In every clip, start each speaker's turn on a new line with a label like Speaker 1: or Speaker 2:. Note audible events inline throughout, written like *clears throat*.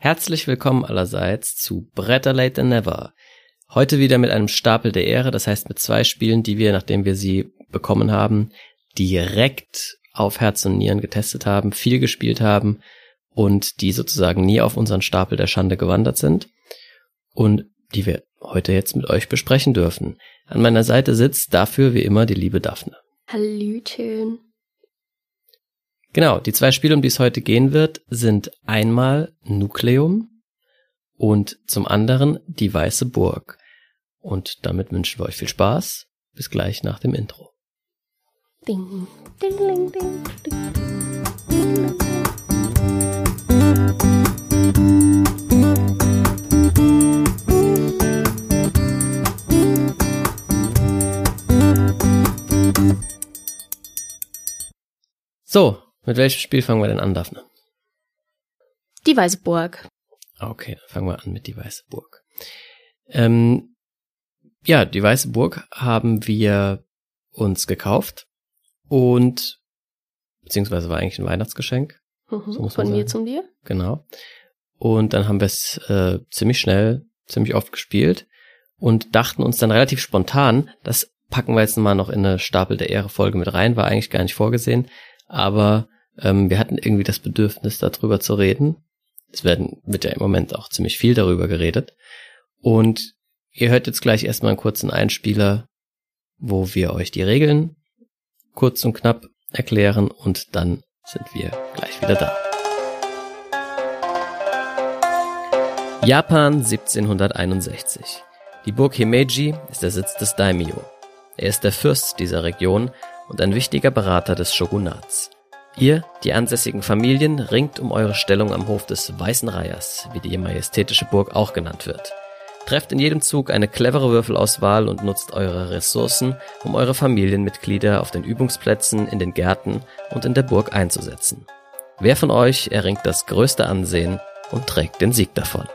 Speaker 1: Herzlich willkommen allerseits zu Better Late Than Never. Heute wieder mit einem Stapel der Ehre, das heißt mit zwei Spielen, die wir, nachdem wir sie bekommen haben, direkt auf Herz und Nieren getestet haben, viel gespielt haben und die sozusagen nie auf unseren Stapel der Schande gewandert sind und die wir heute jetzt mit euch besprechen dürfen. An meiner Seite sitzt dafür wie immer die liebe Daphne.
Speaker 2: Hallöchen.
Speaker 1: Genau, die zwei Spiele, um die es heute gehen wird, sind einmal Nukleum und zum anderen die Weiße Burg. Und damit wünschen wir euch viel Spaß. Bis gleich nach dem Intro. Ding, ding, ding, ding, ding. So, mit welchem Spiel fangen wir denn an, Daphne?
Speaker 2: Die Weiße Burg.
Speaker 1: Okay, dann fangen wir an mit die Weiße Burg. Ähm, ja, die Weiße Burg haben wir uns gekauft und beziehungsweise war eigentlich ein Weihnachtsgeschenk.
Speaker 2: Mhm, so von mir zum dir.
Speaker 1: Genau. Und dann haben wir es äh, ziemlich schnell, ziemlich oft gespielt und dachten uns dann relativ spontan, das packen wir jetzt mal noch in eine Stapel der Ehre Folge mit rein, war eigentlich gar nicht vorgesehen, aber ähm, wir hatten irgendwie das Bedürfnis, darüber zu reden. Es werden, wird ja im Moment auch ziemlich viel darüber geredet. Und ihr hört jetzt gleich erstmal einen kurzen Einspieler, wo wir euch die Regeln kurz und knapp erklären und dann sind wir gleich wieder da. Japan 1761. Die Burg Himeji ist der Sitz des Daimyo. Er ist der Fürst dieser Region und ein wichtiger Berater des Shogunats. Ihr, die ansässigen Familien, ringt um eure Stellung am Hof des Weißen Reihers, wie die majestätische Burg auch genannt wird. Trefft in jedem Zug eine clevere Würfelauswahl und nutzt eure Ressourcen, um eure Familienmitglieder auf den Übungsplätzen, in den Gärten und in der Burg einzusetzen. Wer von euch erringt das größte Ansehen und trägt den Sieg davon?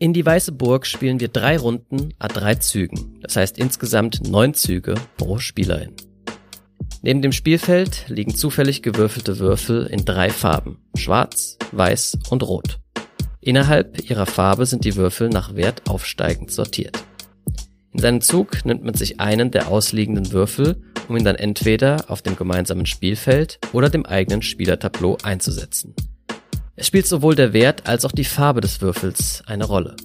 Speaker 1: In die Weiße Burg spielen wir drei Runden a drei Zügen, das heißt insgesamt neun Züge pro Spielerin. Neben dem Spielfeld liegen zufällig gewürfelte Würfel in drei Farben, schwarz, weiß und rot. Innerhalb ihrer Farbe sind die Würfel nach Wert aufsteigend sortiert. In seinem Zug nimmt man sich einen der ausliegenden Würfel, um ihn dann entweder auf dem gemeinsamen Spielfeld oder dem eigenen Spielertableau einzusetzen. Es spielt sowohl der Wert als auch die Farbe des Würfels eine Rolle.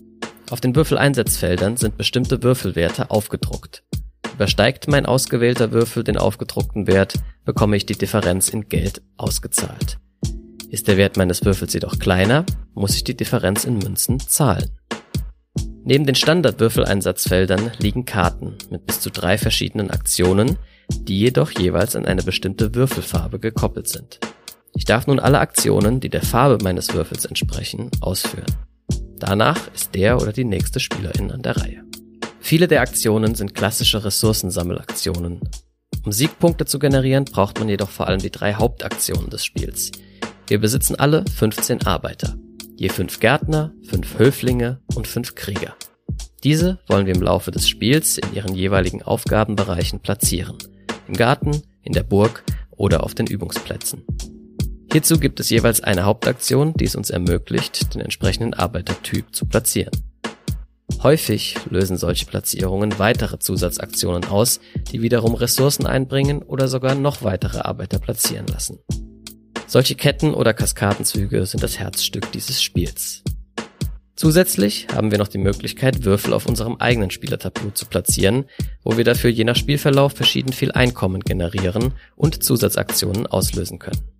Speaker 1: Auf den Würfeleinsatzfeldern sind bestimmte Würfelwerte aufgedruckt. Übersteigt mein ausgewählter Würfel den aufgedruckten Wert, bekomme ich die Differenz in Geld ausgezahlt. Ist der Wert meines Würfels jedoch kleiner, muss ich die Differenz in Münzen zahlen. Neben den Standardwürfeleinsatzfeldern liegen Karten mit bis zu drei verschiedenen Aktionen, die jedoch jeweils an eine bestimmte Würfelfarbe gekoppelt sind. Ich darf nun alle Aktionen, die der Farbe meines Würfels entsprechen, ausführen. Danach ist der oder die nächste Spielerin an der Reihe. Viele der Aktionen sind klassische Ressourcensammelaktionen. Um Siegpunkte zu generieren, braucht man jedoch vor allem die drei Hauptaktionen des Spiels. Wir besitzen alle 15 Arbeiter. Je fünf Gärtner, fünf Höflinge und fünf Krieger. Diese wollen wir im Laufe des Spiels in ihren jeweiligen Aufgabenbereichen platzieren. Im Garten, in der Burg oder auf den Übungsplätzen. Hierzu gibt es jeweils eine Hauptaktion, die es uns ermöglicht, den entsprechenden Arbeitertyp zu platzieren. Häufig lösen solche Platzierungen weitere Zusatzaktionen aus, die wiederum Ressourcen einbringen oder sogar noch weitere Arbeiter platzieren lassen. Solche Ketten oder Kaskadenzüge sind das Herzstück dieses Spiels. Zusätzlich haben wir noch die Möglichkeit, Würfel auf unserem eigenen Spielertableau zu platzieren, wo wir dafür je nach Spielverlauf verschieden viel Einkommen generieren und Zusatzaktionen auslösen können.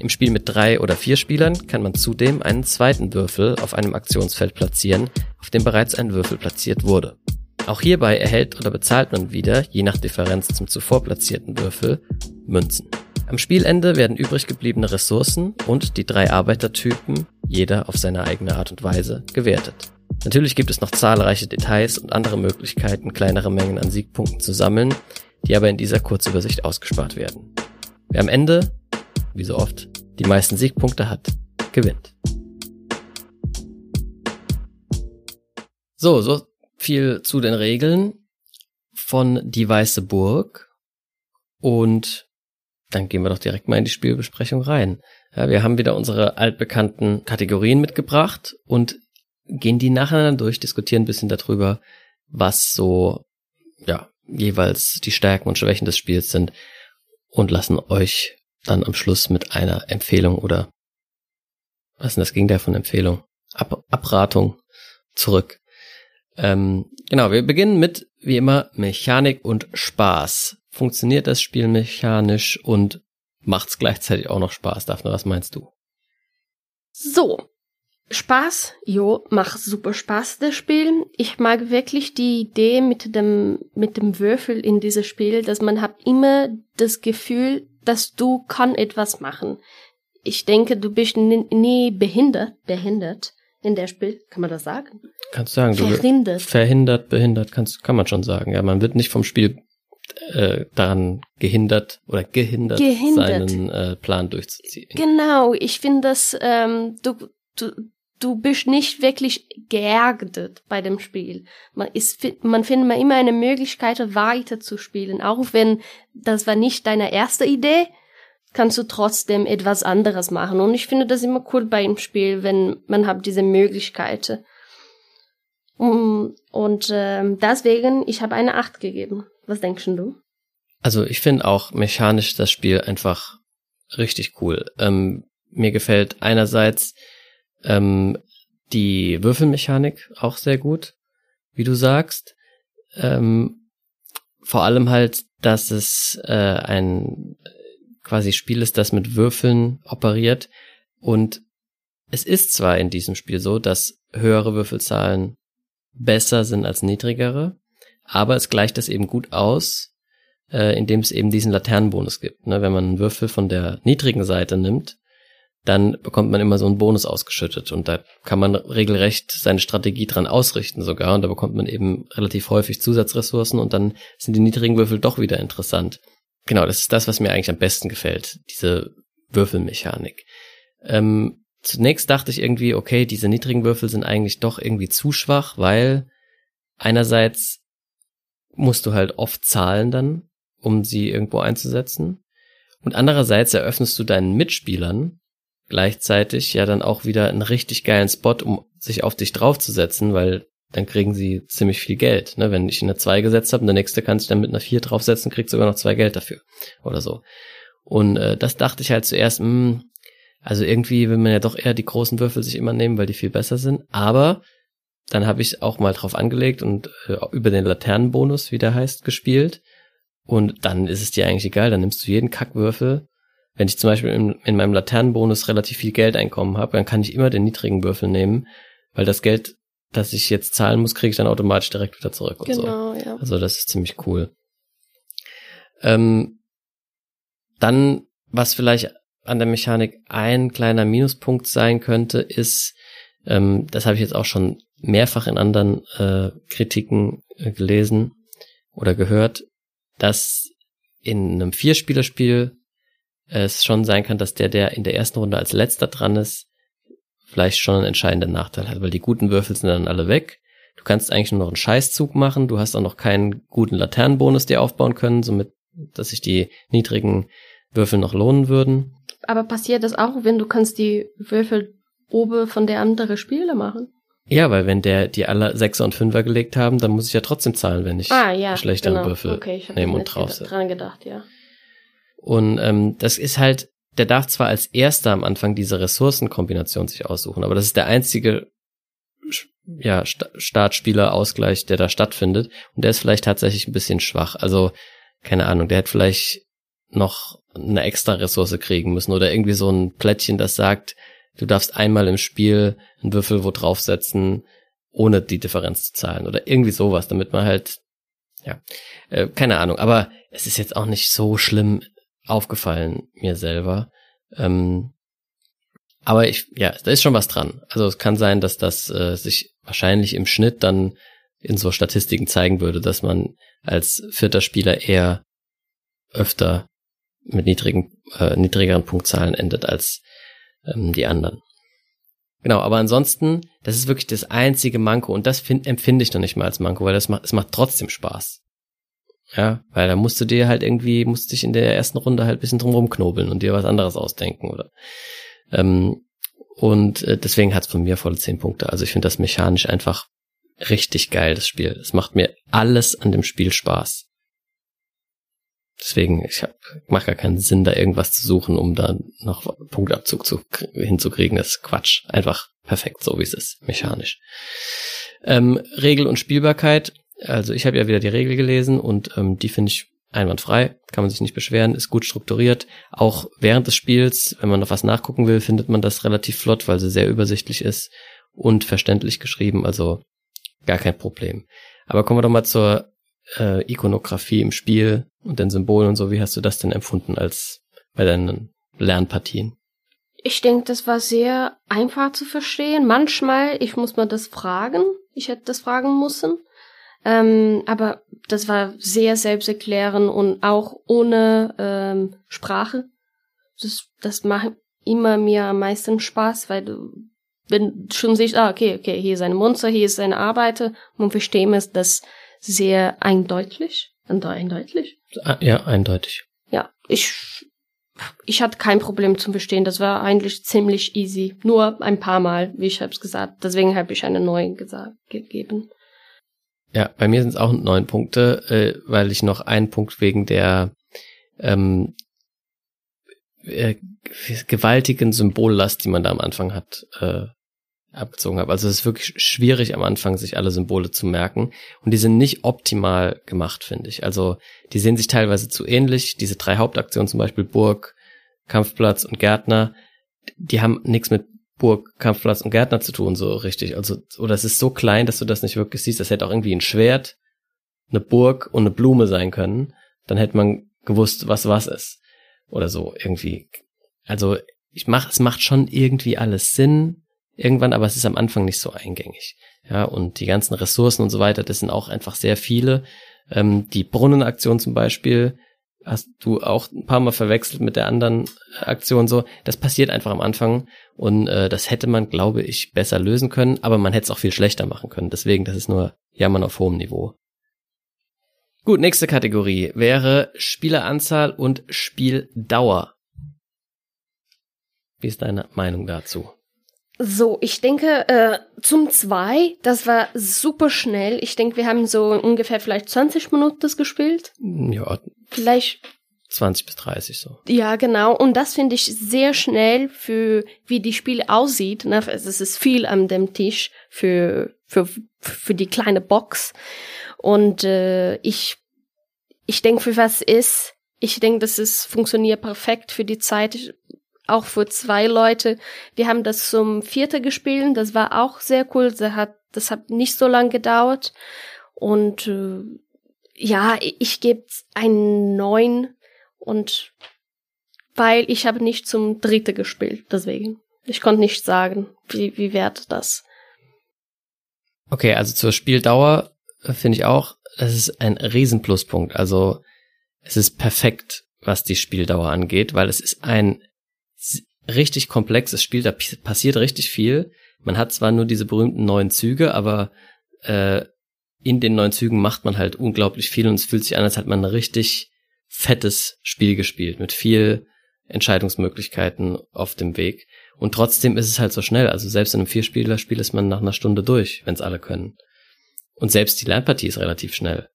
Speaker 1: Im Spiel mit drei oder vier Spielern kann man zudem einen zweiten Würfel auf einem Aktionsfeld platzieren, auf dem bereits ein Würfel platziert wurde. Auch hierbei erhält oder bezahlt man wieder, je nach Differenz zum zuvor platzierten Würfel, Münzen. Am Spielende werden übrig gebliebene Ressourcen und die drei Arbeitertypen, jeder auf seine eigene Art und Weise, gewertet. Natürlich gibt es noch zahlreiche Details und andere Möglichkeiten, kleinere Mengen an Siegpunkten zu sammeln, die aber in dieser Kurzübersicht ausgespart werden. Wer am Ende wie so oft, die meisten Siegpunkte hat, gewinnt. So, so viel zu den Regeln. von Die Weiße Burg und dann gehen wir doch direkt mal in die Spielbesprechung rein. Ja, wir haben wieder unsere altbekannten Kategorien mitgebracht und gehen die nacheinander durch, diskutieren ein bisschen darüber, was so, ja, jeweils die Stärken und Schwächen des Spiels sind und lassen euch dann am Schluss mit einer Empfehlung oder was denn das Gegenteil von Empfehlung? Ab Abratung zurück. Ähm, genau, wir beginnen mit, wie immer, Mechanik und Spaß. Funktioniert das Spiel mechanisch und macht's gleichzeitig auch noch Spaß? Daphne, was meinst du?
Speaker 2: So. Spaß, jo, macht super Spaß, das Spiel. Ich mag wirklich die Idee mit dem, mit dem Würfel in diesem Spiel, dass man hat immer das Gefühl, dass du kann etwas machen. Ich denke, du bist nie behindert, behindert in der Spiel. Kann man das sagen?
Speaker 1: Kannst du sagen. Verhindert. Verhindert, behindert, kannst, kann man schon sagen. Ja, man wird nicht vom Spiel äh, daran gehindert oder gehindert, gehindert. seinen äh, Plan durchzuziehen.
Speaker 2: Genau, ich finde das, ähm, du, du, du bist nicht wirklich geärgert bei dem Spiel. Man ist, man findet immer eine Möglichkeit, weiter zu spielen. Auch wenn das war nicht deine erste Idee, kannst du trotzdem etwas anderes machen. Und ich finde das immer cool beim Spiel, wenn man hat diese Möglichkeit. Und, und äh, deswegen, ich habe eine Acht gegeben. Was denkst du?
Speaker 1: Also ich finde auch mechanisch das Spiel einfach richtig cool. Ähm, mir gefällt einerseits ähm, die Würfelmechanik auch sehr gut, wie du sagst. Ähm, vor allem halt, dass es äh, ein quasi Spiel ist, das mit Würfeln operiert. Und es ist zwar in diesem Spiel so, dass höhere Würfelzahlen besser sind als niedrigere, aber es gleicht das eben gut aus, äh, indem es eben diesen Laternenbonus gibt. Ne? Wenn man einen Würfel von der niedrigen Seite nimmt, dann bekommt man immer so einen Bonus ausgeschüttet und da kann man regelrecht seine Strategie dran ausrichten sogar und da bekommt man eben relativ häufig Zusatzressourcen und dann sind die niedrigen Würfel doch wieder interessant. Genau, das ist das, was mir eigentlich am besten gefällt, diese Würfelmechanik. Ähm, zunächst dachte ich irgendwie, okay, diese niedrigen Würfel sind eigentlich doch irgendwie zu schwach, weil einerseits musst du halt oft zahlen dann, um sie irgendwo einzusetzen. Und andererseits eröffnest du deinen Mitspielern gleichzeitig ja dann auch wieder einen richtig geilen Spot, um sich auf dich draufzusetzen, weil dann kriegen sie ziemlich viel Geld. Ne? Wenn ich eine 2 gesetzt habe und der nächste kann sich dann mit einer 4 draufsetzen, kriegt sogar noch zwei Geld dafür oder so. Und äh, das dachte ich halt zuerst, mh, hm, also irgendwie will man ja doch eher die großen Würfel sich immer nehmen, weil die viel besser sind. Aber dann habe ich auch mal drauf angelegt und äh, über den Laternenbonus, wie der heißt, gespielt. Und dann ist es dir eigentlich egal, dann nimmst du jeden Kackwürfel. Wenn ich zum Beispiel in, in meinem Laternenbonus relativ viel Geld einkommen habe, dann kann ich immer den niedrigen Würfel nehmen, weil das Geld dass ich jetzt zahlen muss, kriege ich dann automatisch direkt wieder zurück und genau, so. Ja. Also das ist ziemlich cool. Ähm, dann, was vielleicht an der Mechanik ein kleiner Minuspunkt sein könnte, ist, ähm, das habe ich jetzt auch schon mehrfach in anderen äh, Kritiken äh, gelesen oder gehört, dass in einem Vierspielerspiel es schon sein kann, dass der, der in der ersten Runde als letzter dran ist, vielleicht schon einen entscheidenden Nachteil hat, weil die guten Würfel sind dann alle weg. Du kannst eigentlich nur noch einen Scheißzug machen. Du hast auch noch keinen guten Laternenbonus dir aufbauen können, somit, dass sich die niedrigen Würfel noch lohnen würden.
Speaker 2: Aber passiert das auch, wenn du kannst die Würfel oben von der anderen Spieler machen?
Speaker 1: Ja, weil wenn der die alle Sechser und Fünfer gelegt haben, dann muss ich ja trotzdem zahlen, wenn ich ah, ja, schlechtere genau. Würfel okay, nehme und drauf
Speaker 2: dran gedacht, ja.
Speaker 1: Und ähm, das ist halt der darf zwar als erster am Anfang diese Ressourcenkombination sich aussuchen, aber das ist der einzige ja, Startspielerausgleich, der da stattfindet. Und der ist vielleicht tatsächlich ein bisschen schwach. Also, keine Ahnung, der hätte vielleicht noch eine extra Ressource kriegen müssen oder irgendwie so ein Plättchen, das sagt, du darfst einmal im Spiel einen Würfel wo draufsetzen, ohne die Differenz zu zahlen oder irgendwie sowas, damit man halt, ja, äh, keine Ahnung. Aber es ist jetzt auch nicht so schlimm aufgefallen mir selber. Ähm, aber ich, ja, da ist schon was dran. Also es kann sein, dass das äh, sich wahrscheinlich im Schnitt dann in so Statistiken zeigen würde, dass man als vierter Spieler eher öfter mit niedrigen, äh, niedrigeren Punktzahlen endet als ähm, die anderen. Genau, aber ansonsten, das ist wirklich das einzige Manko und das find, empfinde ich noch nicht mal als Manko, weil das macht, es macht trotzdem Spaß. Ja, weil da musst du dir halt irgendwie, musst dich in der ersten Runde halt bisschen drum rumknobeln und dir was anderes ausdenken, oder? Ähm, und äh, deswegen hat's von mir volle zehn Punkte. Also ich finde das mechanisch einfach richtig geil, das Spiel. Es macht mir alles an dem Spiel Spaß. Deswegen, ich hab, macht gar keinen Sinn, da irgendwas zu suchen, um da noch Punktabzug zu, hinzukriegen. Das ist Quatsch. Einfach perfekt, so wie es ist, mechanisch. Ähm, Regel und Spielbarkeit. Also ich habe ja wieder die Regel gelesen und ähm, die finde ich einwandfrei, kann man sich nicht beschweren, ist gut strukturiert. Auch während des Spiels, wenn man noch was nachgucken will, findet man das relativ flott, weil sie sehr übersichtlich ist und verständlich geschrieben, also gar kein Problem. Aber kommen wir doch mal zur äh, Ikonografie im Spiel und den Symbolen und so. Wie hast du das denn empfunden als bei deinen Lernpartien?
Speaker 2: Ich denke, das war sehr einfach zu verstehen. Manchmal, ich muss mal das fragen. Ich hätte das fragen müssen. Ähm, aber das war sehr selbsterklärend und auch ohne ähm, Sprache. Das, das macht immer mir am meisten Spaß, weil du, wenn schon siehst, ah, okay, okay, hier ist ein Monster, hier ist eine Arbeiter, man versteht es das sehr eindeutig. Eindeutig?
Speaker 1: Ah, ja, eindeutig.
Speaker 2: Ja, ich, ich hatte kein Problem zum Verstehen. Das war eigentlich ziemlich easy. Nur ein paar Mal, wie ich hab's gesagt. Deswegen habe ich eine neue gesagt, gegeben.
Speaker 1: Ja, bei mir sind es auch neun Punkte, äh, weil ich noch einen Punkt wegen der ähm, äh, gewaltigen Symbollast, die man da am Anfang hat, äh, abgezogen habe. Also es ist wirklich schwierig am Anfang, sich alle Symbole zu merken. Und die sind nicht optimal gemacht, finde ich. Also die sehen sich teilweise zu ähnlich. Diese drei Hauptaktionen, zum Beispiel Burg, Kampfplatz und Gärtner, die haben nichts mit Burg, Kampfplatz und Gärtner zu tun, so richtig. Also, oder es ist so klein, dass du das nicht wirklich siehst. Das hätte auch irgendwie ein Schwert, eine Burg und eine Blume sein können. Dann hätte man gewusst, was was ist. Oder so, irgendwie. Also, ich mach, es macht schon irgendwie alles Sinn, irgendwann, aber es ist am Anfang nicht so eingängig. Ja, und die ganzen Ressourcen und so weiter, das sind auch einfach sehr viele. Ähm, die Brunnenaktion zum Beispiel, hast du auch ein paar Mal verwechselt mit der anderen Aktion so. Das passiert einfach am Anfang und äh, das hätte man, glaube ich, besser lösen können, aber man hätte es auch viel schlechter machen können. Deswegen, das ist nur Jammern auf hohem Niveau. Gut, nächste Kategorie wäre Spieleranzahl und Spieldauer. Wie ist deine Meinung dazu?
Speaker 2: So, ich denke, äh, zum zwei, das war super schnell. Ich denke, wir haben so ungefähr vielleicht 20 Minuten das gespielt.
Speaker 1: Ja.
Speaker 2: Vielleicht
Speaker 1: 20 bis 30 so.
Speaker 2: Ja, genau. Und das finde ich sehr schnell für, wie die Spiele aussieht. Ne? Es ist viel an dem Tisch für, für, für die kleine Box. Und äh, ich, ich denke, für was ist, ich denke, das ist, funktioniert perfekt für die Zeit auch für zwei Leute. Wir haben das zum vierten gespielt, das war auch sehr cool. Das hat, das hat nicht so lange gedauert. Und äh, ja, ich gebe einen neun und weil ich habe nicht zum dritten gespielt, deswegen. Ich konnte nicht sagen, wie, wie wert das.
Speaker 1: Okay, also zur Spieldauer finde ich auch, das ist ein Riesenpluspunkt. Also es ist perfekt, was die Spieldauer angeht, weil es ist ein richtig komplexes Spiel, da passiert richtig viel. Man hat zwar nur diese berühmten neun Züge, aber äh, in den neun Zügen macht man halt unglaublich viel und es fühlt sich an, als hätte man ein richtig fettes Spiel gespielt mit viel Entscheidungsmöglichkeiten auf dem Weg. Und trotzdem ist es halt so schnell. Also selbst in einem Vierspieler-Spiel ist man nach einer Stunde durch, wenn es alle können. Und selbst die Lernpartie ist relativ schnell.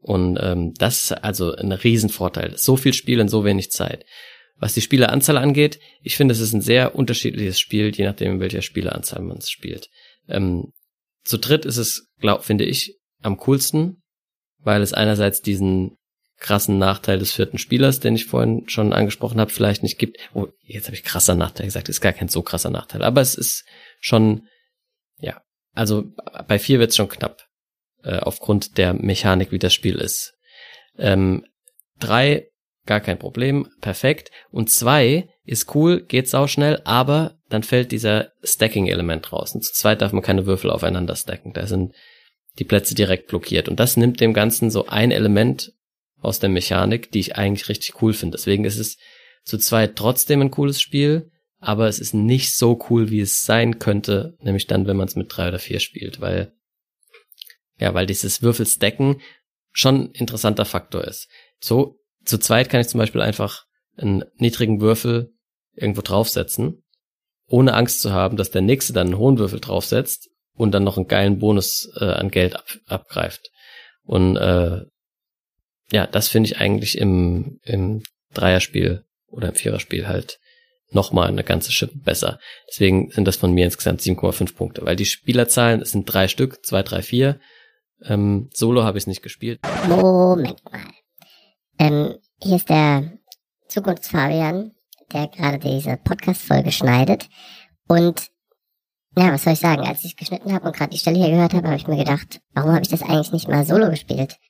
Speaker 1: Und ähm, das ist also ein Riesenvorteil. So viel Spiel in so wenig Zeit. Was die Spieleranzahl angeht, ich finde, es ist ein sehr unterschiedliches Spiel, je nachdem, in welcher Spieleranzahl man es spielt. Ähm, zu dritt ist es, glaub, finde ich, am coolsten, weil es einerseits diesen krassen Nachteil des vierten Spielers, den ich vorhin schon angesprochen habe, vielleicht nicht gibt. Oh, jetzt habe ich krasser Nachteil gesagt, ist gar kein so krasser Nachteil, aber es ist schon, ja, also bei vier wird es schon knapp, äh, aufgrund der Mechanik, wie das Spiel ist. Ähm, drei gar kein Problem, perfekt. Und zwei ist cool, geht sau schnell, aber dann fällt dieser Stacking-Element raus. Und zu zweit darf man keine Würfel aufeinander stacken. Da sind die Plätze direkt blockiert. Und das nimmt dem Ganzen so ein Element aus der Mechanik, die ich eigentlich richtig cool finde. Deswegen ist es zu zweit trotzdem ein cooles Spiel, aber es ist nicht so cool, wie es sein könnte, nämlich dann, wenn man es mit drei oder vier spielt, weil ja, weil dieses Würfelstacken schon interessanter Faktor ist. So, zu zweit kann ich zum Beispiel einfach einen niedrigen Würfel irgendwo draufsetzen, ohne Angst zu haben, dass der nächste dann einen hohen Würfel draufsetzt und dann noch einen geilen Bonus äh, an Geld ab, abgreift. Und äh, ja, das finde ich eigentlich im, im Dreierspiel oder im Viererspiel halt nochmal eine ganze Schippe besser. Deswegen sind das von mir insgesamt 7,5 Punkte, weil die Spielerzahlen es sind drei Stück, zwei, drei, vier. Ähm, Solo habe ich es nicht gespielt.
Speaker 3: Moment mal. Ähm, hier ist der Zukunftsfabian, der gerade diese Podcast-Folge schneidet. Und ja, was soll ich sagen? Als ich geschnitten habe und gerade die Stelle hier gehört habe, habe ich mir gedacht, warum habe ich das eigentlich nicht mal solo gespielt? *clears throat*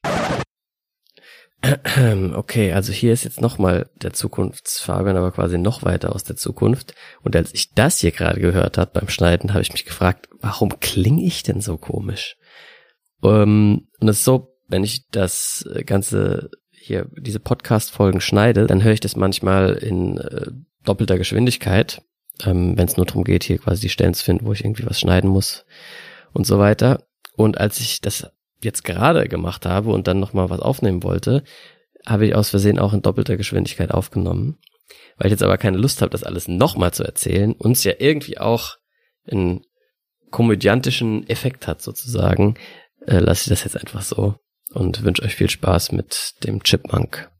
Speaker 1: Okay, also hier ist jetzt nochmal der Zukunftsfabian, aber quasi noch weiter aus der Zukunft. Und als ich das hier gerade gehört habe beim Schneiden, habe ich mich gefragt, warum klinge ich denn so komisch? Ähm, und es ist so, wenn ich das Ganze hier, diese Podcast-Folgen schneide, dann höre ich das manchmal in äh, doppelter Geschwindigkeit, ähm, wenn es nur darum geht, hier quasi die Stellen zu finden, wo ich irgendwie was schneiden muss und so weiter. Und als ich das jetzt gerade gemacht habe und dann nochmal was aufnehmen wollte, habe ich aus Versehen auch in doppelter Geschwindigkeit aufgenommen. Weil ich jetzt aber keine Lust habe, das alles nochmal zu erzählen, uns ja irgendwie auch einen komödiantischen Effekt hat sozusagen, äh, lasse ich das jetzt einfach so und wünsche euch viel Spaß mit dem Chipmunk.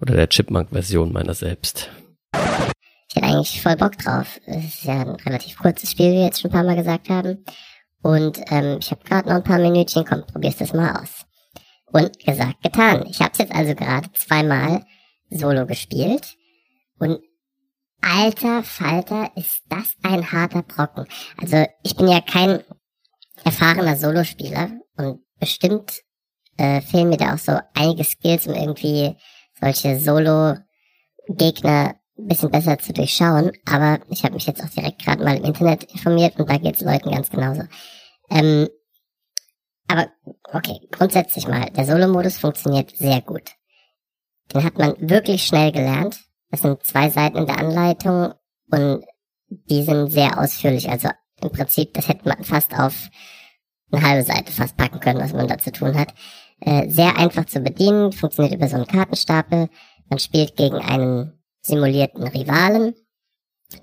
Speaker 1: Oder der Chipmunk-Version meiner selbst.
Speaker 3: Ich hätte eigentlich voll Bock drauf. Es ist ja ein relativ kurzes Spiel, wie wir jetzt schon ein paar Mal gesagt haben. Und ähm, ich habe gerade noch ein paar Minütchen, komm, probier's das mal aus. Und gesagt, getan. Ich habe es jetzt also gerade zweimal solo gespielt. Und alter Falter, ist das ein harter Brocken. Also ich bin ja kein erfahrener Solospieler und bestimmt äh, fehlen mir da auch so einige Skills, um irgendwie solche Solo-Gegner ein bisschen besser zu durchschauen. Aber ich habe mich jetzt auch direkt gerade mal im Internet informiert und da geht's Leuten ganz genauso. Ähm, aber okay, grundsätzlich mal, der Solo-Modus funktioniert sehr gut. Den hat man wirklich schnell gelernt. Das sind zwei Seiten in der Anleitung und die sind sehr ausführlich. Also im Prinzip, das hätte man fast auf eine halbe Seite fast packen können, was man da zu tun hat. Äh, sehr einfach zu bedienen, funktioniert über so einen Kartenstapel. Man spielt gegen einen simulierten Rivalen,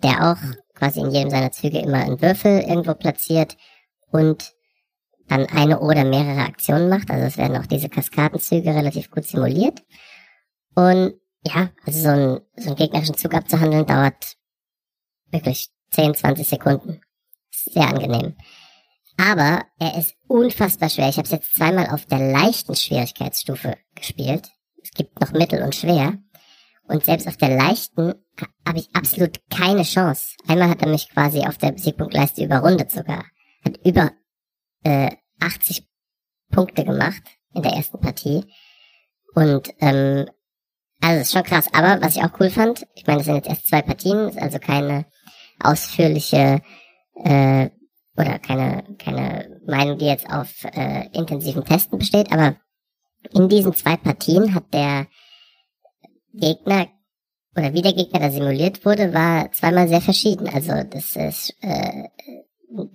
Speaker 3: der auch quasi in jedem seiner Züge immer einen Würfel irgendwo platziert und dann eine oder mehrere Aktionen macht. Also es werden auch diese Kaskadenzüge relativ gut simuliert. Und ja, also so, ein, so einen gegnerischen Zug abzuhandeln dauert wirklich 10, 20 Sekunden. Sehr angenehm. Aber er ist unfassbar schwer. Ich habe es jetzt zweimal auf der leichten Schwierigkeitsstufe gespielt. Es gibt noch mittel und schwer. Und selbst auf der leichten habe ich absolut keine Chance. Einmal hat er mich quasi auf der Siegpunktleiste überrundet sogar. Hat über äh, 80 Punkte gemacht in der ersten Partie. Und ähm, also ist schon krass. Aber was ich auch cool fand, ich meine, das sind jetzt erst zwei Partien, ist also keine ausführliche äh, oder keine, keine Meinung, die jetzt auf äh, intensiven Testen besteht, aber in diesen zwei Partien hat der Gegner oder wie der Gegner da simuliert wurde, war zweimal sehr verschieden. Also das ist äh,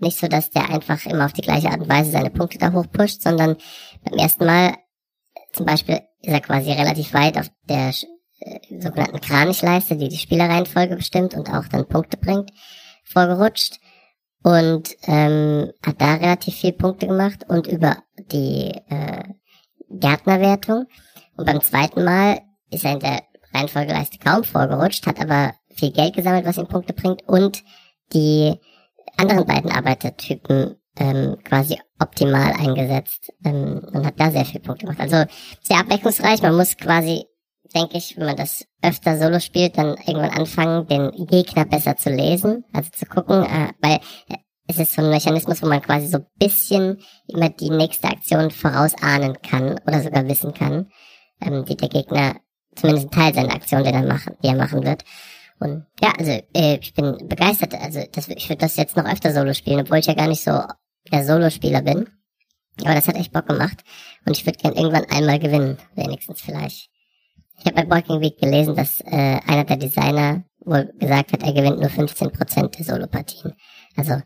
Speaker 3: nicht so, dass der einfach immer auf die gleiche Art und Weise seine Punkte da hochpusht, sondern beim ersten Mal zum Beispiel ist er quasi relativ weit auf der äh, sogenannten Kranichleiste, die die Spielerreihenfolge bestimmt und auch dann Punkte bringt, vorgerutscht und ähm, hat da relativ viel Punkte gemacht und über die äh, Gärtnerwertung. Und beim zweiten Mal ist er in der Reihenfolgeleiste kaum vorgerutscht, hat aber viel Geld gesammelt, was ihm Punkte bringt und die anderen beiden Arbeitertypen ähm, quasi optimal eingesetzt ähm, und hat da sehr viel Punkte gemacht. Also sehr abwechslungsreich. Man muss quasi denke ich, wenn man das öfter solo spielt, dann irgendwann anfangen, den Gegner besser zu lesen, also zu gucken, äh, weil es ist so ein Mechanismus, wo man quasi so bisschen immer die nächste Aktion vorausahnen kann oder sogar wissen kann, ähm, die der Gegner, zumindest ein Teil seiner Aktion, die er machen, die er machen wird. Und ja, also äh, ich bin begeistert. Also das, ich würde das jetzt noch öfter Solo spielen, obwohl ich ja gar nicht so der Solo-Spieler bin. Aber das hat echt Bock gemacht. Und ich würde gern irgendwann einmal gewinnen, wenigstens vielleicht. Ich habe bei Walking Week gelesen, dass äh, einer der Designer wohl gesagt hat, er gewinnt nur 15% der Solopartien. Also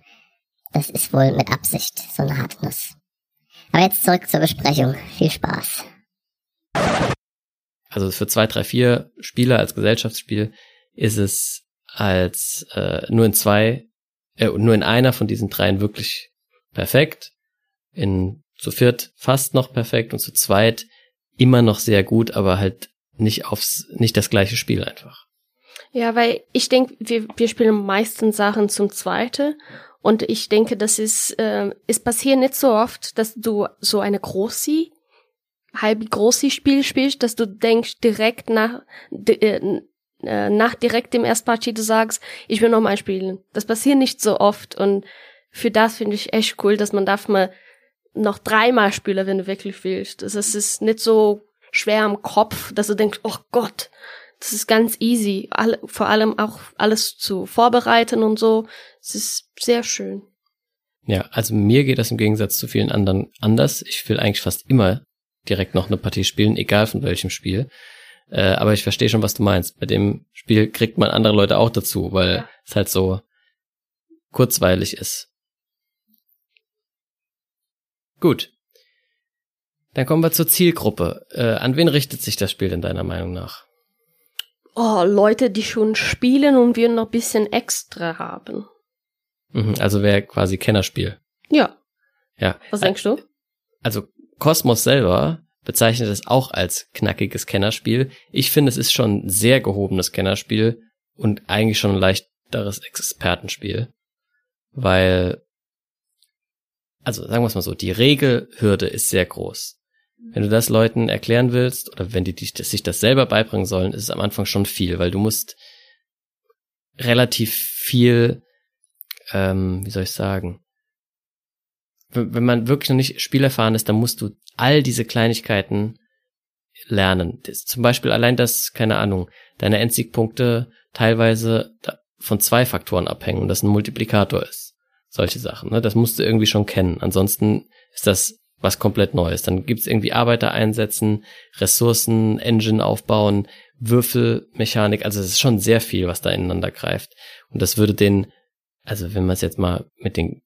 Speaker 3: das ist wohl mit Absicht so eine harte Nuss. Aber jetzt zurück zur Besprechung. Viel Spaß.
Speaker 1: Also für zwei, drei, vier Spieler als Gesellschaftsspiel ist es als äh, nur in zwei, äh, nur in einer von diesen dreien wirklich perfekt. In zu viert fast noch perfekt und zu zweit immer noch sehr gut, aber halt nicht aufs, nicht das gleiche Spiel einfach.
Speaker 2: Ja, weil ich denke, wir, wir spielen meistens Sachen zum Zweite und ich denke, das ist, äh, es passiert nicht so oft, dass du so eine große, halb große Spiel spielst, dass du denkst direkt nach, äh, äh, nach direkt dem ersten Partie du sagst, ich will nochmal spielen. Das passiert nicht so oft und für das finde ich echt cool, dass man darf mal noch dreimal spielen, wenn du wirklich willst. Das ist nicht so schwer am Kopf, dass du denkst, oh Gott, das ist ganz easy. All, vor allem auch alles zu vorbereiten und so. Es ist sehr schön.
Speaker 1: Ja, also mir geht das im Gegensatz zu vielen anderen anders. Ich will eigentlich fast immer direkt noch eine Partie spielen, egal von welchem Spiel. Äh, aber ich verstehe schon, was du meinst. Bei dem Spiel kriegt man andere Leute auch dazu, weil ja. es halt so kurzweilig ist. Gut. Dann kommen wir zur Zielgruppe. Äh, an wen richtet sich das Spiel denn deiner Meinung nach?
Speaker 2: Oh, Leute, die schon spielen und wir noch bisschen extra haben.
Speaker 1: Mhm, also wäre quasi Kennerspiel.
Speaker 2: Ja.
Speaker 1: Ja.
Speaker 2: Was denkst du?
Speaker 1: Also Cosmos selber bezeichnet es auch als knackiges Kennerspiel. Ich finde, es ist schon ein sehr gehobenes Kennerspiel und eigentlich schon ein leichteres Expertenspiel, weil, also sagen wir es mal so, die Regelhürde ist sehr groß. Wenn du das Leuten erklären willst oder wenn die dich, sich das selber beibringen sollen, ist es am Anfang schon viel, weil du musst relativ viel, ähm, wie soll ich sagen, wenn man wirklich noch nicht spielerfahren ist, dann musst du all diese Kleinigkeiten lernen. Das, zum Beispiel allein das, keine Ahnung, deine Endsiegpunkte teilweise von zwei Faktoren abhängen und das ein Multiplikator ist. Solche Sachen, ne? Das musst du irgendwie schon kennen. Ansonsten ist das was komplett Neues. Dann gibt's irgendwie Arbeiter einsetzen, Ressourcen, Engine aufbauen, Würfelmechanik. Also es ist schon sehr viel, was da ineinander greift. Und das würde den, also wenn man es jetzt mal mit den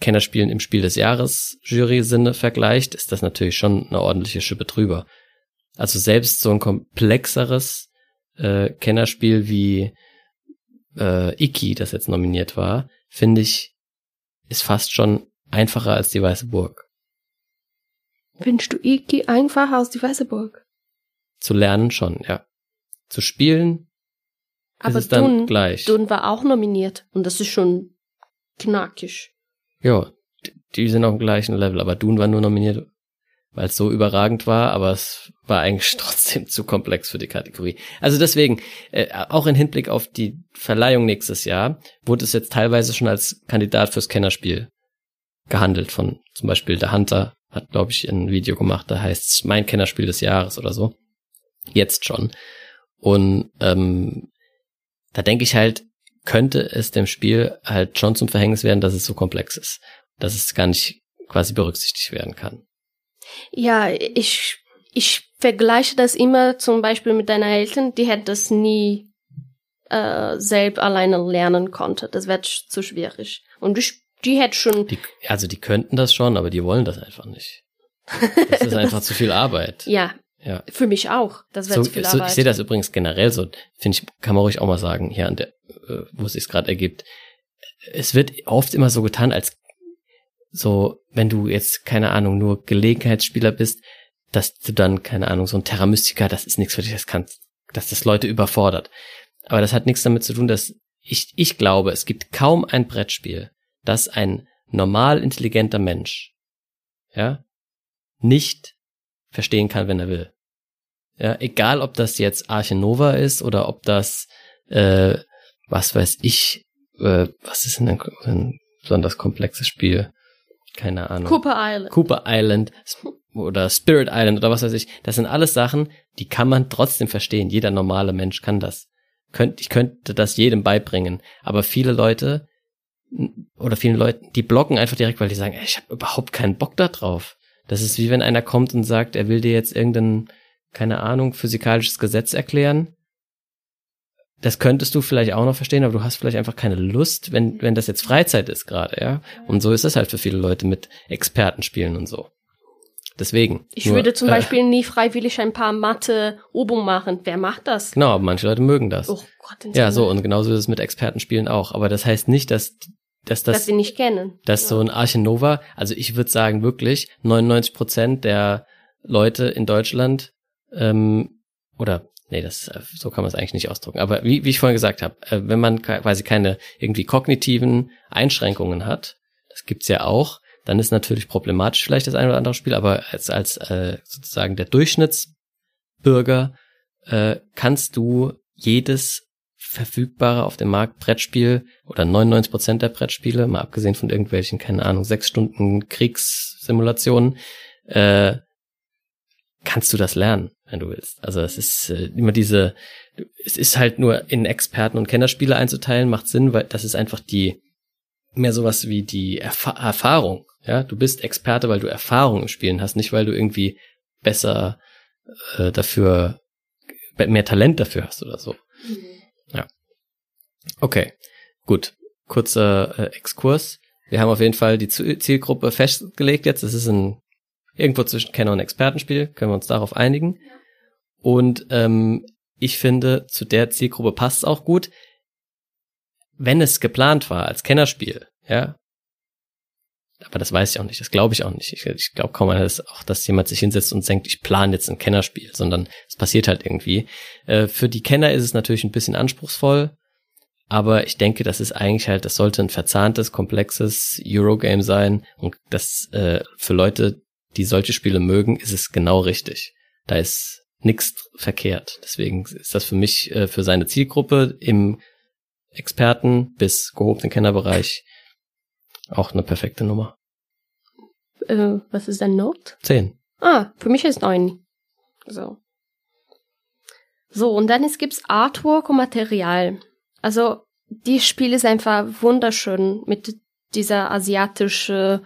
Speaker 1: Kennerspielen im Spiel des Jahres Jury-Sinne vergleicht, ist das natürlich schon eine ordentliche Schippe drüber. Also selbst so ein komplexeres äh, Kennerspiel wie äh, Iki, das jetzt nominiert war, finde ich, ist fast schon einfacher als die Weiße Burg.
Speaker 2: Findest du Iki einfacher als die Weiße Burg?
Speaker 1: Zu lernen schon, ja. Zu spielen Aber ist es dann Dun, gleich.
Speaker 2: Dun war auch nominiert und das ist schon knackig.
Speaker 1: Ja, die sind auf dem gleichen Level, aber Dune war nur nominiert, weil es so überragend war, aber es war eigentlich *laughs* trotzdem zu komplex für die Kategorie. Also deswegen, äh, auch in Hinblick auf die Verleihung nächstes Jahr, wurde es jetzt teilweise schon als Kandidat fürs Kennerspiel gehandelt von zum Beispiel der Hunter hat, glaube ich, ein Video gemacht, da heißt es mein Kennerspiel des Jahres oder so. Jetzt schon. Und ähm, da denke ich halt, könnte es dem Spiel halt schon zum Verhängnis werden, dass es so komplex ist, dass es gar nicht quasi berücksichtigt werden kann.
Speaker 2: Ja, ich, ich vergleiche das immer zum Beispiel mit deiner Eltern, die hätten das nie äh, selbst alleine lernen konnte. Das wäre zu schwierig. Und die, die hätte schon.
Speaker 1: Die, also die könnten das schon, aber die wollen das einfach nicht. Das ist einfach *laughs* zu viel Arbeit.
Speaker 2: Ja, ja. Für mich auch. Das wäre
Speaker 1: so,
Speaker 2: zu viel
Speaker 1: so,
Speaker 2: Arbeit.
Speaker 1: Ich sehe das übrigens generell so. Finde ich, kann man ruhig auch mal sagen, hier an der, äh, wo es sich gerade ergibt. Es wird oft immer so getan, als so, wenn du jetzt, keine Ahnung, nur Gelegenheitsspieler bist, dass du dann, keine Ahnung, so ein Terra Mystica, das ist nichts für dich, das kannst, dass das Leute überfordert. Aber das hat nichts damit zu tun, dass ich, ich glaube, es gibt kaum ein Brettspiel, das ein normal intelligenter Mensch, ja, nicht verstehen kann, wenn er will. Ja, egal ob das jetzt Arche Nova ist oder ob das, äh, was weiß ich, äh, was ist denn ein, ein besonders komplexes Spiel? Keine Ahnung.
Speaker 2: Cooper Island.
Speaker 1: Cooper Island oder Spirit Island oder was weiß ich. Das sind alles Sachen, die kann man trotzdem verstehen. Jeder normale Mensch kann das. Könnt, ich könnte das jedem beibringen. Aber viele Leute oder vielen Leuten, die blocken einfach direkt, weil die sagen, ey, ich habe überhaupt keinen Bock da drauf. Das ist wie wenn einer kommt und sagt, er will dir jetzt irgendein, keine Ahnung, physikalisches Gesetz erklären. Das könntest du vielleicht auch noch verstehen, aber du hast vielleicht einfach keine Lust, wenn, wenn das jetzt Freizeit ist gerade, ja. Und so ist es halt für viele Leute mit Expertenspielen und so. Deswegen.
Speaker 2: Ich
Speaker 1: Nur,
Speaker 2: würde zum
Speaker 1: äh,
Speaker 2: Beispiel nie freiwillig ein paar Mathe-Übungen machen. Wer macht das?
Speaker 1: Genau, manche Leute mögen das.
Speaker 2: Oh Gott,
Speaker 1: ja, so, und genauso ist es mit Expertenspielen auch. Aber das heißt nicht, dass, dass
Speaker 2: dass
Speaker 1: das,
Speaker 2: sie nicht kennen.
Speaker 1: dass so ein Arche Nova, also ich würde sagen wirklich, 99 Prozent der Leute in Deutschland, ähm, oder, nee, das, äh, so kann man es eigentlich nicht ausdrücken. Aber wie, wie ich vorhin gesagt habe, äh, wenn man quasi keine irgendwie kognitiven Einschränkungen hat, das gibt's ja auch, dann ist natürlich problematisch vielleicht das ein oder andere Spiel, aber als, als äh, sozusagen der Durchschnittsbürger äh, kannst du jedes verfügbare auf dem Markt Brettspiel oder 99 Prozent der Brettspiele, mal abgesehen von irgendwelchen, keine Ahnung, sechs Stunden Kriegssimulationen, äh, kannst du das lernen, wenn du willst. Also es ist äh, immer diese, es ist halt nur in Experten und Kennerspiele einzuteilen, macht Sinn, weil das ist einfach die, mehr sowas wie die Erfa Erfahrung. Ja, du bist Experte, weil du Erfahrung im Spielen hast, nicht weil du irgendwie besser äh, dafür, mehr Talent dafür hast oder so. Ja. Okay, gut. Kurzer äh, Exkurs. Wir haben auf jeden Fall die Zielgruppe festgelegt jetzt. Es ist ein irgendwo zwischen Kenner und Expertenspiel. Können wir uns darauf einigen. Und ähm, ich finde, zu der Zielgruppe passt es auch gut. Wenn es geplant war als Kennerspiel, ja. Aber das weiß ich auch nicht, das glaube ich auch nicht. Ich, ich glaube kaum, dass auch, dass jemand sich hinsetzt und denkt, ich plane jetzt ein Kennerspiel, sondern es passiert halt irgendwie. Äh, für die Kenner ist es natürlich ein bisschen anspruchsvoll, aber ich denke, das ist eigentlich halt, das sollte ein verzahntes, komplexes Eurogame sein und das äh, für Leute, die solche Spiele mögen, ist es genau richtig. Da ist nichts verkehrt. Deswegen ist das für mich äh, für seine Zielgruppe im Experten bis gehobenen Kennerbereich auch eine perfekte Nummer.
Speaker 2: Äh, was ist dein Note?
Speaker 1: Zehn.
Speaker 2: Ah, für mich ist neun. So. So, und dann es gibt's Artwork und Material. Also, die Spiel ist einfach wunderschön mit dieser asiatische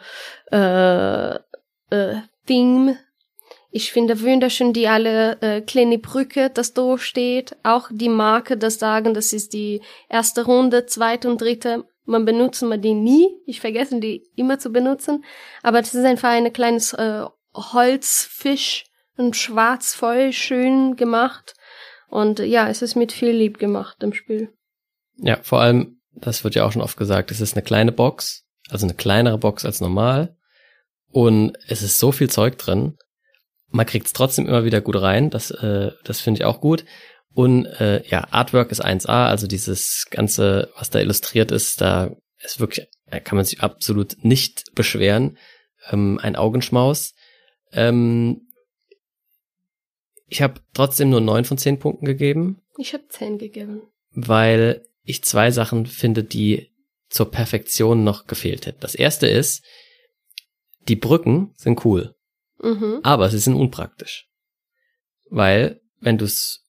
Speaker 2: äh, äh, Theme. Ich finde wunderschön die alle äh, kleine Brücke, das da steht. Auch die Marke, das sagen, das ist die erste Runde, zweite und dritte. Man benutzt man die nie. Ich vergesse die immer zu benutzen. Aber das ist einfach ein kleines äh, Holzfisch, ein schwarz voll schön gemacht. Und ja, es ist mit viel Lieb gemacht im Spiel.
Speaker 1: Ja, vor allem, das wird ja auch schon oft gesagt, es ist eine kleine Box, also eine kleinere Box als normal. Und es ist so viel Zeug drin. Man kriegt es trotzdem immer wieder gut rein. Das, äh, das finde ich auch gut. Und äh, ja, Artwork ist 1A, also dieses ganze, was da illustriert ist, da ist wirklich, da kann man sich absolut nicht beschweren. Ähm, ein Augenschmaus. Ähm, ich habe trotzdem nur neun von zehn Punkten gegeben
Speaker 2: Ich habe zehn gegeben.
Speaker 1: weil ich zwei Sachen finde, die zur Perfektion noch gefehlt hätten. Das erste ist, die Brücken sind cool,
Speaker 2: Mhm.
Speaker 1: aber sie sind unpraktisch. Weil, wenn du es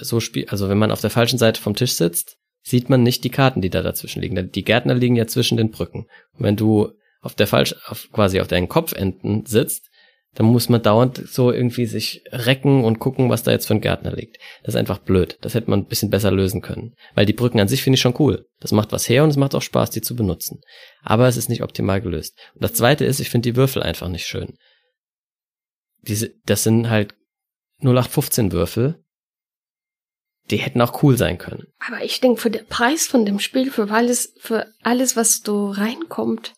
Speaker 1: so spielst, also wenn man auf der falschen Seite vom Tisch sitzt, sieht man nicht die Karten, die da dazwischen liegen. Die Gärtner liegen ja zwischen den Brücken. Und wenn du auf der falsch, auf, quasi auf deinen Kopfenden sitzt, dann muss man dauernd so irgendwie sich recken und gucken, was da jetzt für ein Gärtner liegt. Das ist einfach blöd. Das hätte man ein bisschen besser lösen können. Weil die Brücken an sich finde ich schon cool. Das macht was her und es macht auch Spaß, die zu benutzen. Aber es ist nicht optimal gelöst. Und das zweite ist, ich finde die Würfel einfach nicht schön. Diese, das sind halt 0815 Würfel. Die hätten auch cool sein können.
Speaker 2: Aber ich denke, für den Preis von dem Spiel, für alles, für alles, was da reinkommt,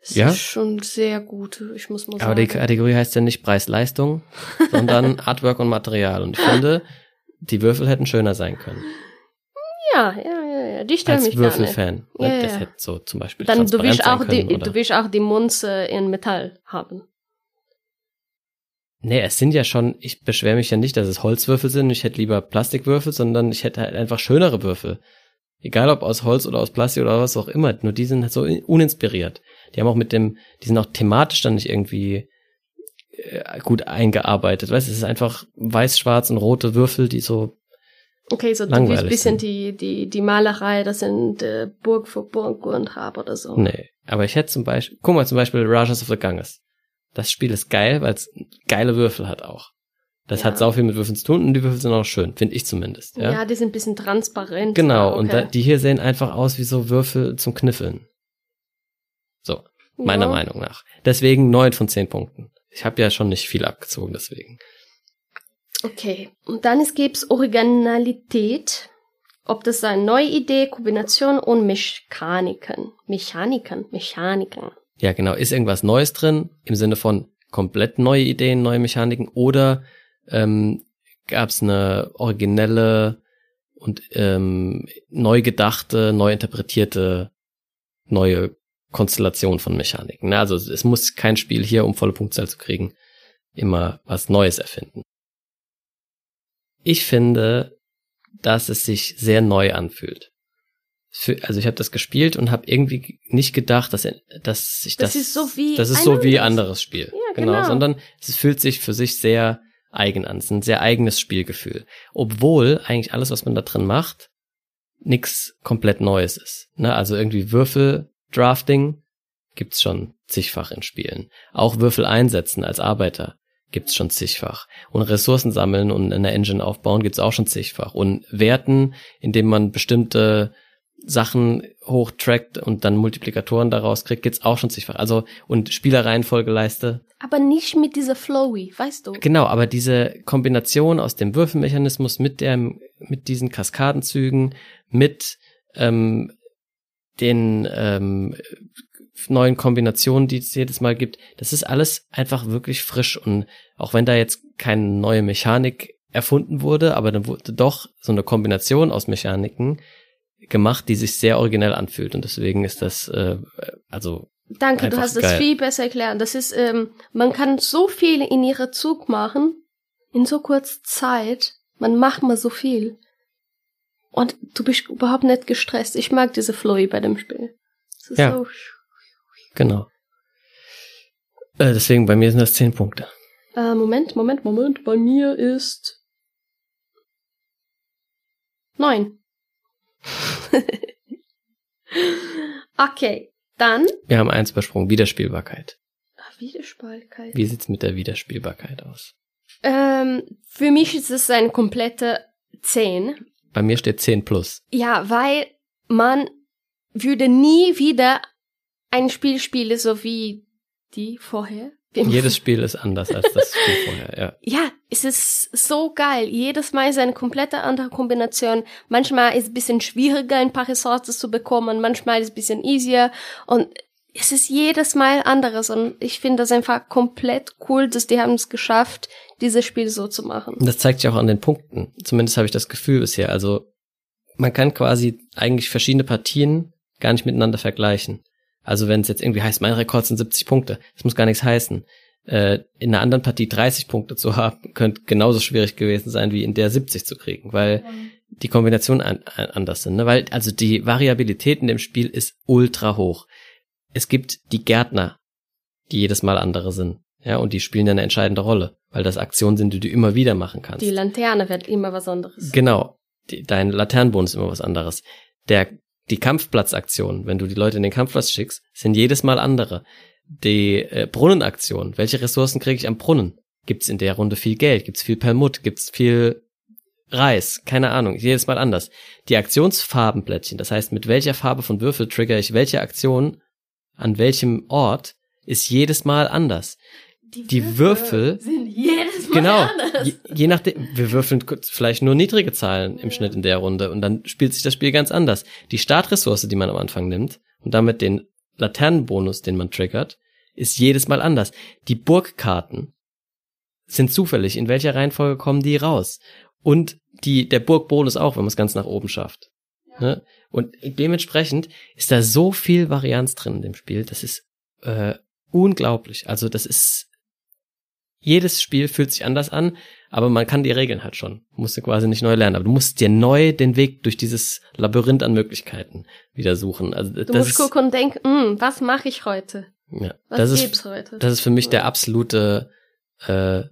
Speaker 2: ist
Speaker 1: Ja?
Speaker 2: es schon sehr gut. Ich muss mal
Speaker 1: Aber die
Speaker 2: sagen.
Speaker 1: Kategorie heißt ja nicht Preis-Leistung, sondern *laughs* Artwork und Material. Und ich finde, die Würfel hätten schöner sein können.
Speaker 2: Ja, ja, ja, ja. Die stellen
Speaker 1: Als
Speaker 2: mich.
Speaker 1: Würfelfan.
Speaker 2: Ja, ja,
Speaker 1: das hätte so zum Beispiel
Speaker 2: Dann du willst auch die,
Speaker 1: können, oder?
Speaker 2: du willst auch die Munze in Metall haben.
Speaker 1: Nee, es sind ja schon, ich beschwere mich ja nicht, dass es Holzwürfel sind. Ich hätte lieber Plastikwürfel, sondern ich hätte halt einfach schönere Würfel. Egal ob aus Holz oder aus Plastik oder was auch immer. Nur die sind halt so uninspiriert. Die haben auch mit dem, die sind auch thematisch dann nicht irgendwie äh, gut eingearbeitet. Weißt du, es ist einfach weiß-schwarz und rote Würfel, die so,
Speaker 2: Okay, so
Speaker 1: Langweilig
Speaker 2: ein bisschen
Speaker 1: sind.
Speaker 2: die, die, die Malerei, das sind äh, Burg für Burg und Hab oder so.
Speaker 1: nee. Aber ich hätte zum Beispiel, guck mal zum Beispiel Rajas of the Ganges. Das Spiel ist geil, weil es geile Würfel hat auch. Das
Speaker 2: Ja.
Speaker 1: hat sau viel mit Würfeln zu tun und die Würfel sind auch schön, finde ich zumindest.
Speaker 2: Ja.
Speaker 1: Ja,
Speaker 2: die sind ein bisschen transparent.
Speaker 1: genau.
Speaker 2: Okay.
Speaker 1: Und da, die hier sehen einfach aus wie so Würfel zum Kniffeln. Meiner
Speaker 2: ja.
Speaker 1: Meinung nach. Deswegen neun von zehn Punkten. ich habe ja schon nicht viel abgezogen, deswegen.
Speaker 2: Okay. Und dann es gibt's Originalität. Ob das eine neue Idee, Kombination und Mechaniken. Mechaniken, Mechaniken.
Speaker 1: Ja, genau. Ist irgendwas Neues drin im Sinne von komplett neue Ideen, neue Mechaniken oder ähm, gab es eine originelle und ähm, neu gedachte, neu interpretierte neue Konstellation von Mechaniken. Ne? Also es muss kein Spiel hier, um volle Punktzahl zu kriegen, immer was Neues erfinden. Ich finde, dass es sich sehr neu anfühlt. Für, also ich habe das gespielt und habe irgendwie nicht gedacht, dass, dass ich das,
Speaker 2: Das ist so wie
Speaker 1: das ist
Speaker 2: ein
Speaker 1: so wie
Speaker 2: anderes.
Speaker 1: Spiel.
Speaker 2: Ja,
Speaker 1: genau.
Speaker 2: genau.
Speaker 1: Sondern es fühlt sich für sich sehr eigen an. Es ist ein sehr eigenes Spielgefühl. Obwohl eigentlich alles, was man da drin macht, nix komplett Neues ist. Ne? Also irgendwie Würfeldrafting gibt's schon zigfach in Spielen. Auch Würfel einsetzen als Arbeiter gibt's schon zigfach. Und Ressourcen sammeln und eine Engine aufbauen gibt's auch schon zigfach. Und Werten, indem man bestimmte Sachen hochtrackt und dann Multiplikatoren daraus kriegt, gibt's auch schon zigfach. Also, und Spielereihenfolgeleiste
Speaker 2: Aber nicht mit dieser Flowy, weißt du?
Speaker 1: Genau, aber diese Kombination aus dem Würfelmechanismus mit dem, mit diesen Kaskadenzügen, mit ähm, den ähm, neuen Kombinationen, die es jedes Mal gibt, das ist alles einfach wirklich frisch und auch wenn da jetzt keine neue Mechanik erfunden wurde, aber dann wurde doch so eine Kombination aus Mechaniken gemacht, die sich sehr originell anfühlt und deswegen ist das äh, also
Speaker 2: Danke, du hast das
Speaker 1: geil.
Speaker 2: viel besser erklärt. Das ist, ähm, man kann so viel in ihrer Zug machen, in so kurzer Zeit. Man macht mal so viel. Und du bist überhaupt nicht gestresst. Ich mag diese Flowy bei dem Spiel. Es
Speaker 1: Ja.
Speaker 2: so
Speaker 1: genau. Äh, deswegen bei mir sind das zehn Punkte.
Speaker 2: Äh, Moment, Moment, Moment. Bei mir ist neun. *laughs* okay, dann
Speaker 1: Wir haben eins übersprungen, Wiederspielbarkeit.
Speaker 2: ah, Widerspaltkeit.
Speaker 1: Wie sieht's mit der Wiederspielbarkeit aus?
Speaker 2: Ähm, für mich ist es eine komplette 10.
Speaker 1: Bei mir steht 10 plus.
Speaker 2: Ja, weil man würde nie wieder ein Spiel spielen, so wie die vorher.
Speaker 1: Jedes Spiel ist anders als das Spiel *laughs* vorher, ja.
Speaker 2: Ja, es ist so geil. Jedes Mal ist eine komplette andere Kombination. Manchmal ist es ein bisschen schwieriger, ein paar Ressourcen zu bekommen. Manchmal ist es ein bisschen easier. Und es ist jedes Mal anderes. Und ich finde das einfach komplett cool, dass die haben es geschafft, dieses Spiel so zu machen.
Speaker 1: Das zeigt sich auch an den Punkten. Zumindest habe ich das Gefühl bisher. Also man kann quasi eigentlich verschiedene Partien gar nicht miteinander vergleichen. Also wenn es jetzt irgendwie heißt, mein Rekord sind 70 Punkte, das muss gar nichts heißen. Äh, in einer anderen Partie 30 Punkte zu haben, könnte genauso schwierig gewesen sein, wie in der 70 zu kriegen, weil die Kombinationen an, an, anders sind. Ne? Weil also die Variabilität in dem Spiel ist ultra hoch. Es gibt die Gärtner, die jedes Mal andere sind. Ja, und die spielen ja eine entscheidende Rolle, weil das Aktionen sind, die du immer wieder machen kannst.
Speaker 2: Die Lanterne wird immer was anderes.
Speaker 1: Genau. Die, dein Laternenbonus ist immer was anderes. Der, die Kampfplatzaktionen, wenn du die Leute in den Kampfplatz schickst, sind jedes Mal andere. Die äh, Brunnenaktion, welche Ressourcen kriege ich am Brunnen? Gibt's in der Runde viel Geld? Gibt's viel Permut? Gibt's viel Reis? Keine Ahnung. Jedes Mal anders. Die Aktionsfarbenplättchen, das heißt, mit welcher Farbe von Würfel trigger ich welche Aktion an welchem Ort, ist jedes Mal anders. Die Würfel
Speaker 2: sind jedes Mal
Speaker 1: Genau.
Speaker 2: anders.
Speaker 1: Je, je nachdem, wir würfeln vielleicht nur niedrige Zahlen im Schnitt in der Runde und dann spielt sich das Spiel ganz anders. Die Startressource, die man am Anfang nimmt und damit den Laternenbonus, den man triggert, ist jedes Mal anders. Die Burgkarten sind zufällig. In welcher Reihenfolge kommen die raus? Und die, der Burgbonus auch, wenn man es ganz nach oben schafft. Ne? Und dementsprechend ist da so viel Varianz drin in dem Spiel. Das ist äh, unglaublich. Also das ist jedes Spiel fühlt sich anders an, aber man kann die Regeln halt schon. Musst du quasi nicht neu lernen, aber du musst dir neu den Weg durch dieses Labyrinth an Möglichkeiten wieder suchen. Also
Speaker 2: Du
Speaker 1: das
Speaker 2: musst
Speaker 1: ist,
Speaker 2: gucken und denken, hm, was mache ich heute?
Speaker 1: ja,
Speaker 2: Was
Speaker 1: das ist
Speaker 2: gibt's heute?
Speaker 1: das ist für mich der absolute äh,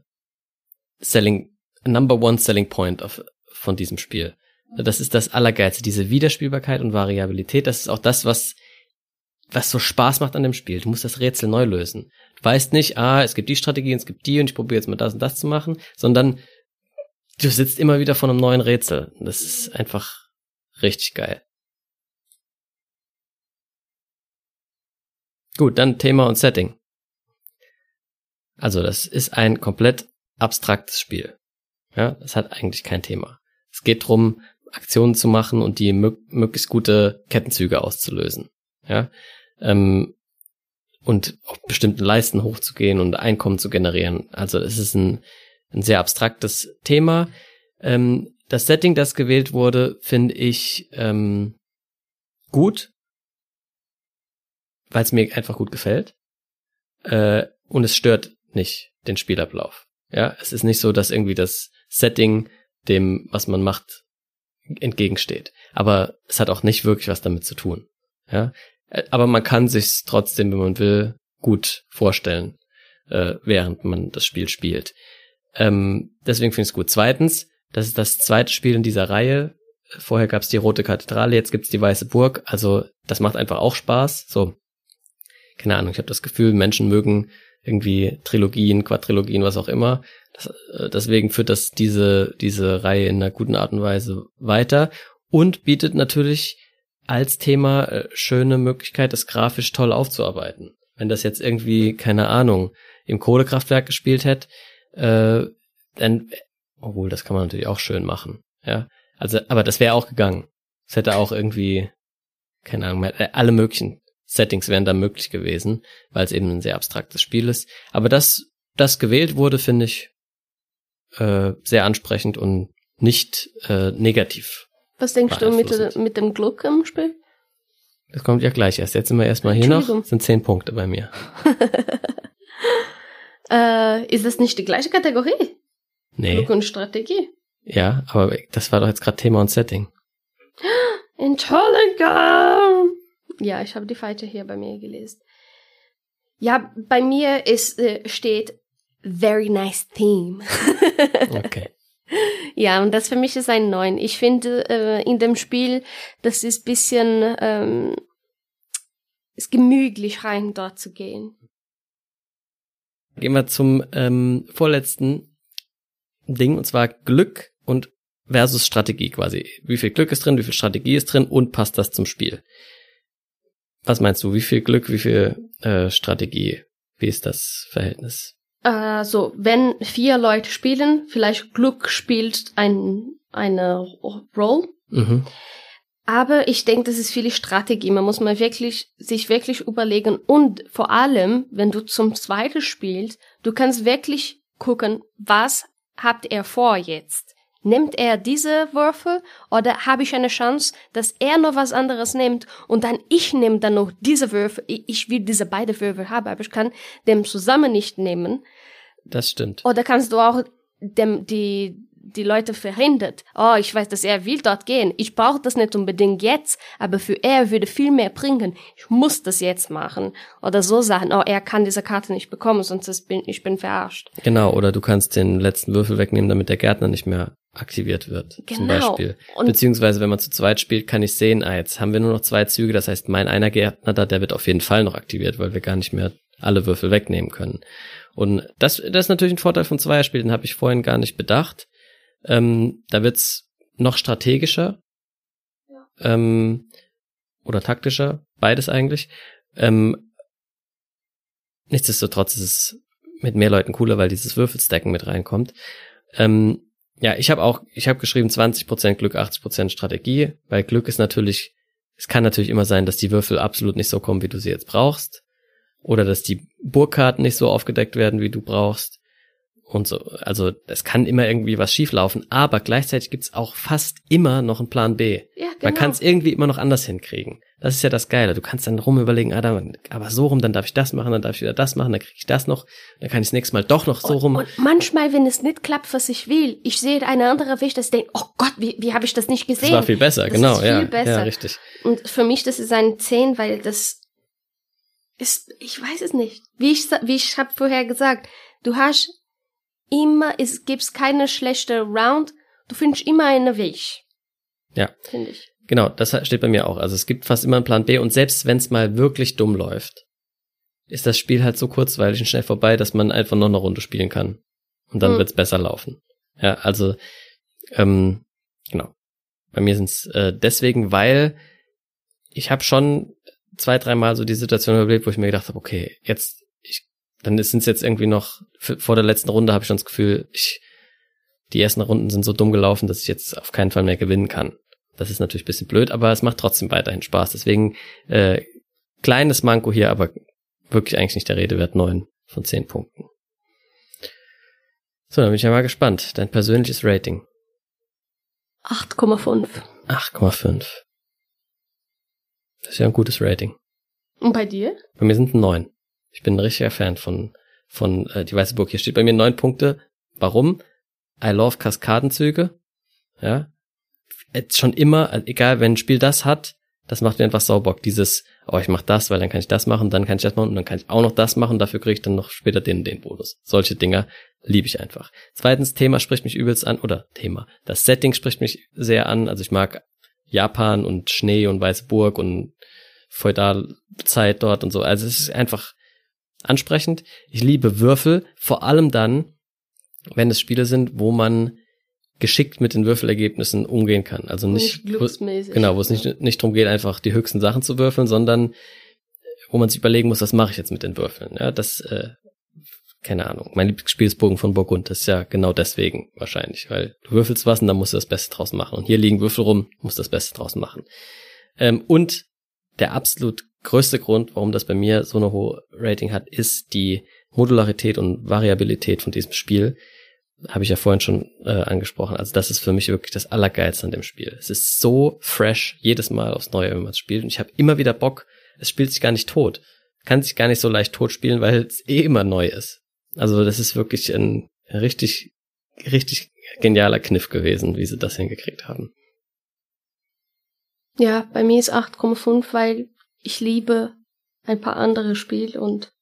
Speaker 1: Selling Number One Selling Point of, von diesem Spiel. Das ist das Allergeilste, diese Wiederspielbarkeit und Variabilität. Das ist auch das, was was so Spaß macht an dem Spiel. Du musst das Rätsel neu lösen. Du weißt nicht, ah, es gibt die Strategie, es gibt die und ich probiere jetzt mal das und das zu machen, sondern du sitzt immer wieder vor einem neuen Rätsel. Das ist einfach richtig geil. Gut, dann Thema und Setting. Also das ist ein komplett abstraktes Spiel. Ja, das hat eigentlich kein Thema. Es geht drum, Aktionen zu machen und die möglichst gute Kettenzüge auszulösen. Ja, ähm, und auf bestimmten Leisten hochzugehen und Einkommen zu generieren. Also es ist ein, ein sehr abstraktes Thema. Ähm, das Setting, das gewählt wurde, finde ich ähm, gut, weil es mir einfach gut gefällt. Äh, und es stört nicht den Spielablauf. Ja, es ist nicht so, dass irgendwie das Setting dem, was man macht, entgegensteht. Aber es hat auch nicht wirklich was damit zu tun. Ja, aber man kann sich trotzdem, wenn man will, gut vorstellen, äh, während man das Spiel spielt. Ähm, deswegen finde ich es gut. Zweitens, das ist das zweite Spiel in dieser Reihe. Vorher gab es die Rote Kathedrale, jetzt gibt's die Weiße Burg. Also das macht einfach auch Spaß. So, keine Ahnung, ich habe das Gefühl, Menschen mögen irgendwie Trilogien, Quadrilogien, was auch immer. Das, äh, deswegen führt das diese, diese Reihe in einer guten Art und Weise weiter und bietet natürlich als Thema äh, schöne Möglichkeit, das grafisch toll aufzuarbeiten. Wenn das jetzt irgendwie, keine Ahnung, im Kohlekraftwerk gespielt hätte, äh, dann, obwohl, das kann man natürlich auch schön machen, ja. Also, aber das wäre auch gegangen. Es hätte auch irgendwie, keine Ahnung, alle möglichen Settings wären da möglich gewesen, weil es eben ein sehr abstraktes Spiel ist. Aber das, das gewählt wurde, finde ich äh, sehr ansprechend und nicht äh, negativ.
Speaker 2: Was denkst du mit, mit dem Glück im Spiel?
Speaker 1: Das kommt ja gleich erst. Jetzt sind wir erstmal hier noch. Das sind zehn Punkte bei mir. *laughs*
Speaker 2: äh, ist das nicht die gleiche Kategorie?
Speaker 1: Nee.
Speaker 2: Glück und Strategie.
Speaker 1: Ja, aber das war doch jetzt gerade Thema und Setting. *gasps*
Speaker 2: Entschuldigung. Ja, ich habe die falsche hier bei mir gelesen. Ja, bei mir ist äh, steht very nice theme. *laughs*
Speaker 1: okay.
Speaker 2: Ja, und das für mich ist ein Neun. Ich finde äh, in dem Spiel, das ist bisschen ähm, ist gemütlich rein dort zu gehen.
Speaker 1: Gehen wir zum ähm, vorletzten Ding, und zwar Glück und versus Strategie quasi. Wie viel Glück ist drin, wie viel Strategie ist drin und passt das zum Spiel? Was meinst du? Wie viel Glück, wie viel äh, Strategie? Wie ist das Verhältnis?
Speaker 2: Äh, so, wenn vier Leute spielen, vielleicht Glück spielt ein, eine Rolle.
Speaker 1: Mhm.
Speaker 2: Aber ich denke, das ist viel Strategie. Man muss mal wirklich, sich wirklich überlegen. Und vor allem, wenn du zum zweiten spielst, du kannst wirklich gucken, was habt ihr vor jetzt? Nimmt er diese Würfel oder habe ich eine Chance, dass er noch was anderes nimmt und dann ich nehme dann noch diese Würfel. Ich will diese beide Würfel haben, aber ich kann dem zusammen nicht nehmen.
Speaker 1: Das stimmt.
Speaker 2: Oder kannst du auch dem, die, die Leute verhindert. Oh, ich weiß, dass er will dort gehen. Ich brauche das nicht unbedingt jetzt, aber für er würde viel mehr bringen. Ich muss das jetzt machen. Oder so sagen, oh, er kann diese Karte nicht bekommen, sonst bin ich bin verarscht.
Speaker 1: Genau, oder du kannst den letzten Würfel wegnehmen, damit der Gärtner nicht mehr aktiviert wird, genau. zum Beispiel. Und Beziehungsweise, wenn man zu zweit spielt, kann ich sehen, ah, jetzt haben wir nur noch zwei Züge, das heißt, mein einer Gärtner da, der wird auf jeden Fall noch aktiviert, weil wir gar nicht mehr alle Würfel wegnehmen können. Und das, das ist natürlich ein Vorteil von Zweierspiel, den habe ich vorhin gar nicht bedacht. Ähm, da wird's noch strategischer ja. ähm, oder taktischer, beides eigentlich. Ähm, nichtsdestotrotz ist es mit mehr Leuten cooler, weil dieses Würfelstacken mit reinkommt. Ähm, ja, ich habe auch, ich habe geschrieben 20% Glück, 80% Strategie, weil Glück ist natürlich, es kann natürlich immer sein, dass die Würfel absolut nicht so kommen, wie du sie jetzt brauchst. Oder dass die Burgkarten nicht so aufgedeckt werden, wie du brauchst und so. Also es kann immer irgendwie was schieflaufen, aber gleichzeitig gibt's auch fast immer noch einen Plan
Speaker 2: B. Ja, genau.
Speaker 1: Man kann es irgendwie immer noch anders hinkriegen. Das ist ja das Geile. Du kannst dann rum überlegen, ah, da, aber so rum, dann darf ich das machen, dann darf ich wieder das machen, dann kriege ich das noch, dann kann ich das nächste Mal doch noch so
Speaker 2: und,
Speaker 1: rum.
Speaker 2: Und manchmal, wenn es nicht klappt, was ich will, ich sehe eine andere Weg, dass ich denke, oh Gott, wie, wie habe ich das nicht gesehen?
Speaker 1: Das war viel besser,
Speaker 2: das
Speaker 1: genau,
Speaker 2: viel
Speaker 1: ja,
Speaker 2: besser.
Speaker 1: ja, richtig.
Speaker 2: Und für mich, das ist ein 10, weil das ist, ich weiß es nicht. Wie ich, wie ich habe vorher gesagt, du hast immer, es gibt keine schlechte Round, du findest immer einen Weg.
Speaker 1: Ja.
Speaker 2: Finde ich.
Speaker 1: Genau, das steht bei mir auch. Also es gibt fast immer einen Plan B und selbst wenn es mal wirklich dumm läuft, ist das Spiel halt so kurzweilig und schnell vorbei, dass man einfach noch eine Runde spielen kann. Und dann hm. wird's besser laufen. Ja, also, ähm, genau. Bei mir sind's äh, deswegen, weil ich habe schon zwei, dreimal so die Situation überlebt, wo ich mir gedacht habe, okay, jetzt dann sind es jetzt irgendwie noch, vor der letzten Runde habe ich schon das Gefühl, ich, die ersten Runden sind so dumm gelaufen, dass ich jetzt auf keinen Fall mehr gewinnen kann. Das ist natürlich ein bisschen blöd, aber es macht trotzdem weiterhin Spaß. Deswegen äh, kleines Manko hier, aber wirklich eigentlich nicht der Rede wert. Neun von zehn Punkten. So, dann bin ich ja mal gespannt. Dein persönliches Rating.
Speaker 2: 8,5.
Speaker 1: 8,5. Das ist ja ein gutes Rating.
Speaker 2: Und bei dir?
Speaker 1: Bei mir sind neun. Ich bin ein richtiger Fan von, von äh, die Weiße Burg. Hier steht bei mir neun Punkte. Warum? I love Kaskadenzüge. Ja. Jetzt schon immer, also egal, wenn ein Spiel das hat, das macht mir einfach Saubock. Dieses, oh, ich mach das, weil dann kann ich das machen, dann kann ich das machen und dann kann ich auch noch das machen, dafür kriege ich dann noch später den den Bonus. Solche Dinger liebe ich einfach. Zweitens, Thema spricht mich übelst an, oder Thema. Das Setting spricht mich sehr an. Also ich mag Japan und Schnee und Weiße Burg und Feudalzeit dort und so. Also es ist einfach ansprechend. Ich liebe Würfel, vor allem dann, wenn es Spiele sind, wo man geschickt mit den Würfelergebnissen umgehen kann. Also nicht,
Speaker 2: nicht
Speaker 1: genau, wo es nicht, nicht darum geht, einfach die höchsten Sachen zu würfeln, sondern wo man sich überlegen muss, was mache ich jetzt mit den Würfeln. Ja, das, äh, keine Ahnung. Mein Lieblingsspiel ist Bogen von Burgund. Das ist ja genau deswegen wahrscheinlich, weil du würfelst was und dann musst du das Beste draus machen. Und hier liegen Würfel rum, musst du das Beste draus machen. Ähm, und der absolut größte Grund, warum das bei mir so eine hohe Rating hat, ist die Modularität und Variabilität von diesem Spiel habe ich ja vorhin schon äh, angesprochen. Also das ist für mich wirklich das Allergeilste an dem Spiel. Es ist so fresh jedes Mal aufs Neue, wenn man es spielt. Und ich habe immer wieder Bock. Es spielt sich gar nicht tot. Kann sich gar nicht so leicht tot spielen, weil es eh immer neu ist. Also das ist wirklich ein richtig, richtig genialer Kniff gewesen, wie sie das hingekriegt haben.
Speaker 2: Ja, bei mir ist 8,5, weil ich liebe ein paar andere Spiele und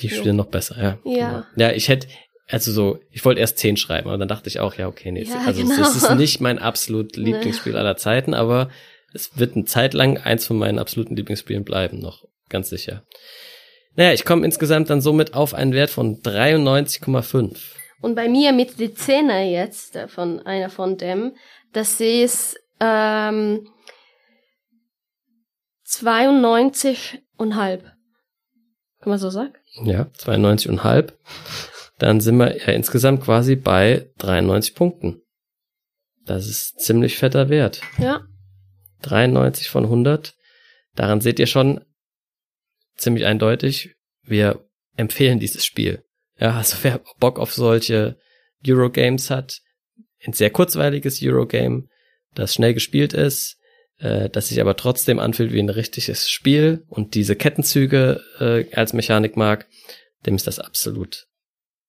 Speaker 1: die spielen ja. noch besser, ja.
Speaker 2: Ja.
Speaker 1: Genau. Ja, ich hätte, also so, ich wollte erst zehn schreiben, aber dann dachte ich auch, ja, okay, nee,
Speaker 2: Ja,
Speaker 1: also
Speaker 2: genau.
Speaker 1: es ist nicht mein absolut *laughs* Lieblingsspiel aller Zeiten, aber es wird eine Zeit lang eins von meinen absoluten Lieblingsspielen bleiben, noch ganz sicher. Naja, ich komme insgesamt dann somit auf einen Wert von 93,5.
Speaker 2: Und bei mir mit die Zähne jetzt äh, von einer von dem, das ist ähm, 92,5. Kann man so sagen?
Speaker 1: Ja, 92,5. Dann sind wir ja insgesamt quasi bei 93 Punkten. Das ist ziemlich fetter Wert.
Speaker 2: Ja.
Speaker 1: 93 von 100. Daran seht ihr schon ziemlich eindeutig, wir empfehlen dieses Spiel. Ja, also wer Bock auf solche Eurogames hat, ein sehr kurzweiliges Eurogame, das schnell gespielt ist, äh, das sich aber trotzdem anfühlt wie ein richtiges Spiel und diese Kettenzüge äh, als Mechanik mag, dem ist das absolut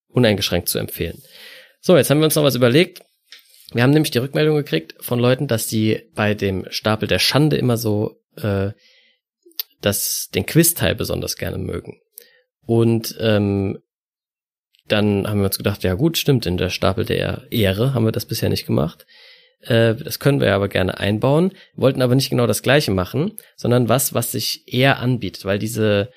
Speaker 1: uneingeschränkt zu empfehlen. So, jetzt haben wir uns noch was überlegt. Wir haben nämlich die Rückmeldung gekriegt von Leuten, dass die bei dem Stapel der Schande immer so äh, das, den Quiz-Teil besonders gerne mögen. Und ähm, dann haben wir uns gedacht, ja gut, stimmt, in der Stapel der Ehre haben wir das bisher nicht gemacht. Äh, das können wir aber gerne einbauen, wollten aber nicht genau das gleiche machen, sondern was, was sich eher anbietet, weil diese,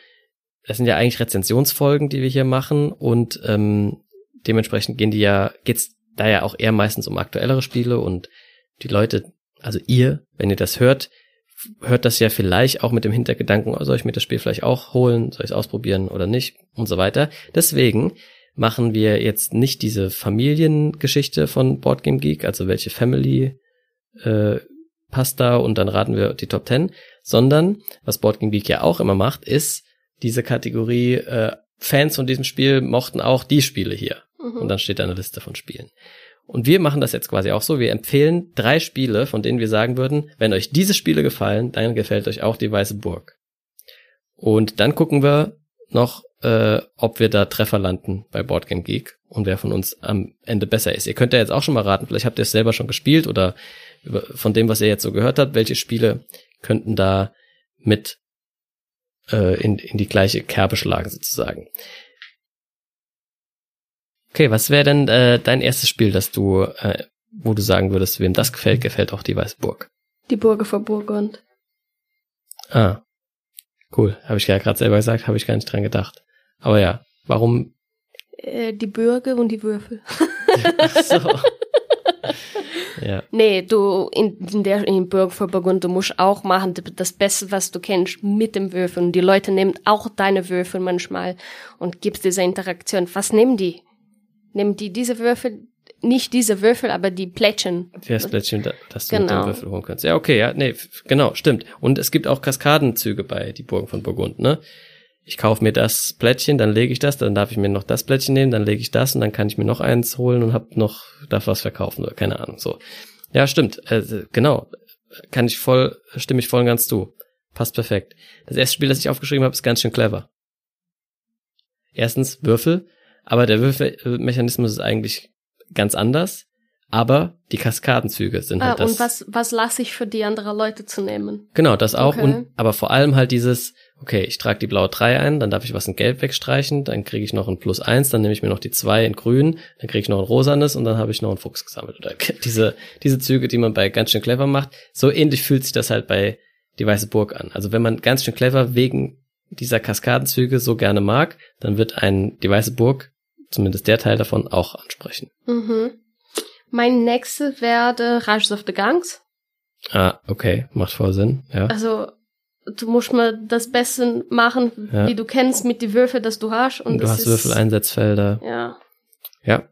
Speaker 1: das sind ja eigentlich Rezensionsfolgen, die wir hier machen und ähm, dementsprechend gehen die ja, geht's da ja auch eher meistens um aktuellere Spiele und die Leute, also ihr, wenn ihr das hört, hört das ja vielleicht auch mit dem Hintergedanken, soll ich mir das Spiel vielleicht auch holen, soll ich es ausprobieren oder nicht und so weiter. Deswegen machen wir jetzt nicht diese Familiengeschichte von Boardgame Geek, also welche Family äh, passt da und dann raten wir die Top 10, sondern was Boardgame Geek ja auch immer macht, ist diese Kategorie äh, Fans von diesem Spiel mochten auch die Spiele hier.
Speaker 2: Mhm.
Speaker 1: Und dann steht da eine Liste von Spielen. Und wir machen das jetzt quasi auch so. Wir empfehlen drei Spiele, von denen wir sagen würden, wenn euch diese Spiele gefallen, dann gefällt euch auch die Weiße Burg. Und dann gucken wir noch, äh, ob wir da Treffer landen bei Boardgame Geek und wer von uns am Ende besser ist. Ihr könnt ja jetzt auch schon mal raten, vielleicht habt ihr es selber schon gespielt oder von dem, was ihr jetzt so gehört habt, welche Spiele könnten da mit äh, in, in die gleiche Kerbe schlagen sozusagen. Okay, was wäre denn äh, dein erstes Spiel, das du, äh, wo du sagen würdest, wem das gefällt, gefällt auch die Weiße Burg?
Speaker 2: Die Burge vor Burgund.
Speaker 1: Ah, cool. Habe ich ja gerade selber gesagt, habe ich gar nicht dran gedacht. Aber ja, warum?
Speaker 2: Äh, die Bürge und die Würfel. *laughs*
Speaker 1: Ach so. Ja.
Speaker 2: Nee, du in, in der in Burg für Burgund, du musst auch machen das Beste, was du kennst, mit dem Würfel. Und die Leute nehmen auch deine Würfel manchmal und gibst diese Interaktion. Was nehmen die? Nehmen die diese Würfel? Nicht diese Würfel, aber die Plättchen.
Speaker 1: Das Plättchen, da- das du mit
Speaker 2: Genau.
Speaker 1: dem Würfel holen kannst. Ja, okay, ja, nee, genau, stimmt. Und es gibt auch Kaskadenzüge bei die Burgen von Burgund, ne? Ich kaufe mir das Plättchen, dann lege ich das, dann darf ich mir noch das Plättchen nehmen, dann lege ich das und dann kann ich mir noch eins holen und hab noch, darf was verkaufen oder keine Ahnung, so. Ja, stimmt, äh, genau. Kann ich voll, stimme ich voll und ganz zu. Passt perfekt. Das erste Spiel, das ich aufgeschrieben habe, ist ganz schön clever. Erstens Würfel, aber der Würfelmechanismus ist eigentlich ganz anders, aber die Kaskadenzüge sind
Speaker 2: Ah,
Speaker 1: halt das.
Speaker 2: und was, was lasse ich für die anderen Leute zu nehmen?
Speaker 1: Genau, das auch.
Speaker 2: Okay.
Speaker 1: Und aber vor allem halt dieses, okay, ich trage die blaue 3 ein, dann darf ich was in Gelb wegstreichen, dann kriege ich noch ein Plus 1, dann nehme ich mir noch die 2 in Grün, dann kriege ich noch ein rosanes und dann habe ich noch einen Fuchs gesammelt. Oder *laughs* diese, diese Züge, die man bei ganz schön clever macht. So ähnlich fühlt sich das halt bei die Weiße Burg an. Also wenn man ganz schön clever wegen dieser Kaskadenzüge so gerne mag, dann wird ein die Weiße Burg, zumindest der Teil davon, auch ansprechen.
Speaker 2: Mhm. Mein nächstes werde Rise of the Gangs.
Speaker 1: Ah, okay, macht voll Sinn, ja.
Speaker 2: Also, du musst mal das Beste machen,
Speaker 1: Ja.
Speaker 2: wie du kennst, mit die Würfel, das du hast. Und
Speaker 1: du hast Würfeleinsatzfelder.
Speaker 2: Ja.
Speaker 1: Ja,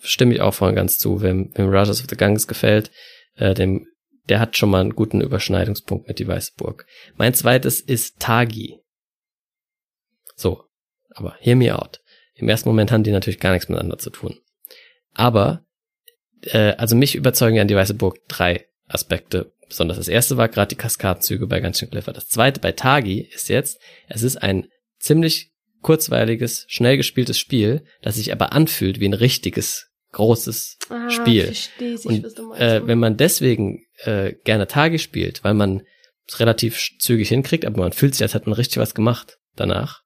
Speaker 1: stimme ich auch voll und ganz zu. Wem, wem Rajas of the Ganges gefällt, äh, dem, der hat schon mal einen guten Überschneidungspunkt mit die Weiße Burg. Mein zweites ist Tagi. So, aber hear me out. Im ersten Moment haben die natürlich gar nichts miteinander zu tun. Aber, äh, also mich überzeugen ja an die Weiße Burg drei Aspekte. Besonders das erste war gerade die Kaskadenzüge bei ganz schön clever. Das zweite bei Tagi ist jetzt, es ist ein ziemlich kurzweiliges, schnell gespieltes Spiel, das sich aber anfühlt wie ein richtiges, großes
Speaker 2: Ah,
Speaker 1: Spiel.
Speaker 2: verstehe ich,
Speaker 1: Und
Speaker 2: was du meinst.
Speaker 1: äh, wenn man deswegen äh, gerne Tage spielt, weil man es relativ zügig hinkriegt, aber man fühlt sich, als hätte man richtig was gemacht danach.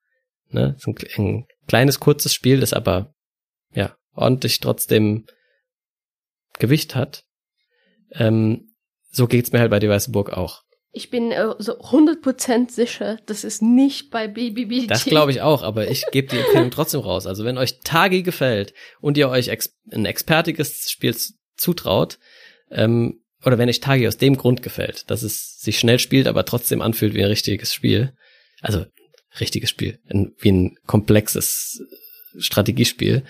Speaker 1: Ne? Ist ein, ein kleines, kurzes Spiel, das aber ja ordentlich trotzdem Gewicht hat. Ähm, so geht's mir halt bei die Weiße Burg auch.
Speaker 2: ich bin äh, so 100% sicher, das ist nicht bei BBBG.
Speaker 1: Das glaube ich auch, aber ich gebe die Empfehlung trotzdem raus. Also wenn euch Tagi gefällt und ihr euch ex ein expertiges Spiel zutraut, ähm, oder wenn euch Tagi aus dem Grund gefällt, dass es sich schnell spielt, aber trotzdem anfühlt wie ein richtiges Spiel, also richtiges Spiel, ein, wie ein komplexes Strategiespiel,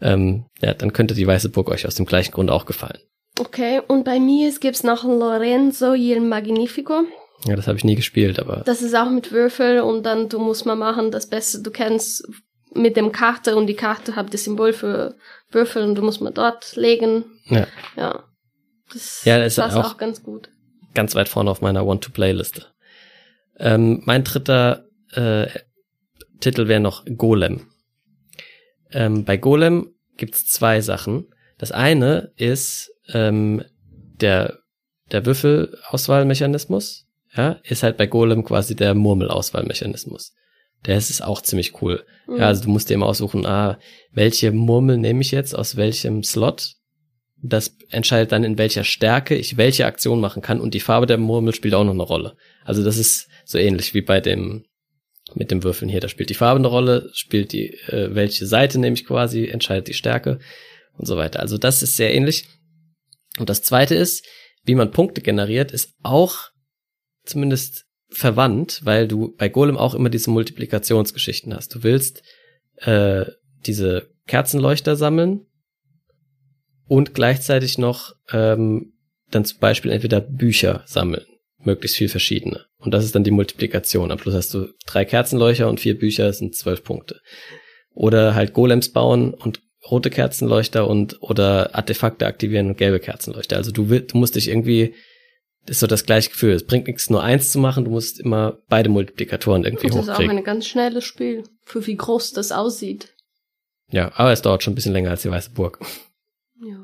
Speaker 1: ähm, ja, dann könnte die Weiße Burg euch aus dem gleichen Grund auch gefallen.
Speaker 2: Okay, und bei mir gibt's noch Lorenzo el Magnifico.
Speaker 1: Ja, das habe ich nie gespielt, aber
Speaker 2: Das ist auch mit Würfel und dann du musst mal machen das Beste, du kennst mit dem Karte und die Karte hat das Symbol für Würfel und du musst mal dort legen.
Speaker 1: ja,
Speaker 2: Ja. Das
Speaker 1: Ja, das ist
Speaker 2: passt
Speaker 1: auch-
Speaker 2: auch ganz gut.
Speaker 1: ganz weit vorne auf meiner Want-to-Play-Liste. Ähm, mein dritter äh, Titel wäre noch Golem. Ähm, bei Golem gibt's zwei Sachen. Das eine ist ähm, der, der Würfelauswahlmechanismus. Ja, ist halt bei Golem quasi der Murmelauswahlmechanismus. Der ist auch ziemlich cool.
Speaker 2: Mhm.
Speaker 1: Ja, also du musst dir immer aussuchen, ah, welche Murmel nehme ich jetzt aus welchem Slot. Das entscheidet dann, in welcher Stärke ich welche Aktion machen kann und die Farbe der Murmel spielt auch noch eine Rolle. Also das ist so ähnlich wie bei dem mit dem Würfeln hier. Da spielt die Farbe eine Rolle, spielt die äh, welche Seite nehme ich quasi, entscheidet die Stärke und so weiter. Also das ist sehr ähnlich. Und das zweite ist, wie man Punkte generiert, ist auch zumindest verwandt, weil du bei Golem auch immer diese Multiplikationsgeschichten hast. Du willst äh, diese Kerzenleuchter sammeln und gleichzeitig noch ähm, dann zum Beispiel entweder Bücher sammeln, möglichst viel verschiedene. Und das ist dann die Multiplikation. Am Schluss hast du drei Kerzenleuchter und vier Bücher, das sind zwölf Punkte. Oder halt Golems bauen und rote Kerzenleuchter und oder Artefakte aktivieren und gelbe Kerzenleuchter. Also du, du musst dich irgendwie, das ist so das gleiche Gefühl. Es bringt nichts, nur eins zu machen, du musst immer beide Multiplikatoren irgendwie
Speaker 2: Und das ist auch
Speaker 1: hochkriegen.
Speaker 2: ein ganz schnelles Spiel, für wie groß das aussieht.
Speaker 1: Ja, aber es dauert schon ein bisschen länger als die Weiße Burg.
Speaker 2: Ja.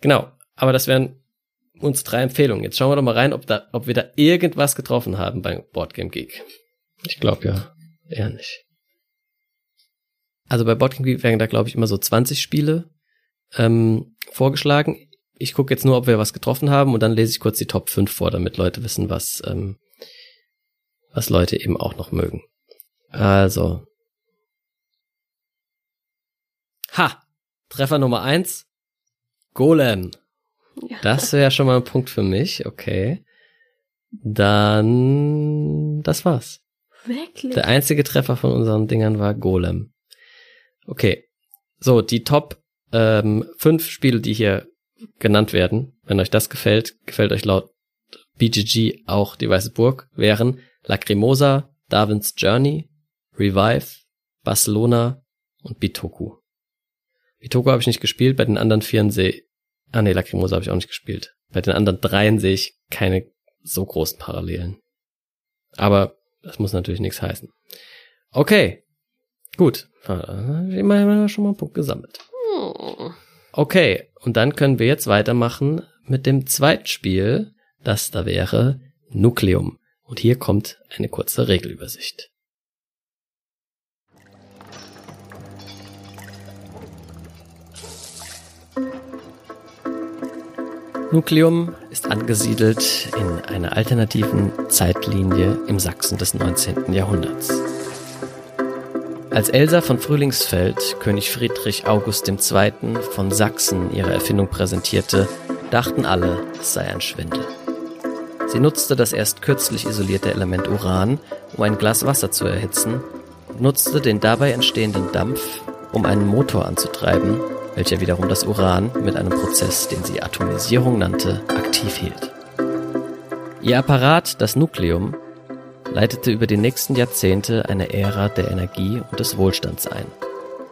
Speaker 1: Genau, aber das wären uns drei Empfehlungen. Jetzt schauen wir doch mal rein, ob, da, ob wir da irgendwas getroffen haben beim Boardgame Geek. Ich glaube ja, eher nicht. Also bei Boardgame Geek werden da, glaube ich, immer so 20 Spiele ähm, vorgeschlagen. Ich gucke jetzt nur, ob wir was getroffen haben und dann lese ich kurz die Top 5 vor, damit Leute wissen, was, ähm, was Leute eben auch noch mögen. Also. Ha! Treffer Nummer eins Golem.
Speaker 2: Ja.
Speaker 1: Das wäre schon mal ein Punkt für mich, okay. Dann, das war's.
Speaker 2: Wirklich?
Speaker 1: Der einzige Treffer von unseren Dingern war Golem. Okay. So, die Top ähm, fünf Spiele, die hier genannt werden, wenn euch das gefällt, gefällt euch laut BGG auch die Weiße Burg, wären Lacrimosa, Darwin's Journey, Revive, Barcelona und Bitoku. Bitoku habe ich nicht gespielt, bei den anderen vieren sehe Ah nee, Lacrimosa habe ich auch nicht gespielt. Bei den anderen dreien sehe ich keine so großen Parallelen. Aber das muss natürlich nichts heißen. Okay, gut. Immerhin schon mal einen Punkt gesammelt.
Speaker 2: Hm.
Speaker 1: Okay, und dann können wir jetzt weitermachen mit dem zweiten Spiel. Das da wäre Nucleum. Und hier kommt eine kurze Regelübersicht. Nucleum ist angesiedelt in einer alternativen Zeitlinie im Sachsen des 19. Jahrhunderts. Als Elsa von Frühlingsfeld König Friedrich August II. von Sachsen ihre Erfindung präsentierte, dachten alle, es sei ein Schwindel. Sie nutzte das erst kürzlich isolierte Element Uran, um ein Glas Wasser zu erhitzen, nutzte den dabei entstehenden Dampf, um einen Motor anzutreiben, welcher wiederum das Uran mit einem Prozess, den sie Atomisierung nannte, aktiv hielt. Ihr Apparat, das Nukleum, leitete über die nächsten Jahrzehnte eine Ära der Energie und des Wohlstands ein.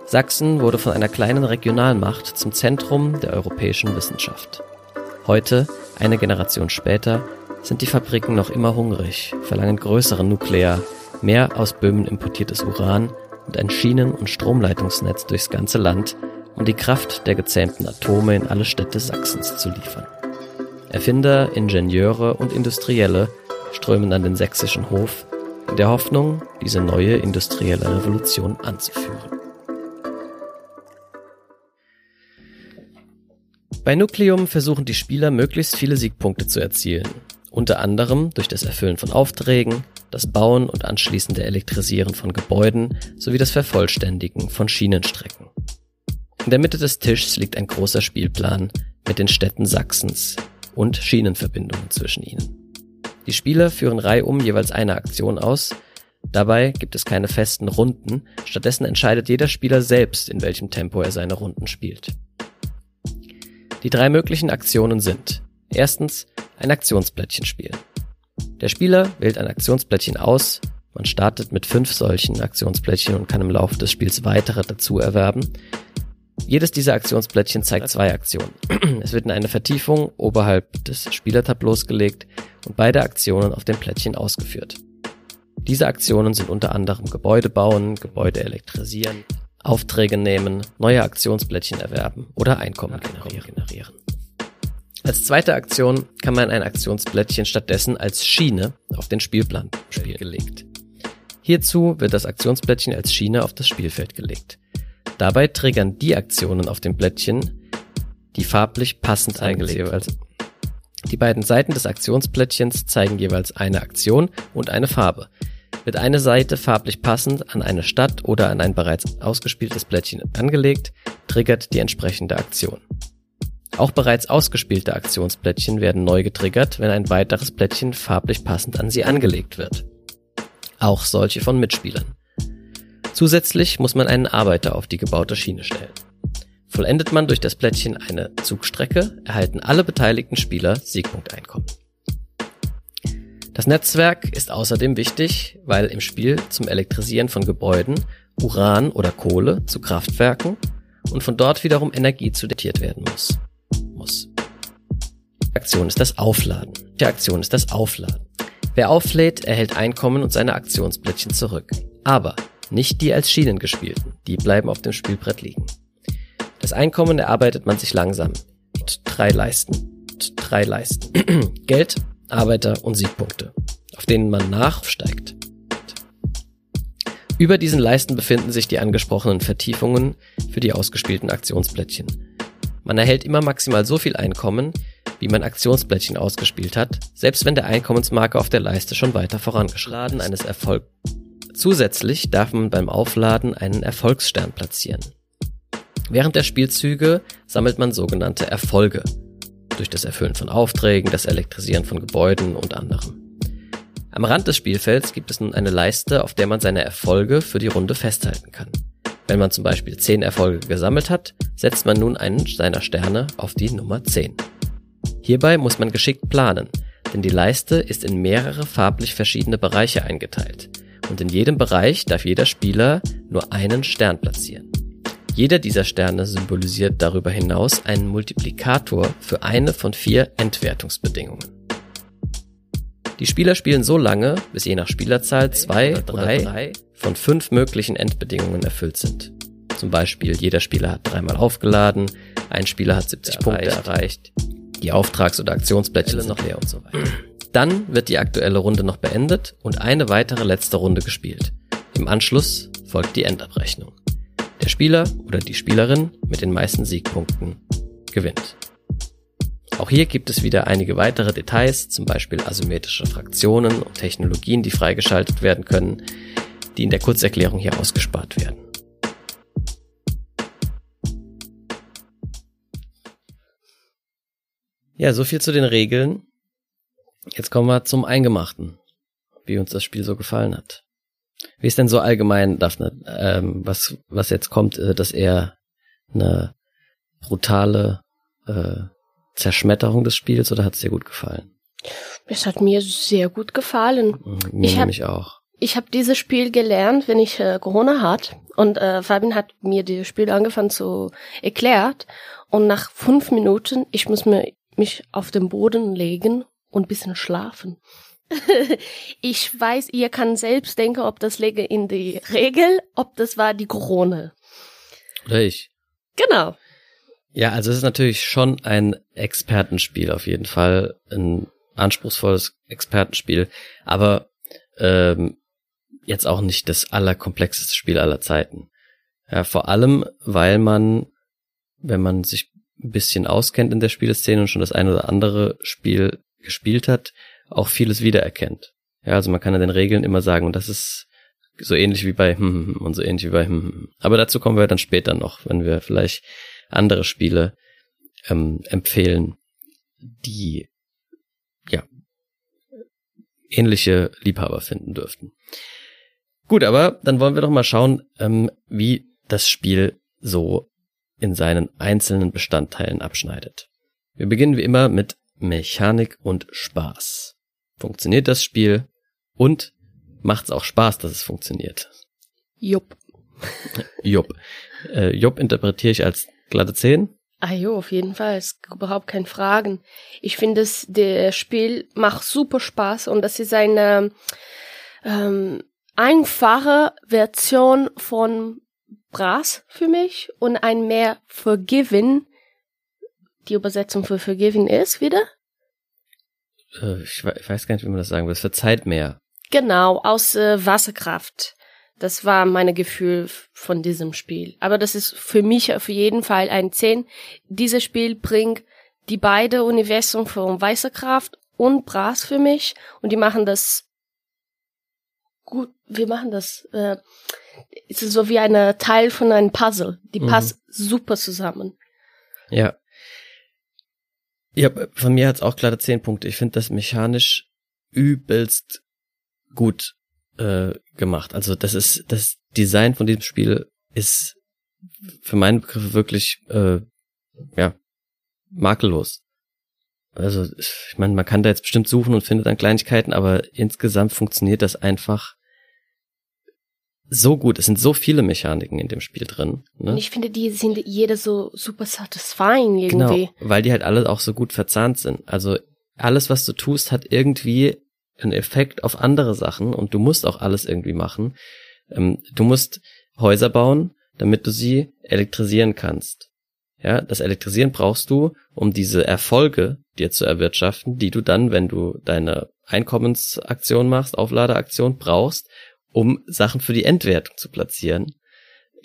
Speaker 1: Sachsen wurde von einer kleinen Regionalmacht zum Zentrum der europäischen Wissenschaft. Heute, eine Generation später, sind die Fabriken noch immer hungrig, verlangen größere Nuklear, mehr aus Böhmen importiertes Uran und ein Schienen- und Stromleitungsnetz durchs ganze Land, um die Kraft der gezähmten Atome in alle Städte Sachsens zu liefern. Erfinder, Ingenieure und Industrielle strömen an den sächsischen Hof in der Hoffnung, diese neue industrielle Revolution anzuführen. Bei Nucleum versuchen die Spieler möglichst viele Siegpunkte zu erzielen, unter anderem durch das Erfüllen von Aufträgen, das Bauen und anschließende Elektrisieren von Gebäuden sowie das Vervollständigen von Schienenstrecken. In der Mitte des Tischs liegt ein großer Spielplan mit den Städten Sachsens und Schienenverbindungen zwischen ihnen. Die Spieler führen reihum jeweils eine Aktion aus, dabei gibt es keine festen Runden, stattdessen entscheidet jeder Spieler selbst, in welchem Tempo er seine Runden spielt. Die drei möglichen Aktionen sind erstens ein Aktionsplättchen spielen. Der Spieler wählt ein Aktionsplättchen aus, man startet mit fünf solchen Aktionsplättchen und kann im Laufe des Spiels weitere dazu erwerben. Jedes dieser Aktionsplättchen zeigt zwei Aktionen. *clears throat* Es wird in eine Vertiefung oberhalb des Spielertableaus gelegt und beide Aktionen auf dem Plättchen ausgeführt. Diese Aktionen sind unter anderem Gebäude bauen, Gebäude elektrisieren, Aufträge nehmen, neue Aktionsplättchen erwerben oder Einkommen generieren. Als zweite Aktion kann man ein Aktionsplättchen stattdessen als Schiene auf den Spielplan gelegt. Hierzu wird das Aktionsplättchen als Schiene auf das Spielfeld gelegt. Dabei triggern die Aktionen auf dem Blättchen, die farblich passend eingelegt werden. Die beiden Seiten des Aktionsplättchens zeigen jeweils eine Aktion und eine Farbe. Wird eine Seite farblich passend an eine Stadt oder an ein bereits ausgespieltes Blättchen angelegt, triggert die entsprechende Aktion. Auch bereits ausgespielte Aktionsplättchen werden neu getriggert, wenn ein weiteres Plättchen farblich passend an sie angelegt wird. Auch solche von Mitspielern. Zusätzlich muss man einen Arbeiter auf die gebaute Schiene stellen. Vollendet man durch das Plättchen eine Zugstrecke, erhalten alle beteiligten Spieler Siegpunkteinkommen. Das Netzwerk ist außerdem wichtig, weil im Spiel zum Elektrisieren von Gebäuden Uran oder Kohle zu Kraftwerken und von dort wiederum Energie zu datiert werden muss. muss. Die Aktion ist das Aufladen. Die Aktion ist das Aufladen. Wer auflädt, erhält Einkommen und seine Aktionsplättchen zurück. Aber nicht die als Schienen gespielten, die bleiben auf dem Spielbrett liegen. Das Einkommen erarbeitet man sich langsam. Drei Leisten. Drei Leisten. *clears throat* Geld, Arbeiter und Siegpunkte, auf denen man nachsteigt. Über diesen Leisten befinden sich die angesprochenen Vertiefungen für die ausgespielten Aktionsplättchen. Man erhält immer maximal so viel Einkommen, wie man Aktionsplättchen ausgespielt hat, selbst wenn der Einkommensmarker auf der Leiste schon weiter vorangeschlagen eines Erfolg. Zusätzlich darf man beim Aufladen einen Erfolgsstern platzieren. Während der Spielzüge sammelt man sogenannte Erfolge. durch das Erfüllen von Aufträgen, das Elektrisieren von Gebäuden und anderem. Am Rand des Spielfelds gibt es nun eine Leiste, auf der man seine Erfolge für die Runde festhalten kann. Wenn man zum Beispiel 10 Erfolge gesammelt hat, setzt man nun einen seiner Sterne auf die Nummer 10. Hierbei muss man geschickt planen, denn die Leiste ist in mehrere farblich verschiedene Bereiche eingeteilt und in jedem Bereich darf jeder Spieler nur einen Stern platzieren. Jeder dieser Sterne symbolisiert darüber hinaus einen Multiplikator für eine von vier Entwertungsbedingungen. Die Spieler spielen so lange, bis je nach Spielerzahl zwei oder drei von fünf möglichen Endbedingungen erfüllt sind. Zum Beispiel jeder Spieler hat dreimal aufgeladen, ein Spieler hat 70 Punkte erreicht, die Auftrags- oder Aktionsplättchen sind noch leer und so weiter. Dann wird die aktuelle Runde noch beendet und eine weitere letzte Runde gespielt. Im Anschluss folgt die Endabrechnung. Der Spieler oder die Spielerin mit den meisten Siegpunkten gewinnt. Auch hier gibt es wieder einige weitere Details, zum Beispiel asymmetrische Fraktionen und Technologien, die freigeschaltet werden können, die in der Kurzerklärung hier ausgespart werden. Ja, so viel zu den Regeln. Jetzt kommen wir zum Eingemachten, wie uns das Spiel so gefallen hat. Wie ist denn so allgemein, Daphne, ähm, was, was jetzt kommt, äh, dass er eine brutale äh, Zerschmetterung des Spiels oder hat es dir gut gefallen?
Speaker 2: Es hat mir sehr gut gefallen.
Speaker 1: Mhm, mir
Speaker 2: ich
Speaker 1: nämlich auch.
Speaker 2: Ich habe dieses Spiel gelernt, wenn ich äh, Corona hat und äh, Fabian hat mir dieses Spiel angefangen zu erklärt und nach fünf Minuten ich muss mir mich auf den Boden legen und bisschen schlafen. *laughs* ich weiß, ihr kann selbst denken, ob das lege in die Regel, ob das war die Krone.
Speaker 1: Oder ich.
Speaker 2: Genau.
Speaker 1: Ja, also es ist natürlich schon ein Expertenspiel auf jeden Fall, ein anspruchsvolles Expertenspiel, aber ähm, jetzt auch nicht das allerkomplexeste Spiel aller Zeiten. Ja, vor allem, weil man, wenn man sich ein bisschen auskennt in der Spieleszene und schon das ein oder andere Spiel gespielt hat, auch vieles wiedererkennt. Ja, also man kann an den Regeln immer sagen, und das ist so ähnlich wie bei *laughs* hm, hm, hm und so ähnlich wie bei hm, hm. Aber dazu kommen wir dann später noch, wenn wir vielleicht andere Spiele ähm, empfehlen, die ja ähnliche Liebhaber finden dürften. Gut, aber dann wollen wir doch mal schauen, ähm, wie das Spiel so in seinen einzelnen Bestandteilen abschneidet. Wir beginnen wie immer mit Mechanik und Spaß. Funktioniert das Spiel und macht's auch Spaß, dass es funktioniert?
Speaker 2: Jupp. *laughs*
Speaker 1: Jupp. Äh, Jupp interpretiere ich als glatte 10.
Speaker 2: Ah jo, auf jeden Fall. Es ist überhaupt kein Fragen. Ich finde, das der Spiel macht super Spaß und das ist eine ähm, einfache Version von Brass für mich und ein mehr Forgiven die Übersetzung für forgiven ist wieder?
Speaker 1: Äh, ich weiß gar nicht, wie man das sagen will. Es verzeiht mehr.
Speaker 2: Genau, aus äh, Wasserkraft. Das war mein Gefühl von diesem Spiel. Aber das ist für mich auf jeden Fall ein 10. Dieses Spiel bringt die beide Universum von Wasserkraft und Brass für mich und die machen das gut. Wir machen das. Äh, es ist so wie ein Teil von einem Puzzle. Die mhm. passt super zusammen.
Speaker 1: Ja, ja, von mir hat's auch glatte zehn Punkte. Ich finde das mechanisch übelst gut äh, gemacht. Also das ist das Design von diesem Spiel ist für meine Begriffe wirklich äh, ja makellos. Also ich meine, man kann da jetzt bestimmt suchen und findet dann Kleinigkeiten, aber insgesamt funktioniert das einfach so gut. Es sind so viele Mechaniken in dem Spiel drin.
Speaker 2: Ne? Und ich finde, die sind jede so super satisfying irgendwie.
Speaker 1: Genau, weil die halt alle auch so gut verzahnt sind. Also alles, was du tust, hat irgendwie einen Effekt auf andere Sachen und du musst auch alles irgendwie machen. Ähm, du musst Häuser bauen, damit du sie elektrisieren kannst. Ja, das Elektrisieren brauchst du, um diese Erfolge dir zu erwirtschaften, die du dann, wenn du deine Einkommensaktion machst, Aufladeaktion brauchst, um Sachen für die Endwertung zu platzieren.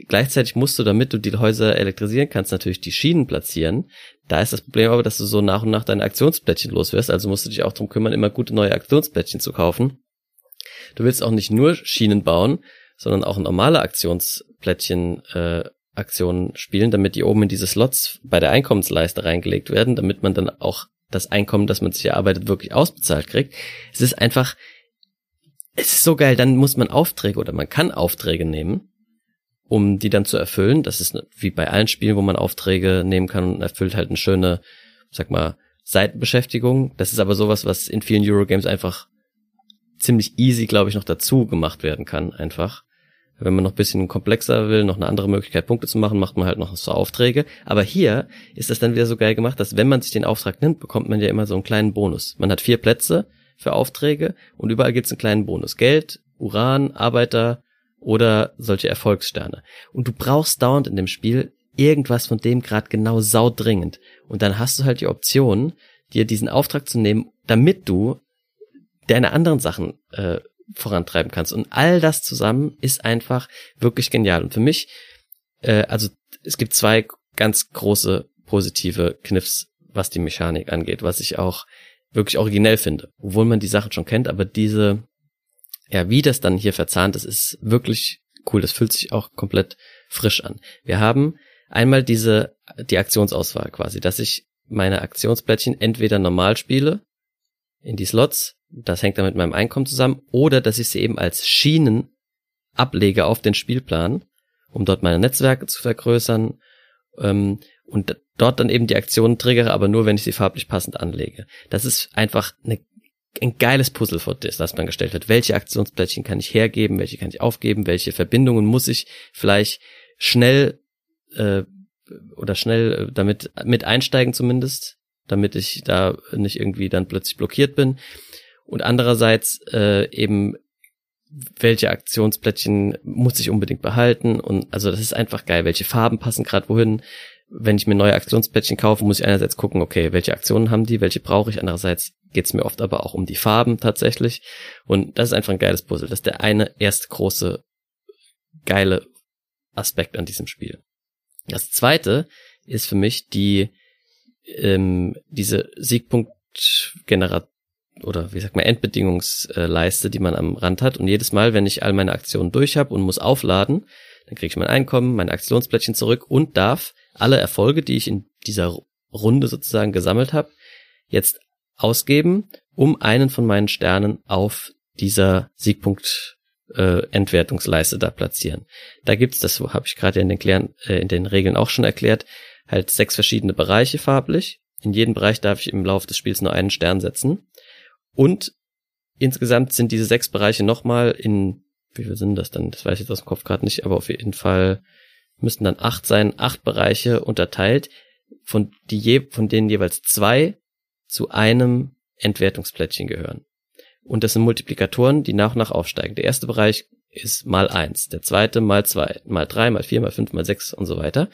Speaker 1: Gleichzeitig musst du, damit du die Häuser elektrisieren kannst, natürlich die Schienen platzieren. Da ist das Problem aber, dass du so nach und nach deine Aktionsplättchen los wirst. Also musst du dich auch darum kümmern, immer gute neue Aktionsplättchen zu kaufen. Du willst auch nicht nur Schienen bauen, sondern auch normale Aktionsplättchen äh, Aktionen spielen, damit die oben in diese Slots bei der Einkommensleiste reingelegt werden, damit man dann auch das Einkommen, das man sich erarbeitet, wirklich ausbezahlt kriegt. Es ist einfach, es ist so geil, dann muss man Aufträge oder man kann Aufträge nehmen, um die dann zu erfüllen. Das ist wie bei allen Spielen, wo man Aufträge nehmen kann und erfüllt halt eine schöne, sag mal, Seitenbeschäftigung. Das ist aber sowas, was in vielen Eurogames einfach ziemlich easy, glaube ich, noch dazu gemacht werden kann, einfach. Wenn man noch bisschen komplexer will, noch eine andere Möglichkeit, Punkte zu machen, macht man halt noch so Aufträge. Aber hier ist das dann wieder so geil gemacht, dass wenn man sich den Auftrag nimmt, bekommt man ja immer so einen kleinen Bonus. Man hat vier Plätze für Aufträge und überall gibt's einen kleinen Bonus. Geld, Uran, Arbeiter oder solche Erfolgssterne. Und du brauchst dauernd in dem Spiel irgendwas von dem gerade genau saudringend. Und dann hast du halt die Option, dir diesen Auftrag zu nehmen, damit du deine anderen Sachen äh, vorantreiben kannst. Und all das zusammen ist einfach wirklich genial. Und für mich, äh, also es gibt zwei ganz große positive Kniffs, was die Mechanik angeht, was ich auch wirklich originell finde. Obwohl man die Sachen schon kennt, aber diese, ja, wie das dann hier verzahnt ist, ist wirklich cool. Das fühlt sich auch komplett frisch an. Wir haben einmal diese, die Aktionsauswahl quasi, dass ich meine Aktionsplättchen entweder normal spiele, in die Slots, das hängt dann mit meinem Einkommen zusammen, oder dass ich sie eben als Schienen ablege auf den Spielplan, um dort meine Netzwerke zu vergrößern ähm, und dort dann eben die Aktionen triggere, aber nur, wenn ich sie farblich passend anlege. Das ist einfach eine, ein geiles Puzzle, vor das, das man gestellt hat. Welche Aktionsplättchen kann ich hergeben, welche kann ich aufgeben, welche Verbindungen muss ich vielleicht schnell äh, oder schnell äh, damit mit einsteigen zumindest, damit ich da nicht irgendwie dann plötzlich blockiert bin. Und andererseits äh, eben, welche Aktionsplättchen muss ich unbedingt behalten? Und also das ist einfach geil. Welche Farben passen gerade wohin? Wenn ich mir neue Aktionsplättchen kaufe, muss ich einerseits gucken, okay, welche Aktionen haben die, welche brauche ich. Andererseits geht es mir oft aber auch um die Farben tatsächlich. Und das ist einfach ein geiles Puzzle. Das ist der eine erste große geile Aspekt an diesem Spiel. Das zweite ist für mich die ähm, diese Siegpunktgeneration oder wie sagt man, Endbedingungsleiste, die man am Rand hat. Und jedes Mal, wenn ich all meine Aktionen durch habe und muss aufladen, dann kriege ich mein Einkommen, meine Aktionsplättchen zurück und darf alle Erfolge, die ich in dieser Runde sozusagen gesammelt habe, jetzt ausgeben, um einen von meinen Sternen auf dieser Siegpunkt äh, Entwertungsleiste da platzieren. Da gibt's, das habe ich gerade in den, Klären, äh, in den Regeln auch schon erklärt, halt sechs verschiedene Bereiche farblich. In jedem Bereich darf ich im Laufe des Spiels nur einen Stern setzen. Und insgesamt sind diese sechs Bereiche nochmal in, wie viel sind das dann? Das weiß ich jetzt aus dem Kopf gerade nicht, aber auf jeden Fall müssten dann acht sein, acht Bereiche unterteilt, von, die je, von denen jeweils zwei zu einem Entwertungsplättchen gehören. Und das sind Multiplikatoren, die nach und nach aufsteigen. Der erste Bereich ist mal eins, der zweite mal zwei, mal drei, mal vier, mal fünf, mal sechs und so weiter.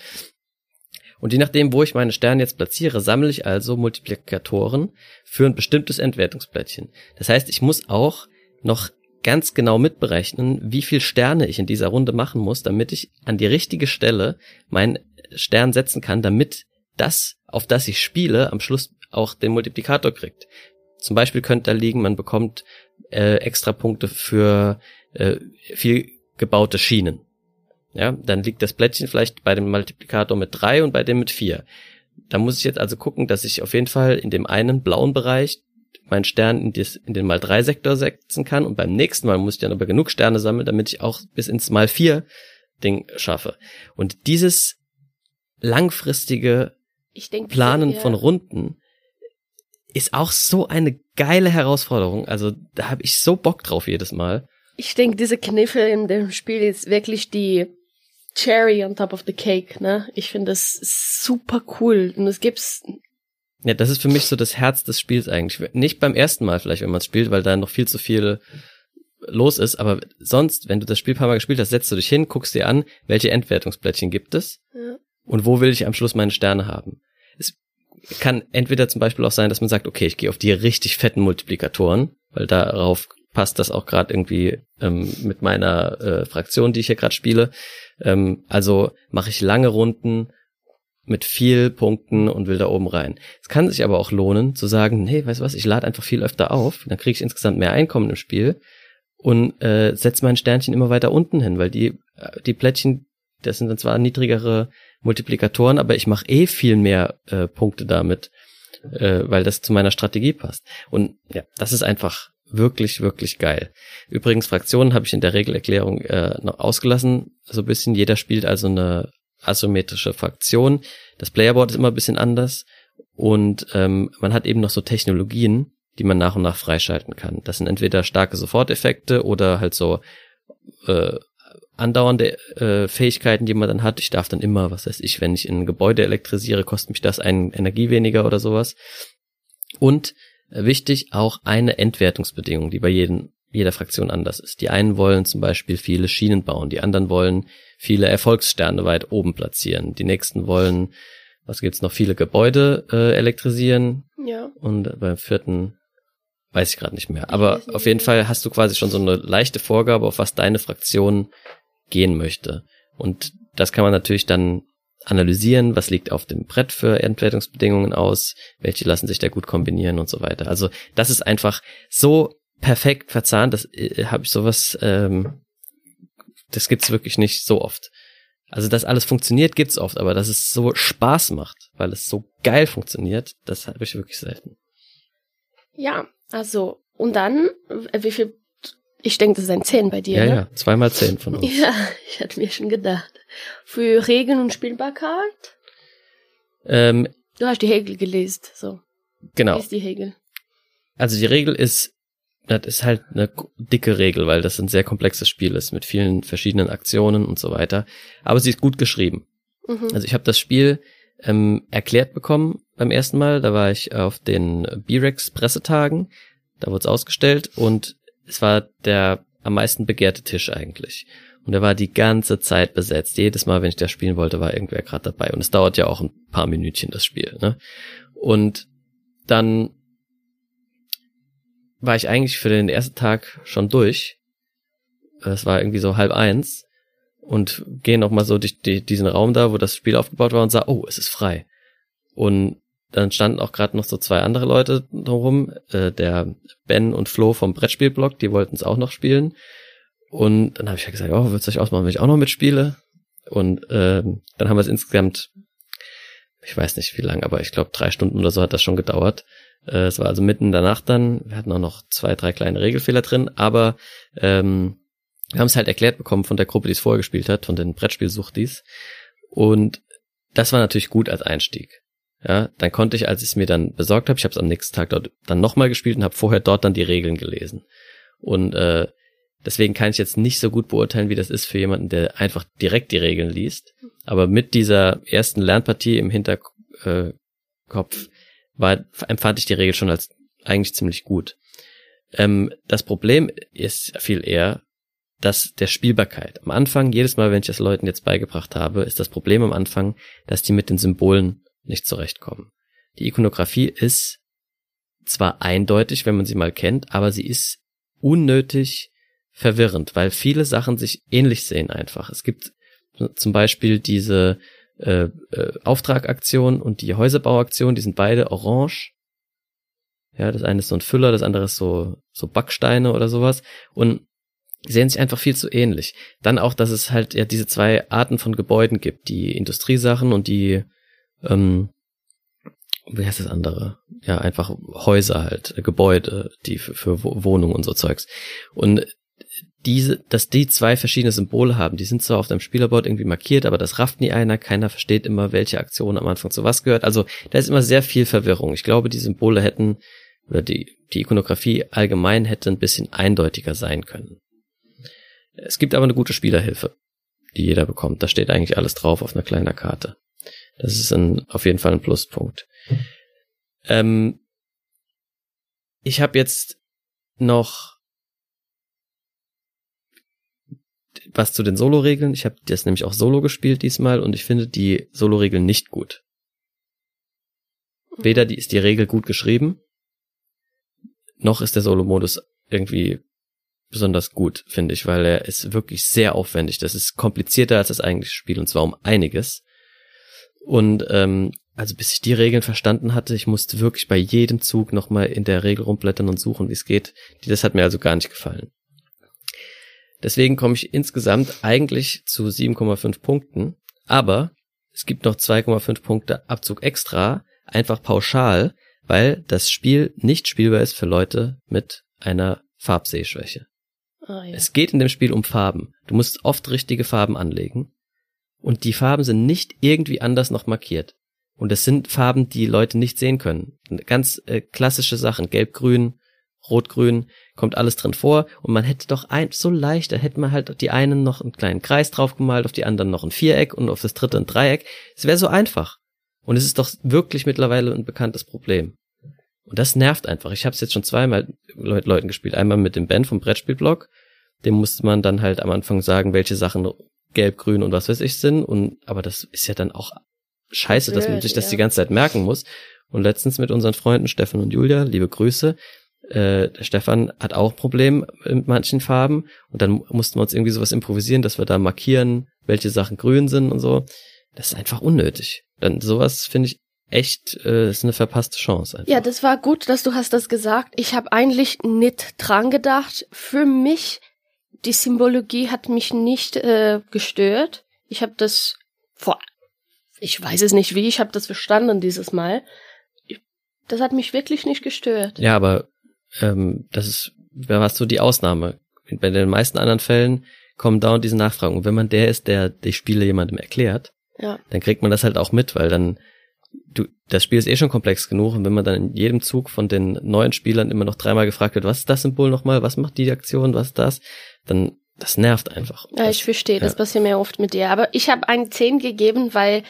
Speaker 1: Und je nachdem, wo ich meine Sterne jetzt platziere, sammle ich also Multiplikatoren für ein bestimmtes Entwertungsplättchen. Das heißt, ich muss auch noch ganz genau mitberechnen, wie viel Sterne ich in dieser Runde machen muss, damit ich an die richtige Stelle meinen Stern setzen kann, damit das, auf das ich spiele, am Schluss auch den Multiplikator kriegt. Zum Beispiel könnte da liegen, man bekommt äh, extra Punkte für äh, viel gebaute Schienen. Ja, dann liegt das Plättchen vielleicht bei dem Multiplikator mit drei und bei dem mit vier. Da muss ich jetzt also gucken, dass ich auf jeden Fall in dem einen blauen Bereich meinen Stern in, des, in den mal drei Sektor setzen kann und beim nächsten Mal muss ich dann aber genug Sterne sammeln, damit ich auch bis ins mal vier Ding schaffe. Und dieses langfristige
Speaker 2: denk,
Speaker 1: Planen
Speaker 2: ja.
Speaker 1: von Runden ist auch so eine geile Herausforderung. Also da habe ich so Bock drauf jedes Mal.
Speaker 2: Ich denke, diese Kniffe in dem Spiel ist wirklich die Cherry on top of the cake, ne? Ich finde das super cool. Und es gibt's.
Speaker 1: Ja, das ist für mich so das Herz des Spiels eigentlich. Nicht beim ersten Mal vielleicht, wenn man es spielt, weil da noch viel zu viel los ist, aber sonst, wenn du das Spiel ein paar Mal gespielt hast, setzt du dich hin, guckst dir an, welche Endwertungsplättchen gibt es
Speaker 2: Ja.
Speaker 1: und wo will ich am Schluss meine Sterne haben. Es kann entweder zum Beispiel auch sein, dass man sagt, okay, ich gehe auf die richtig fetten Multiplikatoren, weil darauf passt das auch gerade irgendwie ähm, mit meiner äh, Fraktion, die ich hier gerade spiele. Ähm, also mache ich lange Runden mit viel Punkten und will da oben rein. Es kann sich aber auch lohnen zu sagen, nee, weißt du was, ich lade einfach viel öfter auf, dann kriege ich insgesamt mehr Einkommen im Spiel und äh, setze mein Sternchen immer weiter unten hin, weil die, äh, die Plättchen, Das sind dann zwar niedrigere Multiplikatoren, aber ich mache eh viel mehr äh, Punkte damit, äh, weil das zu meiner Strategie passt. Und ja, das ist einfach wirklich, wirklich geil. Übrigens, Fraktionen habe ich in der Regelerklärung äh, noch ausgelassen. So ein bisschen, jeder spielt also eine asymmetrische Fraktion. Das Playerboard ist immer ein bisschen anders. Und ähm, man hat eben noch so Technologien, die man nach und nach freischalten kann. Das sind entweder starke Soforteffekte oder halt so äh, andauernde äh, Fähigkeiten, die man dann hat. Ich darf dann immer, was weiß ich, wenn ich ein Gebäude elektrisiere, kostet mich das ein Energie weniger oder sowas. Und wichtig auch eine Entwertungsbedingung, die bei jedem, jeder Fraktion anders ist. Die einen wollen zum Beispiel viele Schienen bauen, die anderen wollen viele Erfolgssterne weit oben platzieren, die nächsten wollen, was gibt's noch, viele Gebäude äh, elektrisieren.
Speaker 2: Ja.
Speaker 1: Und beim vierten weiß ich gerade nicht mehr. Aber auf jeden Fall hast du quasi schon so eine leichte Vorgabe, auf was deine Fraktion gehen möchte. Und das kann man natürlich dann analysieren, was liegt auf dem Brett für Entwertungsbedingungen aus, welche lassen sich da gut kombinieren und so weiter. Also das ist einfach so perfekt verzahnt, das äh, habe ich sowas, ähm, das gibt's wirklich nicht so oft. Also dass alles funktioniert, gibt's oft, aber dass es so Spaß macht, weil es so geil funktioniert, das habe ich wirklich selten.
Speaker 2: Ja, also und dann, äh, wie viel ich denke, das ist ein 10 bei dir,
Speaker 1: Ja,
Speaker 2: ne?
Speaker 1: ja, zweimal zehn von uns.
Speaker 2: Ja, *laughs* ich hatte mir schon gedacht. Für Regeln und Spielbarkeit?
Speaker 1: Ähm,
Speaker 2: Du hast die Regel gelesen, so.
Speaker 1: genau.
Speaker 2: Wie ist die Regel?
Speaker 1: Also die Regel ist, das ist halt eine dicke Regel, weil das ein sehr komplexes Spiel ist mit vielen verschiedenen Aktionen und so weiter. Aber sie ist gut geschrieben.
Speaker 2: Mhm.
Speaker 1: Also ich habe das Spiel ähm, erklärt bekommen beim ersten Mal. Da war ich auf den B-Rex Pressetagen. Da wurde es ausgestellt und es war der am meisten begehrte Tisch eigentlich. Und er war die ganze Zeit besetzt. Jedes Mal, wenn ich das spielen wollte, war irgendwer gerade dabei. Und es dauert ja auch ein paar Minütchen, das Spiel. Ne? Und dann war ich eigentlich für den ersten Tag schon durch. Es war irgendwie so halb eins. Und gehe noch mal so durch die, diesen Raum da, wo das Spiel aufgebaut war und sah, oh, es ist frei. Und dann standen auch gerade noch so zwei andere Leute drumherum, äh, der Ben und Flo vom Brettspielblog, die wollten es auch noch spielen. Und dann habe ich ja gesagt, oh, wird's euch ausmachen, wenn ich auch noch mitspiele? Und ähm, dann haben wir es insgesamt, ich weiß nicht wie lang, aber ich glaube drei Stunden oder so hat das schon gedauert. Äh, es war also mitten in der Nacht dann. Wir hatten auch noch zwei, drei kleine Regelfehler drin, aber ähm, wir haben es halt erklärt bekommen von der Gruppe, die es vorher gespielt hat, von den Brettspielsuchtis. Und das war natürlich gut als Einstieg. Ja, dann konnte ich, als ich es mir dann besorgt habe, ich habe es am nächsten Tag dort dann nochmal gespielt und habe vorher dort dann die Regeln gelesen. Und äh, deswegen kann ich jetzt nicht so gut beurteilen, wie das ist für jemanden, der einfach direkt die Regeln liest. Aber mit dieser ersten Lernpartie im Hinterkopf war, empfand ich die Regel schon als eigentlich ziemlich gut. Ähm, das Problem ist viel eher, dass der Spielbarkeit. Am Anfang, jedes Mal, wenn ich das Leuten jetzt beigebracht habe, ist das Problem am Anfang, dass die mit den Symbolen nicht zurechtkommen. Die Ikonografie ist zwar eindeutig, wenn man sie mal kennt, aber sie ist unnötig verwirrend, weil viele Sachen sich ähnlich sehen einfach. Es gibt zum Beispiel diese äh, äh, Auftragaktion und die Häuserbauaktion, die sind beide orange. Ja, das eine ist so ein Füller, das andere ist so, so Backsteine oder sowas. Und sehen sich einfach viel zu ähnlich. Dann auch, dass es halt ja diese zwei Arten von Gebäuden gibt, die Industriesachen und die ähm, wie heißt das andere? Ja, einfach Häuser halt, äh, Gebäude, die für, für Wohnungen und so Zeugs. Und diese, dass die zwei verschiedene Symbole haben, die sind zwar auf deinem Spielerboard irgendwie markiert, aber das rafft nie einer, keiner versteht immer, welche Aktion am Anfang zu was gehört. Also da ist immer sehr viel Verwirrung. Ich glaube, die Symbole hätten, oder die, die Ikonografie allgemein hätte ein bisschen eindeutiger sein können. Es gibt aber eine gute Spielerhilfe, die jeder bekommt. Da steht eigentlich alles drauf auf einer kleinen Karte. Das ist ein, auf jeden Fall ein Pluspunkt. Ähm, ich habe jetzt noch was zu den Solo-Regeln. Ich habe das nämlich auch Solo gespielt diesmal und ich finde die Solo-Regeln nicht gut. Weder die ist die Regel gut geschrieben, noch ist der Solo-Modus irgendwie besonders gut, finde ich, weil er ist wirklich sehr aufwendig. Das ist komplizierter als das eigentliche Spiel und zwar um einiges. Und ähm, also bis ich die Regeln verstanden hatte, ich musste wirklich bei jedem Zug nochmal in der Regel rumblättern und suchen, wie es geht. Das hat mir also gar nicht gefallen. Deswegen komme ich insgesamt eigentlich zu 7,5 Punkten. Aber es gibt noch 2,5 Punkte Abzug extra, einfach pauschal, weil das Spiel nicht spielbar ist für Leute mit einer Farbsehschwäche.
Speaker 2: Ah, ja.
Speaker 1: Es geht in dem Spiel um Farben. Du musst oft richtige Farben anlegen. Und die Farben sind nicht irgendwie anders noch markiert. Und es sind Farben, die Leute nicht sehen können. Ganz äh, klassische Sachen. Gelb, grün, rot, grün, kommt alles drin vor. Und man hätte doch ein, so leicht, da hätte man halt auf die einen noch einen kleinen Kreis drauf gemalt, auf die anderen noch ein Viereck und auf das dritte ein Dreieck. Es wäre so einfach. Und es ist doch wirklich mittlerweile ein bekanntes Problem. Und das nervt einfach. Ich habe es jetzt schon zweimal mit Leuten gespielt. Einmal mit dem Ben vom Brettspielblog. Dem musste man dann halt am Anfang sagen, welche Sachen gelb, grün und was weiß ich sind. Und aber das ist ja dann auch scheiße, dass man
Speaker 2: Blöd,
Speaker 1: sich das
Speaker 2: ja.
Speaker 1: die ganze Zeit merken muss. Und letztens mit unseren Freunden Stefan und Julia, liebe Grüße. Äh, Stefan hat auch ein Problem mit manchen Farben und dann mussten wir uns irgendwie sowas improvisieren, dass wir da markieren, welche Sachen grün sind und so. Das ist einfach unnötig. Dann sowas finde ich echt, äh, ist eine verpasste Chance. Einfach.
Speaker 2: Ja, das war gut, dass du hast das gesagt. Ich habe eigentlich nicht dran gedacht. Für mich, die Symbologie hat mich nicht äh, gestört. Ich habe das vor, ich weiß es nicht wie, ich habe das verstanden dieses Mal. Ich, das hat mich wirklich nicht gestört.
Speaker 1: Ja, aber ähm, das ist, wer warst du die Ausnahme? Bei den meisten anderen Fällen kommen dauernd diese Nachfragen. Und wenn man der ist, der die Spiele jemandem erklärt,
Speaker 2: Ja,
Speaker 1: dann kriegt man das halt auch mit, weil dann du das Spiel ist eh schon komplex genug und wenn man dann in jedem Zug von den neuen Spielern immer noch dreimal gefragt wird, was ist das Symbol nochmal, was macht die Aktion, was ist das, dann das nervt einfach.
Speaker 2: ja
Speaker 1: das,
Speaker 2: ich verstehe, das
Speaker 1: ja.
Speaker 2: passiert mir oft mit dir. Aber ich habe ein 10 gegeben, weil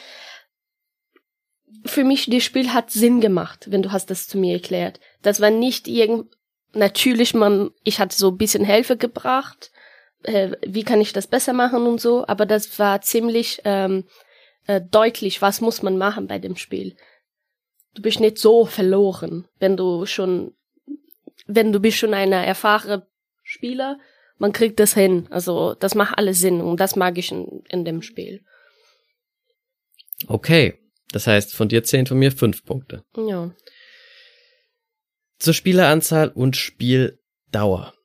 Speaker 2: für mich das Spiel hat Sinn gemacht, wenn du hast das zu mir erklärt. Das war nicht irgend natürlich man ich hatte so ein bisschen Hilfe gebracht, äh, wie kann ich das besser machen und so, aber das war ziemlich ähm, äh, deutlich, was muss man machen bei dem Spiel. Du bist nicht so verloren, wenn du schon wenn du bist schon ein erfahrener Spieler, man kriegt das hin. Also das macht alles Sinn und das mag ich in, in dem Spiel.
Speaker 1: Okay, das heißt von dir zehn, von mir fünf Punkte.
Speaker 2: Ja.
Speaker 1: Zur Spieleranzahl und Spieldauer.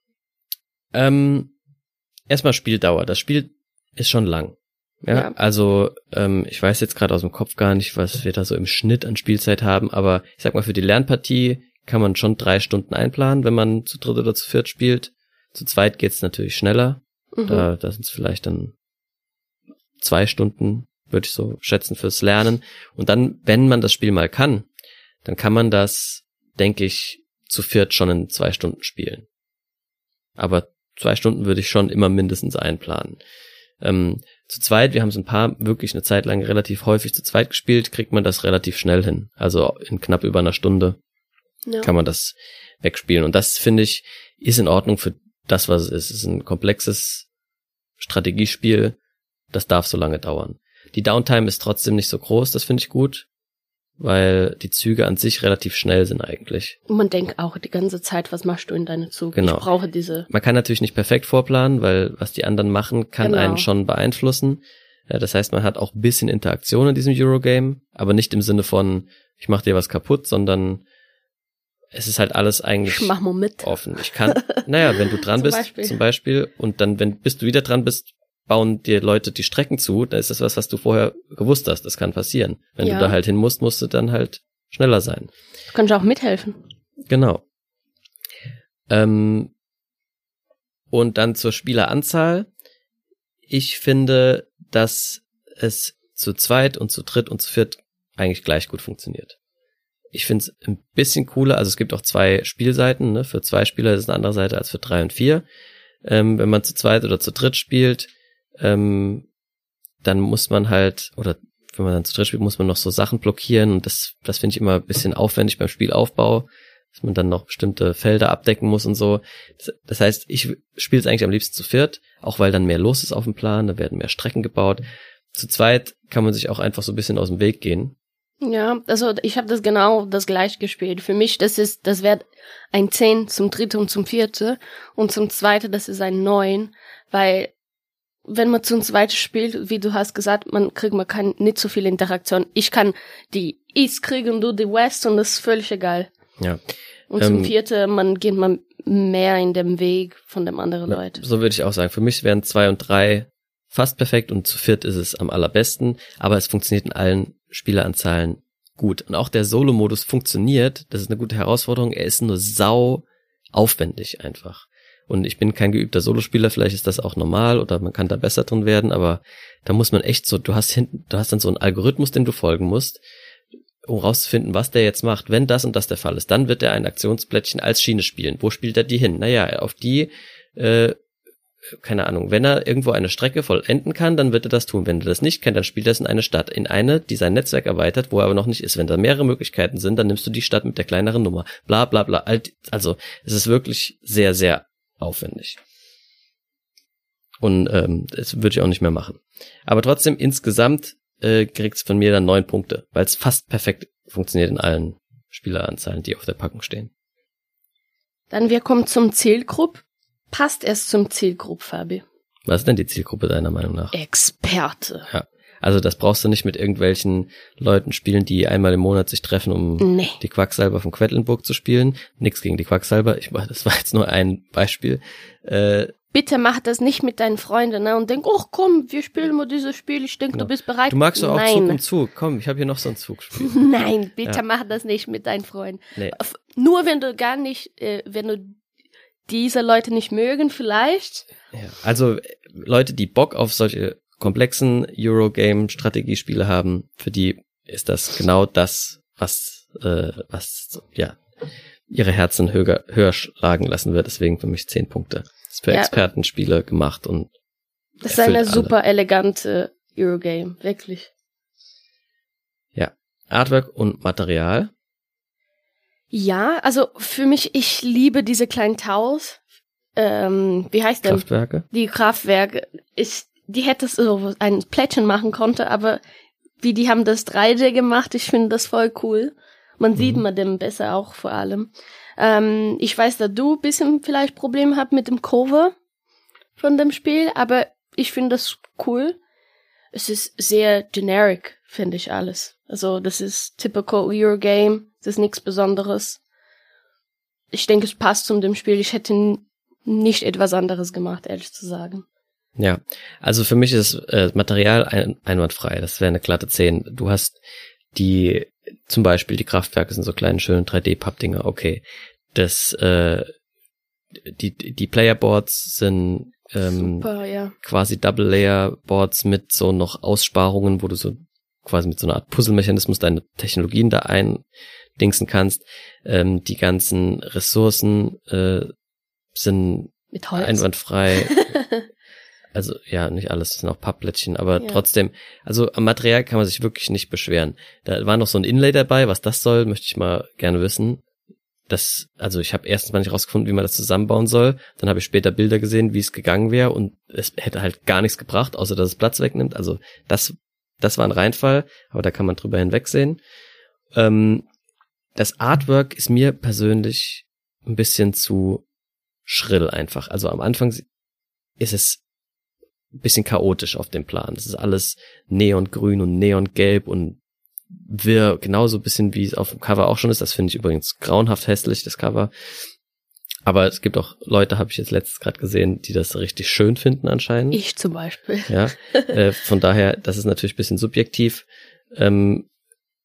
Speaker 1: Ähm, erstmal Spieldauer. Das Spiel ist schon lang. Ja,
Speaker 2: Ja.
Speaker 1: also ähm, ich weiß jetzt gerade aus dem Kopf gar nicht, was wir da so im Schnitt an Spielzeit haben, aber ich sag mal, für die Lernpartie kann man schon drei Stunden einplanen, wenn man zu dritt oder zu viert spielt. Zu zweit geht's natürlich schneller.
Speaker 2: Mhm.
Speaker 1: Da, da sind es vielleicht dann zwei Stunden, würde ich so schätzen, fürs Lernen. Und dann, wenn man das Spiel mal kann, dann kann man das, denke ich, zu viert schon in zwei Stunden spielen. Aber zwei Stunden würde ich schon immer mindestens einplanen. Ähm, zu zweit, wir haben es ein paar wirklich eine Zeit lang relativ häufig zu zweit gespielt, kriegt man das relativ schnell hin. Also in knapp über einer Stunde
Speaker 2: ja.
Speaker 1: kann man das wegspielen. Und das finde ich ist in Ordnung für das, was es ist. Es ist ein komplexes Strategiespiel. Das darf so lange dauern. Die Downtime ist trotzdem nicht so groß. Das finde ich gut, weil die Züge an sich relativ schnell sind eigentlich.
Speaker 2: Und man denkt auch die ganze Zeit, was machst du in deinem Zug?
Speaker 1: Genau.
Speaker 2: Ich brauche diese.
Speaker 1: Man kann natürlich nicht perfekt vorplanen, weil was die anderen machen, kann
Speaker 2: Genau.
Speaker 1: einen schon beeinflussen. Ja, das heißt, man hat auch ein bisschen Interaktion in diesem Eurogame, aber nicht im Sinne von, ich mach dir was kaputt, sondern es ist halt alles eigentlich
Speaker 2: Ich mach mal mit.
Speaker 1: offen. Ich kann, naja, wenn du *laughs* dran
Speaker 2: Zum
Speaker 1: bist,
Speaker 2: Beispiel.
Speaker 1: zum Beispiel, und dann, wenn, bis du wieder dran bist, bauen dir Leute die Strecken zu, dann ist das was, was du vorher gewusst hast. Das kann passieren. Wenn
Speaker 2: Ja.
Speaker 1: du da halt hin musst, musst du dann halt schneller sein.
Speaker 2: Du kannst auch mithelfen.
Speaker 1: Genau. Ähm, und dann zur Spieleranzahl. Ich finde, dass es zu zweit und zu dritt und zu viert eigentlich gleich gut funktioniert. Ich finde es ein bisschen cooler, also es gibt auch zwei Spielseiten, ne? für zwei Spieler ist es eine andere Seite als für drei und vier. Ähm, wenn man zu zweit oder zu dritt spielt, ähm, dann muss man halt, oder wenn man dann zu dritt spielt, muss man noch so Sachen blockieren und das, das finde ich immer ein bisschen aufwendig beim Spielaufbau, dass man dann noch bestimmte Felder abdecken muss und so. Das, heißt, ich spiele es eigentlich am liebsten zu viert, auch weil dann mehr los ist auf dem Plan, da werden mehr Strecken gebaut. Zu zweit kann man sich auch einfach so ein bisschen aus dem Weg gehen.
Speaker 2: Ja, also ich habe das genau das gleich gespielt. Für mich, das ist, das wird ein 10 zum dritten und zum vierten und zum zweiten, das ist ein 9, weil wenn man zum zweiten spielt, wie du hast gesagt, man kriegt man kann nicht so viel Interaktion. Ich kann die East kriegen, du die West und das ist völlig egal.
Speaker 1: Ja.
Speaker 2: Und
Speaker 1: Ähm,
Speaker 2: zum vierten, man geht man mehr in dem Weg von dem anderen
Speaker 1: Ja,
Speaker 2: Leute.
Speaker 1: So würde ich auch sagen. Für mich wären zwei und drei fast perfekt und zu viert ist es am allerbesten, aber es funktioniert in allen Spieleranzahlen gut. Und auch der Solo-Modus funktioniert. Das ist eine gute Herausforderung. Er ist nur sau aufwendig einfach. Und ich bin kein geübter Solospieler, vielleicht ist das auch normal oder man kann da besser drin werden, aber da muss man echt so, du hast hinten, du hast dann so einen Algorithmus, dem du folgen musst, um rauszufinden, was der jetzt macht. Wenn das und das der Fall ist, dann wird er ein Aktionsplättchen als Schiene spielen. Wo spielt er die hin? Naja, auf die, äh, keine Ahnung, wenn er irgendwo eine Strecke vollenden kann, dann wird er das tun. Wenn er das nicht kann, dann spielt er es in eine Stadt, in eine, die sein Netzwerk erweitert, wo er aber noch nicht ist. Wenn da mehrere Möglichkeiten sind, dann nimmst du die Stadt mit der kleineren Nummer. Bla bla bla. Also es ist wirklich sehr, sehr aufwendig. Und ähm, das würde ich auch nicht mehr machen. Aber trotzdem, insgesamt äh, kriegt's von mir dann neun Punkte, weil es fast perfekt funktioniert in allen Spieleranzahlen, die auf der Packung stehen.
Speaker 2: Dann wir kommen zum Zielgrupp. Passt es zum Zielgrupp, Fabi?
Speaker 1: Was ist denn die Zielgruppe deiner Meinung nach?
Speaker 2: Experte.
Speaker 1: Also das brauchst du nicht mit irgendwelchen Leuten spielen, die einmal im Monat sich treffen, um
Speaker 2: Nee.
Speaker 1: die Quacksalber von Quedlinburg zu spielen. Nix gegen die Quacksalber. Ich war, das war jetzt nur ein Beispiel. Äh,
Speaker 2: Bitte mach das nicht mit deinen Freunden ne? und denk, oh komm, wir spielen mal dieses Spiel, ich denke,
Speaker 1: Genau.
Speaker 2: du bist bereit.
Speaker 1: du magst doch auch
Speaker 2: Nein.
Speaker 1: Zug um Zug. Komm, ich habe hier noch so ein Zugspiel. *laughs*
Speaker 2: Nein, bitte
Speaker 1: Ja.
Speaker 2: mach das nicht mit deinen Freunden.
Speaker 1: Nee.
Speaker 2: Nur wenn du gar nicht, äh, wenn du diese Leute nicht mögen, vielleicht.
Speaker 1: Ja. Also äh, Leute, die Bock auf solche komplexen Eurogame-Strategiespiele haben, für die ist das genau das, was, äh, was ja ihre Herzen höher, höher schlagen lassen wird. Deswegen für mich zehn Punkte. Ist für
Speaker 2: Ja.
Speaker 1: Expertenspiele gemacht und
Speaker 2: Das ist eine
Speaker 1: alle.
Speaker 2: super elegante Eurogame, wirklich.
Speaker 1: Artwork und Material.
Speaker 2: Ja, also für mich, ich liebe diese kleinen Taus. Ähm, wie heißt der?
Speaker 1: Kraftwerke.
Speaker 2: Die Kraftwerke. Ich, die hätte so ein Plättchen machen konnte, aber wie die haben das 3D gemacht, ich finde das voll cool. Man sieht man dem besser auch vor allem. Ähm, ich weiß, dass du ein bisschen vielleicht Probleme habt mit dem Cover von dem Spiel, aber ich finde das cool. Es ist sehr generic, finde ich alles. Also das ist typical Eurogame, das ist nichts Besonderes. Ich denke, es passt zu dem Spiel. Ich hätte nicht etwas anderes gemacht, ehrlich zu sagen.
Speaker 1: Ja, also für mich ist äh, Material ein, einwandfrei. Das wäre eine glatte 10. Du hast die, zum Beispiel die Kraftwerke sind so kleine, schöne 3D-Pappdinger, okay. Das, äh, die, die Playerboards sind ähm,
Speaker 2: Super, ja.
Speaker 1: quasi Double-Layer-Boards mit so noch Aussparungen, wo du so quasi mit so einer Art Puzzle-Mechanismus deine Technologien da eindingsen kannst. Ähm, die ganzen Ressourcen äh, sind einwandfrei. *laughs* Also ja, nicht alles das sind auch Pappplättchen, aber
Speaker 2: Ja.
Speaker 1: trotzdem, also am Material kann man sich wirklich nicht beschweren. Da war noch so ein Inlay dabei, was das soll, möchte ich mal gerne wissen. Das, also ich habe erstens mal nicht rausgefunden, wie man das zusammenbauen soll. Dann habe ich später Bilder gesehen, wie es gegangen wäre und es hätte halt gar nichts gebracht, außer dass es Platz wegnimmt. Also das, das war ein Reinfall, aber da kann man drüber hinwegsehen. Ähm, das Artwork ist mir persönlich ein bisschen zu schrill einfach. Also am Anfang ist es bisschen chaotisch auf dem Plan. Es ist alles neongrün und neongelb und wirr, genauso ein bisschen wie es auf dem Cover auch schon ist. Das finde ich übrigens grauenhaft hässlich, das Cover. Aber es gibt auch Leute, habe ich jetzt letztens gerade gesehen, die das richtig schön finden anscheinend.
Speaker 2: Ich zum Beispiel.
Speaker 1: Ja, *laughs* äh, von daher, das ist natürlich ein bisschen subjektiv. Ähm,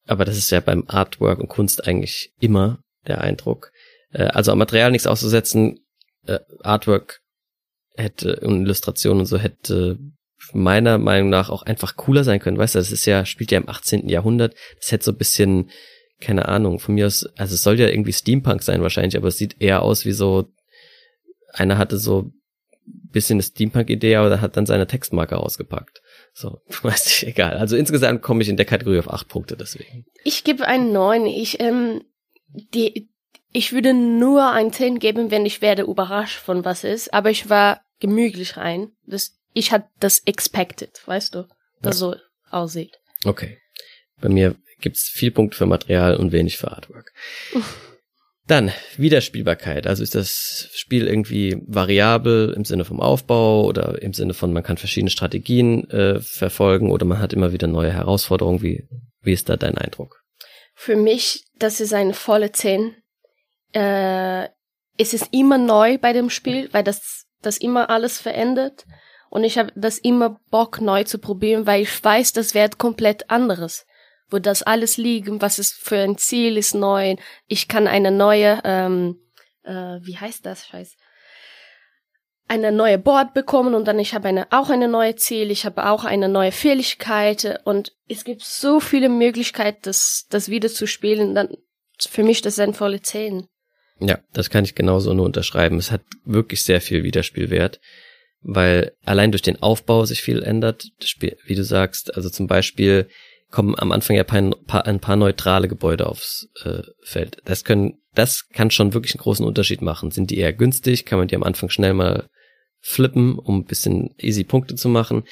Speaker 1: aber das ist ja beim Artwork und Kunst eigentlich immer der Eindruck. Äh, also am Material nichts auszusetzen, äh, Artwork hätte und Illustration und so hätte meiner Meinung nach auch einfach cooler sein können. Weißt du, das ist ja, spielt ja im 18. Jahrhundert. Das hätte so ein bisschen, keine Ahnung, von mir aus, also es soll ja irgendwie Steampunk sein wahrscheinlich, aber es sieht eher aus wie so, einer hatte so ein bisschen eine Steampunk-Idee, aber hat dann seine Textmarker ausgepackt. So, *laughs* weiß ich, egal. Also insgesamt komme ich in der Kategorie auf acht Punkte deswegen.
Speaker 2: Ich gebe einen 9. Ich, ähm, die, ich würde nur ein 10 geben, wenn ich werde überrascht von was ist, aber ich war gemütlich rein. Das, ich hatte das expected, weißt du, was so aussieht.
Speaker 1: Okay. Bei mir gibt's viel Punkte für Material und wenig für Artwork. Dann Wiederspielbarkeit. Also ist das Spiel irgendwie variabel im Sinne vom Aufbau oder im Sinne von, man kann verschiedene Strategien äh, verfolgen oder man hat immer wieder neue Herausforderungen. Wie, wie ist da dein Eindruck?
Speaker 2: Für mich, das ist eine volle 10. Äh, es ist immer neu bei dem Spiel, weil das, das immer alles verändert. Und ich habe das immer Bock neu zu probieren, weil ich weiß, das wird komplett anderes. Wo das alles liegt, was es für ein Ziel ist neu. Ich kann eine neue, ähm, äh, wie heißt das, Scheiß? Eine neue Board bekommen und dann ich habe eine, auch eine neue Ziel, ich habe auch eine neue Fähigkeit und es gibt so viele Möglichkeiten, das, das wieder zu spielen. Dann, für mich, das sind volle Zehn.
Speaker 1: Ja, das kann ich genauso nur unterschreiben. Es hat wirklich sehr viel Wiederspielwert weil allein durch den Aufbau sich viel ändert. Spiel, wie du sagst, also zum Beispiel kommen am Anfang ja ein paar, ein paar neutrale Gebäude aufs äh, Feld. Das können, das kann schon wirklich einen großen Unterschied machen. Sind die eher günstig? Kann man die am Anfang schnell mal flippen, um ein bisschen easy Punkte zu machen?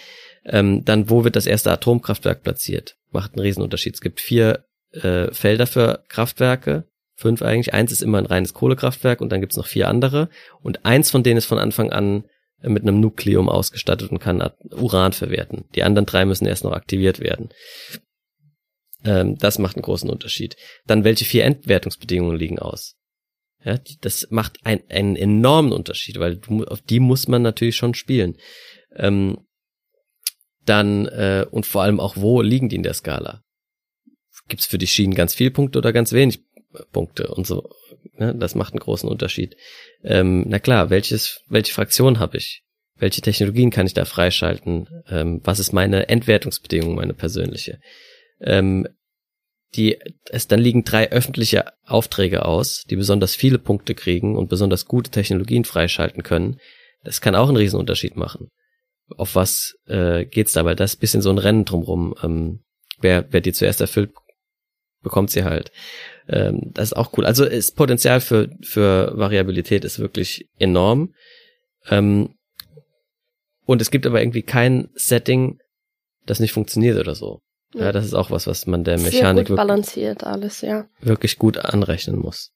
Speaker 1: Ähm, dann, wo wird das erste Atomkraftwerk platziert? Macht einen riesen Unterschied. Es gibt vier äh, Felder für Kraftwerke, fünf eigentlich. Eins ist immer ein reines Kohlekraftwerk und dann gibt's noch vier andere. Und eins von denen ist von Anfang an mit einem Nukleum ausgestattet und kann Uran verwerten. Die anderen drei müssen erst noch aktiviert werden. Ähm, das macht einen großen Unterschied. Dann, welche vier Endwertungsbedingungen liegen aus? Ja, das macht ein, einen enormen Unterschied, weil du, auf die muss man natürlich schon spielen. Ähm, dann, äh, und vor allem auch, wo liegen die in der Skala? Gibt es für die Schienen ganz viel Punkte oder ganz wenig Punkte und so Ne? Das macht einen großen Unterschied. Ähm, na klar, welches, welche Fraktion habe ich? Welche Technologien kann ich da freischalten? Ähm, was ist meine Entwertungsbedingung, meine persönliche? Ähm, die, es, dann liegen drei öffentliche Aufträge aus, die besonders viele Punkte kriegen und besonders gute Technologien freischalten können. Das kann auch einen Riesenunterschied machen. Auf was äh, geht's da? Weil das ist bisschen so ein Rennen drumrum. Ähm, wer, wer die zuerst erfüllt, bekommt sie halt. Ähm, das ist auch cool. Also das Potenzial für, für Variabilität ist wirklich enorm. Ähm, und es gibt aber irgendwie kein Setting, das nicht funktioniert oder so. Ja, ja das ist auch was, was man der Mechanik
Speaker 2: gut balanciert alles, ja.
Speaker 1: wirklich gut anrechnen muss.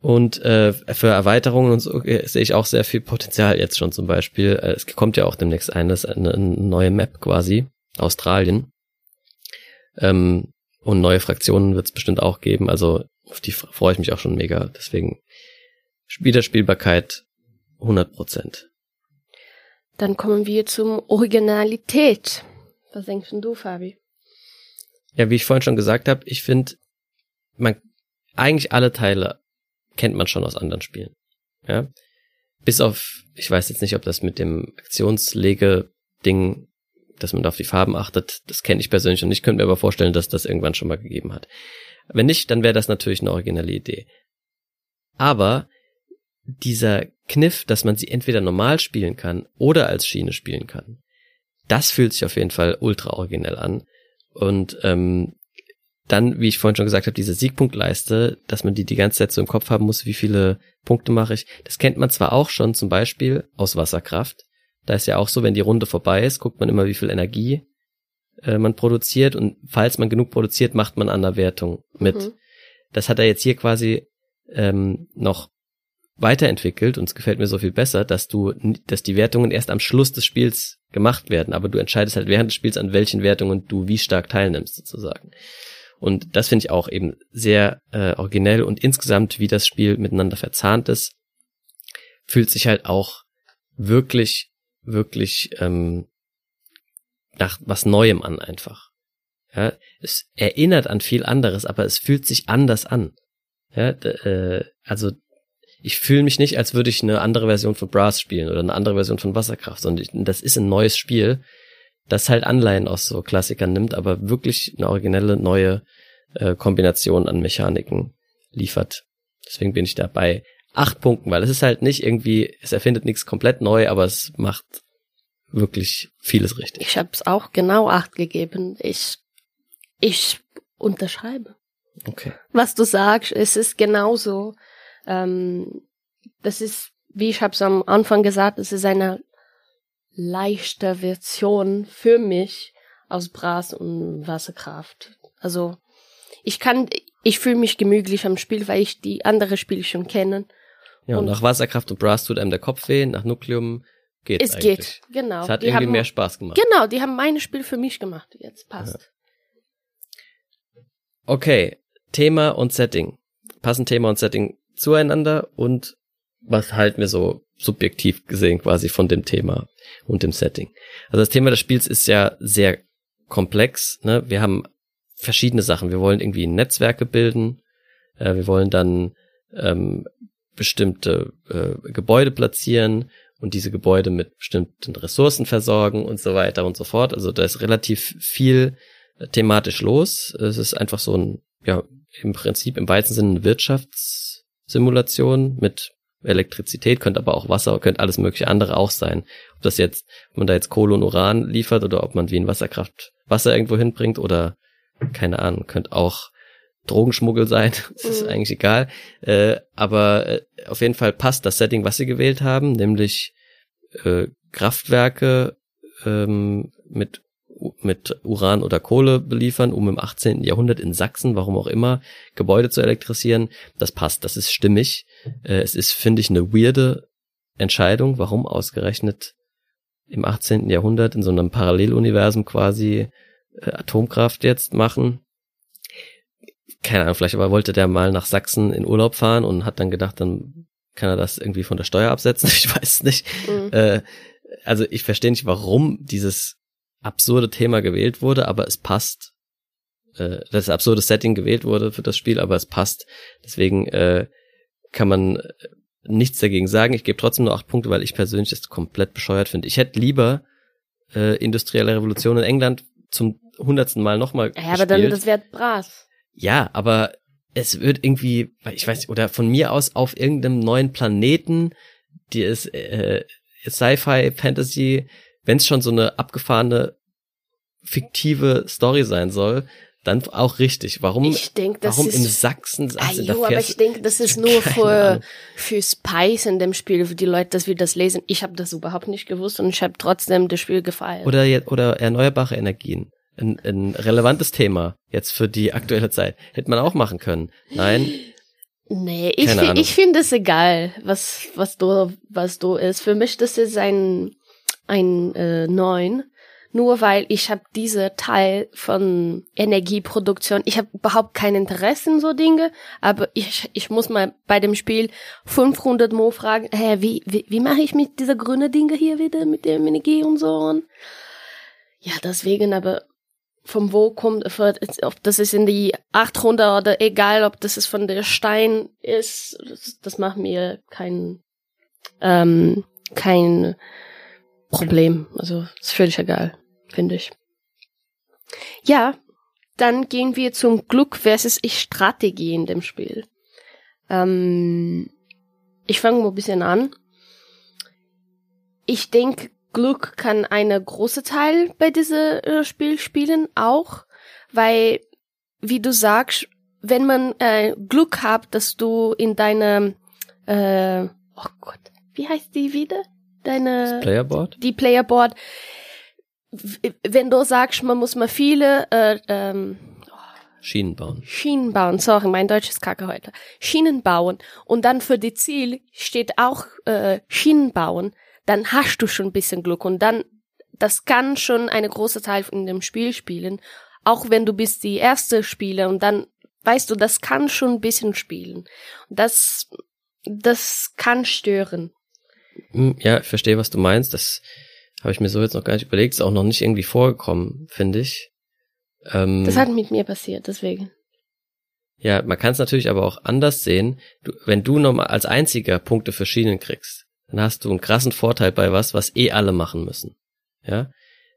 Speaker 1: Und äh, für Erweiterungen und so äh, sehe ich auch sehr viel Potenzial jetzt schon zum Beispiel. Äh, es kommt ja auch demnächst eine, eine, eine neue Map quasi, Australien. Ähm, und neue Fraktionen wird es bestimmt auch geben. Also auf die freue ich mich auch schon mega. Deswegen Wiederspielbarkeit 100 Prozent.
Speaker 2: Dann kommen wir zum Originalität. Was denkst du, Fabi?
Speaker 1: Ja, wie ich vorhin schon gesagt habe, ich finde, man eigentlich alle Teile kennt man schon aus anderen Spielen. Ja, bis auf, ich weiß jetzt nicht, ob das mit dem Aktionslege-Ding dass man auf die Farben achtet, das kenne ich persönlich und ich könnte mir aber vorstellen, dass das irgendwann schon mal gegeben hat. Wenn nicht, dann wäre das natürlich eine originelle Idee. Aber dieser Kniff, dass man sie entweder normal spielen kann oder als Schiene spielen kann, das fühlt sich auf jeden Fall ultra originell an. Und ähm, dann, wie ich vorhin schon gesagt habe, diese Siegpunktleiste, dass man die die ganze Zeit so im Kopf haben muss, wie viele Punkte mache ich, das kennt man zwar auch schon zum Beispiel aus Wasserkraft, da ist ja auch so, wenn die Runde vorbei ist, guckt man immer, wie viel Energie äh, man produziert und falls man genug produziert, macht man an der Wertung mit. Mhm. Das hat er jetzt hier quasi ähm, noch weiterentwickelt und es gefällt mir so viel besser, dass du, dass die Wertungen erst am Schluss des Spiels gemacht werden, aber du entscheidest halt während des Spiels, an welchen Wertungen du wie stark teilnimmst, sozusagen. Und das finde ich auch eben sehr äh, originell und insgesamt, wie das Spiel miteinander verzahnt ist, fühlt sich halt auch wirklich wirklich ähm, nach was Neuem an einfach. Ja, es erinnert an viel anderes, aber es fühlt sich anders an. Ja, äh, also ich fühle mich nicht, als würde ich eine andere Version von Brass spielen oder eine andere Version von Wasserkraft, sondern ich, das ist ein neues Spiel, das halt Anleihen aus so Klassikern nimmt, aber wirklich eine originelle neue äh, Kombination an Mechaniken liefert. Deswegen bin ich dabei acht Punkten, weil es ist halt nicht irgendwie, es erfindet nichts komplett neu, aber es macht wirklich vieles richtig.
Speaker 2: Ich habe es auch genau acht gegeben. Ich, ich unterschreibe.
Speaker 1: Okay.
Speaker 2: Was du sagst, es ist genauso. Ähm, das ist, wie ich habe es am Anfang gesagt, es ist eine leichte Version für mich aus Bras und Wasserkraft. Also ich kann, ich fühle mich gemütlich am Spiel, weil ich die andere Spiele schon kenne.
Speaker 1: Ja, und, nach Wasserkraft und Brass tut einem der Kopf weh, nach Nukleum geht Es eigentlich. geht,
Speaker 2: genau.
Speaker 1: Es hat die irgendwie haben, mehr Spaß gemacht.
Speaker 2: Genau, die haben meine Spiel für mich gemacht. Jetzt passt.
Speaker 1: Ja. Okay, Thema und Setting. Passen Thema und Setting zueinander und was halten wir so subjektiv gesehen quasi von dem Thema und dem Setting. Also das Thema des Spiels ist ja sehr komplex. Ne? Wir haben verschiedene Sachen. Wir wollen irgendwie Netzwerke bilden. Äh, wir wollen dann ähm, bestimmte äh, Gebäude platzieren und diese Gebäude mit bestimmten Ressourcen versorgen und so weiter und so fort. Also da ist relativ viel äh, thematisch los. Es ist einfach so ein, ja, im Prinzip im weitesten Sinne eine Wirtschaftssimulation mit Elektrizität, könnte aber auch Wasser, könnte alles mögliche andere auch sein. Ob das jetzt, ob man da jetzt Kohle und Uran liefert oder ob man wie in Wasserkraft Wasser irgendwo hinbringt oder keine Ahnung, könnte auch Drogenschmuggel sein, *laughs* das ist mhm. eigentlich egal. Äh, aber äh, auf jeden Fall passt das Setting, was sie gewählt haben, nämlich äh, Kraftwerke ähm, mit mit Uran oder Kohle beliefern, um im 18. Jahrhundert in Sachsen, warum auch immer, Gebäude zu elektrisieren. Das passt, das ist stimmig. Äh, es ist, finde ich, eine weirde Entscheidung, warum ausgerechnet im 18. Jahrhundert in so einem Paralleluniversum quasi äh, Atomkraft jetzt machen. Keine Ahnung, vielleicht aber wollte der mal nach Sachsen in Urlaub fahren und hat dann gedacht, dann kann er das irgendwie von der Steuer absetzen. *laughs* Ich weiß nicht. Mhm. Äh, also ich verstehe nicht, warum dieses absurde Thema gewählt wurde, aber es passt. Äh, das absurde Setting gewählt wurde für das Spiel, aber es passt. Deswegen äh, kann man äh, nichts dagegen sagen. Ich gebe trotzdem nur acht Punkte, weil ich persönlich das komplett bescheuert finde. Ich hätte lieber äh, industrielle Revolution in England zum hundertsten Mal nochmal. Ja,
Speaker 2: aber dann das wäre brav.
Speaker 1: Ja, aber es wird irgendwie, ich weiß nicht, oder von mir aus auf irgendeinem neuen Planeten, die ist äh, Sci-Fi, Fantasy, wenn es schon so eine abgefahrene fiktive Story sein soll, dann auch richtig. Warum,
Speaker 2: ich denk, das
Speaker 1: warum
Speaker 2: ist,
Speaker 1: in Sachsen?
Speaker 2: Ah, jo, aber ich denke, das ist *laughs* nur für, für Spice in dem Spiel, für die Leute, dass wir das lesen. Ich habe das überhaupt nicht gewusst und ich habe trotzdem das Spiel gefeiert.
Speaker 1: Oder, oder erneuerbare Energien. Ein, ein relevantes Thema jetzt für die aktuelle Zeit. Hätte man auch machen können. Nein.
Speaker 2: Nee, ich, ich finde es egal, was, was du, was du ist. Für mich, das ist ein, ein äh, neun nur weil ich habe diese Teil von Energieproduktion, ich habe überhaupt kein Interesse in so Dinge, aber ich, ich muss mal bei dem Spiel 500 Mo fragen, hä, wie, wie, wie mache ich mit dieser grüne Dinge hier wieder, mit dem Energie und so und ja, deswegen, aber von wo kommt, ob das ist in die 800 oder egal, ob das ist von der Stein ist, das, das macht mir kein, ähm, kein Problem. Also ist völlig egal, finde ich. Ja, dann gehen wir zum Glück versus Ich Strategie in dem Spiel. Ähm, ich fange mal ein bisschen an. Ich denke, Glück kann eine große Teil bei diesem äh, Spiel spielen, auch, weil, wie du sagst, wenn man äh, Glück hat, dass du in deinem, äh, oh Gott, wie heißt die wieder? deine
Speaker 1: das Playerboard?
Speaker 2: Die Playerboard. Wenn du sagst, man muss mal viele äh, ähm,
Speaker 1: Schienen bauen.
Speaker 2: Schienen bauen, sorry, mein Deutsch ist kacke heute. Schienen bauen und dann für die Ziel steht auch äh, Schienen bauen, dann hast du schon ein bisschen Glück und dann das kann schon eine große Teil in dem Spiel spielen, auch wenn du bist die erste Spieler und dann weißt du, das kann schon ein bisschen spielen. Das das kann stören.
Speaker 1: Hm, ja, ich verstehe, was du meinst. Das habe ich mir so jetzt noch gar nicht überlegt. Ist auch noch nicht irgendwie vorgekommen, finde ich.
Speaker 2: Ähm, das hat mit mir passiert, deswegen.
Speaker 1: Ja, man kann es natürlich aber auch anders sehen. Du, wenn du nochmal als einziger Punkte für Schienen kriegst, dann hast du einen krassen Vorteil bei was, was eh alle machen müssen. Ja,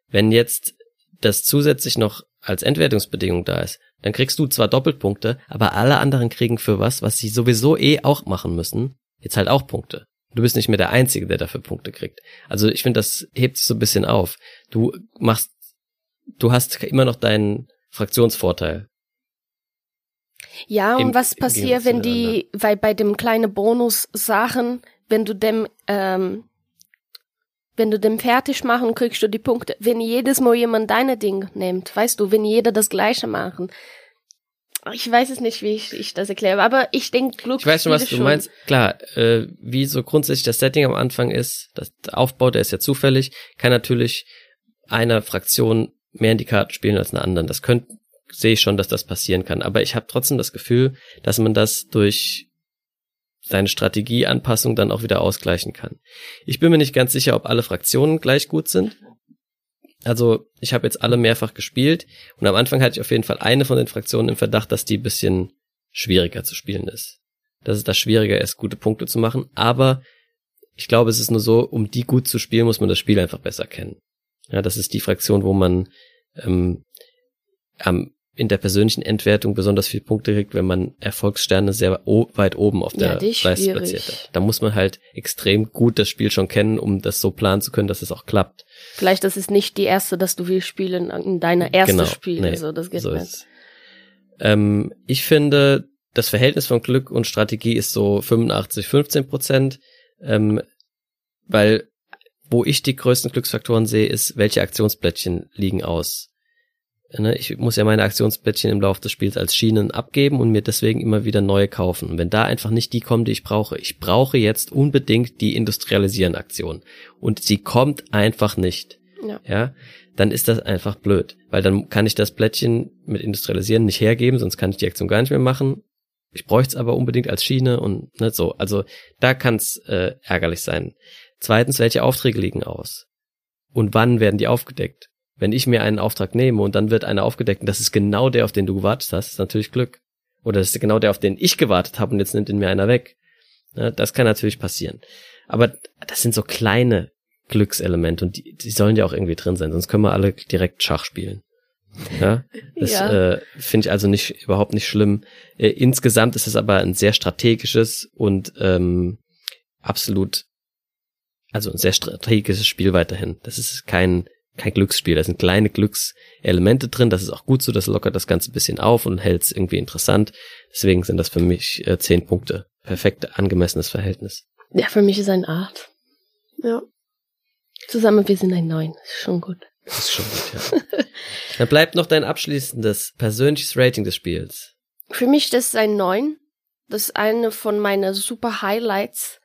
Speaker 1: wenn jetzt das zusätzlich noch als Entwertungsbedingung da ist, dann kriegst du zwar Doppelpunkte, aber alle anderen kriegen für was, was sie sowieso eh auch machen müssen, jetzt halt auch Punkte. Du bist nicht mehr der Einzige, der dafür Punkte kriegt. Also ich finde, das hebt sich so ein bisschen auf. Du machst, du hast immer noch deinen Fraktionsvorteil.
Speaker 2: Ja, und Im, was passiert, wenn die, weil bei dem kleinen Bonus-Sachen, wenn du dem, ähm, wenn du dem fertig machen, kriegst du die Punkte. Wenn jedes Mal jemand deine Ding nimmt, weißt du, wenn jeder das Gleiche machen, ich weiß es nicht, wie ich, ich das erkläre, aber ich denke, Glück
Speaker 1: Ich weiß schon, was du schon. meinst. Klar, äh, wie so grundsätzlich das Setting am Anfang ist, das Aufbau, der ist ja zufällig, kann natürlich einer Fraktion mehr in die Karten spielen als einer anderen. Das könnte, sehe ich schon, dass das passieren kann. Aber ich habe trotzdem das Gefühl, dass man das durch seine Strategieanpassung dann auch wieder ausgleichen kann. Ich bin mir nicht ganz sicher, ob alle Fraktionen gleich gut sind. Also ich habe jetzt alle mehrfach gespielt und am Anfang hatte ich auf jeden Fall eine von den Fraktionen im Verdacht, dass die bisschen schwieriger zu spielen ist. Dass es da schwieriger ist, gute Punkte zu machen. Aber ich glaube, es ist nur so, um die gut zu spielen, muss man das Spiel einfach besser kennen. Ja, das ist die Fraktion, wo man ähm, am in der persönlichen Endwertung besonders viele Punkte kriegt, wenn man Erfolgssterne sehr weit oben auf der
Speaker 2: ja,
Speaker 1: Leiste platziert hat. Da muss man halt extrem gut das Spiel schon kennen, um das so planen zu können, dass es auch klappt.
Speaker 2: Vielleicht das ist nicht die erste, dass du viel spielen in deiner ersten
Speaker 1: genau,
Speaker 2: Spiel.
Speaker 1: Nee,
Speaker 2: also das geht
Speaker 1: so
Speaker 2: nicht.
Speaker 1: Ähm, ich finde, das Verhältnis von Glück und Strategie ist so 85, 15 Prozent, ähm, weil wo ich die größten Glücksfaktoren sehe, ist, welche Aktionsplättchen liegen aus. Ne, ich muss ja meine Aktionsplättchen im Laufe des Spiels als Schienen abgeben und mir deswegen immer wieder neue kaufen. Und wenn da einfach nicht die kommen, die ich brauche, ich brauche jetzt unbedingt die industrialisieren Aktion und sie kommt einfach nicht.
Speaker 2: Ja.
Speaker 1: ja, dann ist das einfach blöd, weil dann kann ich das Plättchen mit industrialisieren nicht hergeben, sonst kann ich die Aktion gar nicht mehr machen. Ich bräuchte es aber unbedingt als Schiene und nicht ne, so. Also da kann es äh, ärgerlich sein. Zweitens, welche Aufträge liegen aus? Und wann werden die aufgedeckt? Wenn ich mir einen Auftrag nehme und dann wird einer aufgedeckt und das ist genau der, auf den du gewartet hast, ist natürlich Glück. Oder das ist genau der, auf den ich gewartet habe und jetzt nimmt ihn mir einer weg. Ja, das kann natürlich passieren. Aber das sind so kleine Glückselemente und die, die sollen ja auch irgendwie drin sein, sonst können wir alle direkt Schach spielen. Ja, das
Speaker 2: Ja.
Speaker 1: äh, finde ich also nicht überhaupt nicht schlimm. Äh, insgesamt ist es aber ein sehr strategisches und ähm, absolut, also ein sehr strategisches Spiel weiterhin. Das ist kein kein Glücksspiel. Da sind kleine Glückselemente drin. Das ist auch gut so. Das lockert das Ganze ein bisschen auf und hält es irgendwie interessant. Deswegen sind das für mich äh, zehn Punkte. Perfekt angemessenes Verhältnis.
Speaker 2: Ja, für mich ist ein Art. Ja. Zusammen wir sind ein Neun. Ist schon gut.
Speaker 1: Das ist schon gut, ja. *laughs* Dann bleibt noch dein abschließendes persönliches Rating des Spiels.
Speaker 2: Für mich das ist ein Neun. Das ist eine von meinen super Highlights.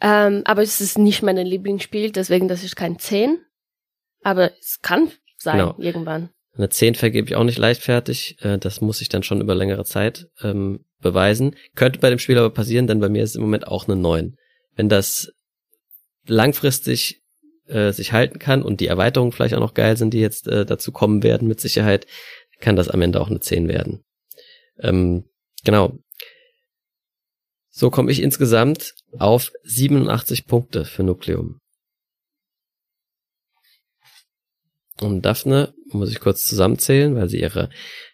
Speaker 2: Ähm, aber es ist nicht mein Lieblingsspiel, deswegen das ist kein Zehn. Aber es kann sein,
Speaker 1: Genau.
Speaker 2: irgendwann.
Speaker 1: Eine 10 vergebe ich auch nicht leichtfertig. Äh, Das muss ich dann schon über längere Zeit ähm, beweisen. Könnte bei dem Spiel aber passieren, denn bei mir ist es im Moment auch eine 9. Wenn das langfristig äh, sich halten kann und die Erweiterungen vielleicht auch noch geil sind, die jetzt äh, dazu kommen werden, mit Sicherheit, kann das am Ende auch eine 10 werden. Ähm, genau. So komme ich insgesamt auf 87 Punkte für Nukleum. Und Daphne muss ich kurz zusammenzählen, weil sie ihre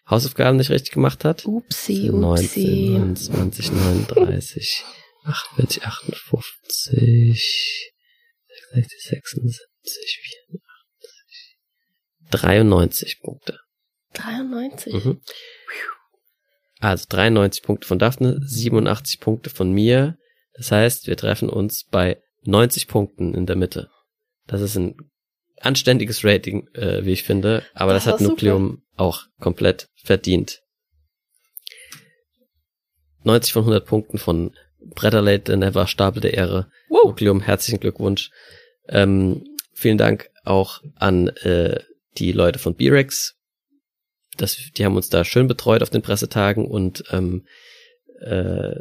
Speaker 1: Hausaufgaben nicht richtig gemacht hat.
Speaker 2: Upsi,
Speaker 1: 19,
Speaker 2: upsi.
Speaker 1: 29, 39, 48, 58, 66, 76, 84, 93 Punkte.
Speaker 2: 93.
Speaker 1: Mhm. Also 93 Punkte von Daphne, 87 Punkte von mir. Das heißt, wir treffen uns bei 90 Punkten in der Mitte. Das ist ein anständiges Rating, äh, wie ich finde, aber das,
Speaker 2: Das
Speaker 1: hat
Speaker 2: war
Speaker 1: Nukleum auch komplett verdient. 90 von 100 Punkten von Bretterlate, der Never, Stapel der Ehre.
Speaker 2: Wow.
Speaker 1: Nukleum, herzlichen Glückwunsch. Ähm, vielen Dank auch an äh, die Leute von B-Rex. Das, die haben uns da schön betreut auf den Pressetagen und ähm, äh,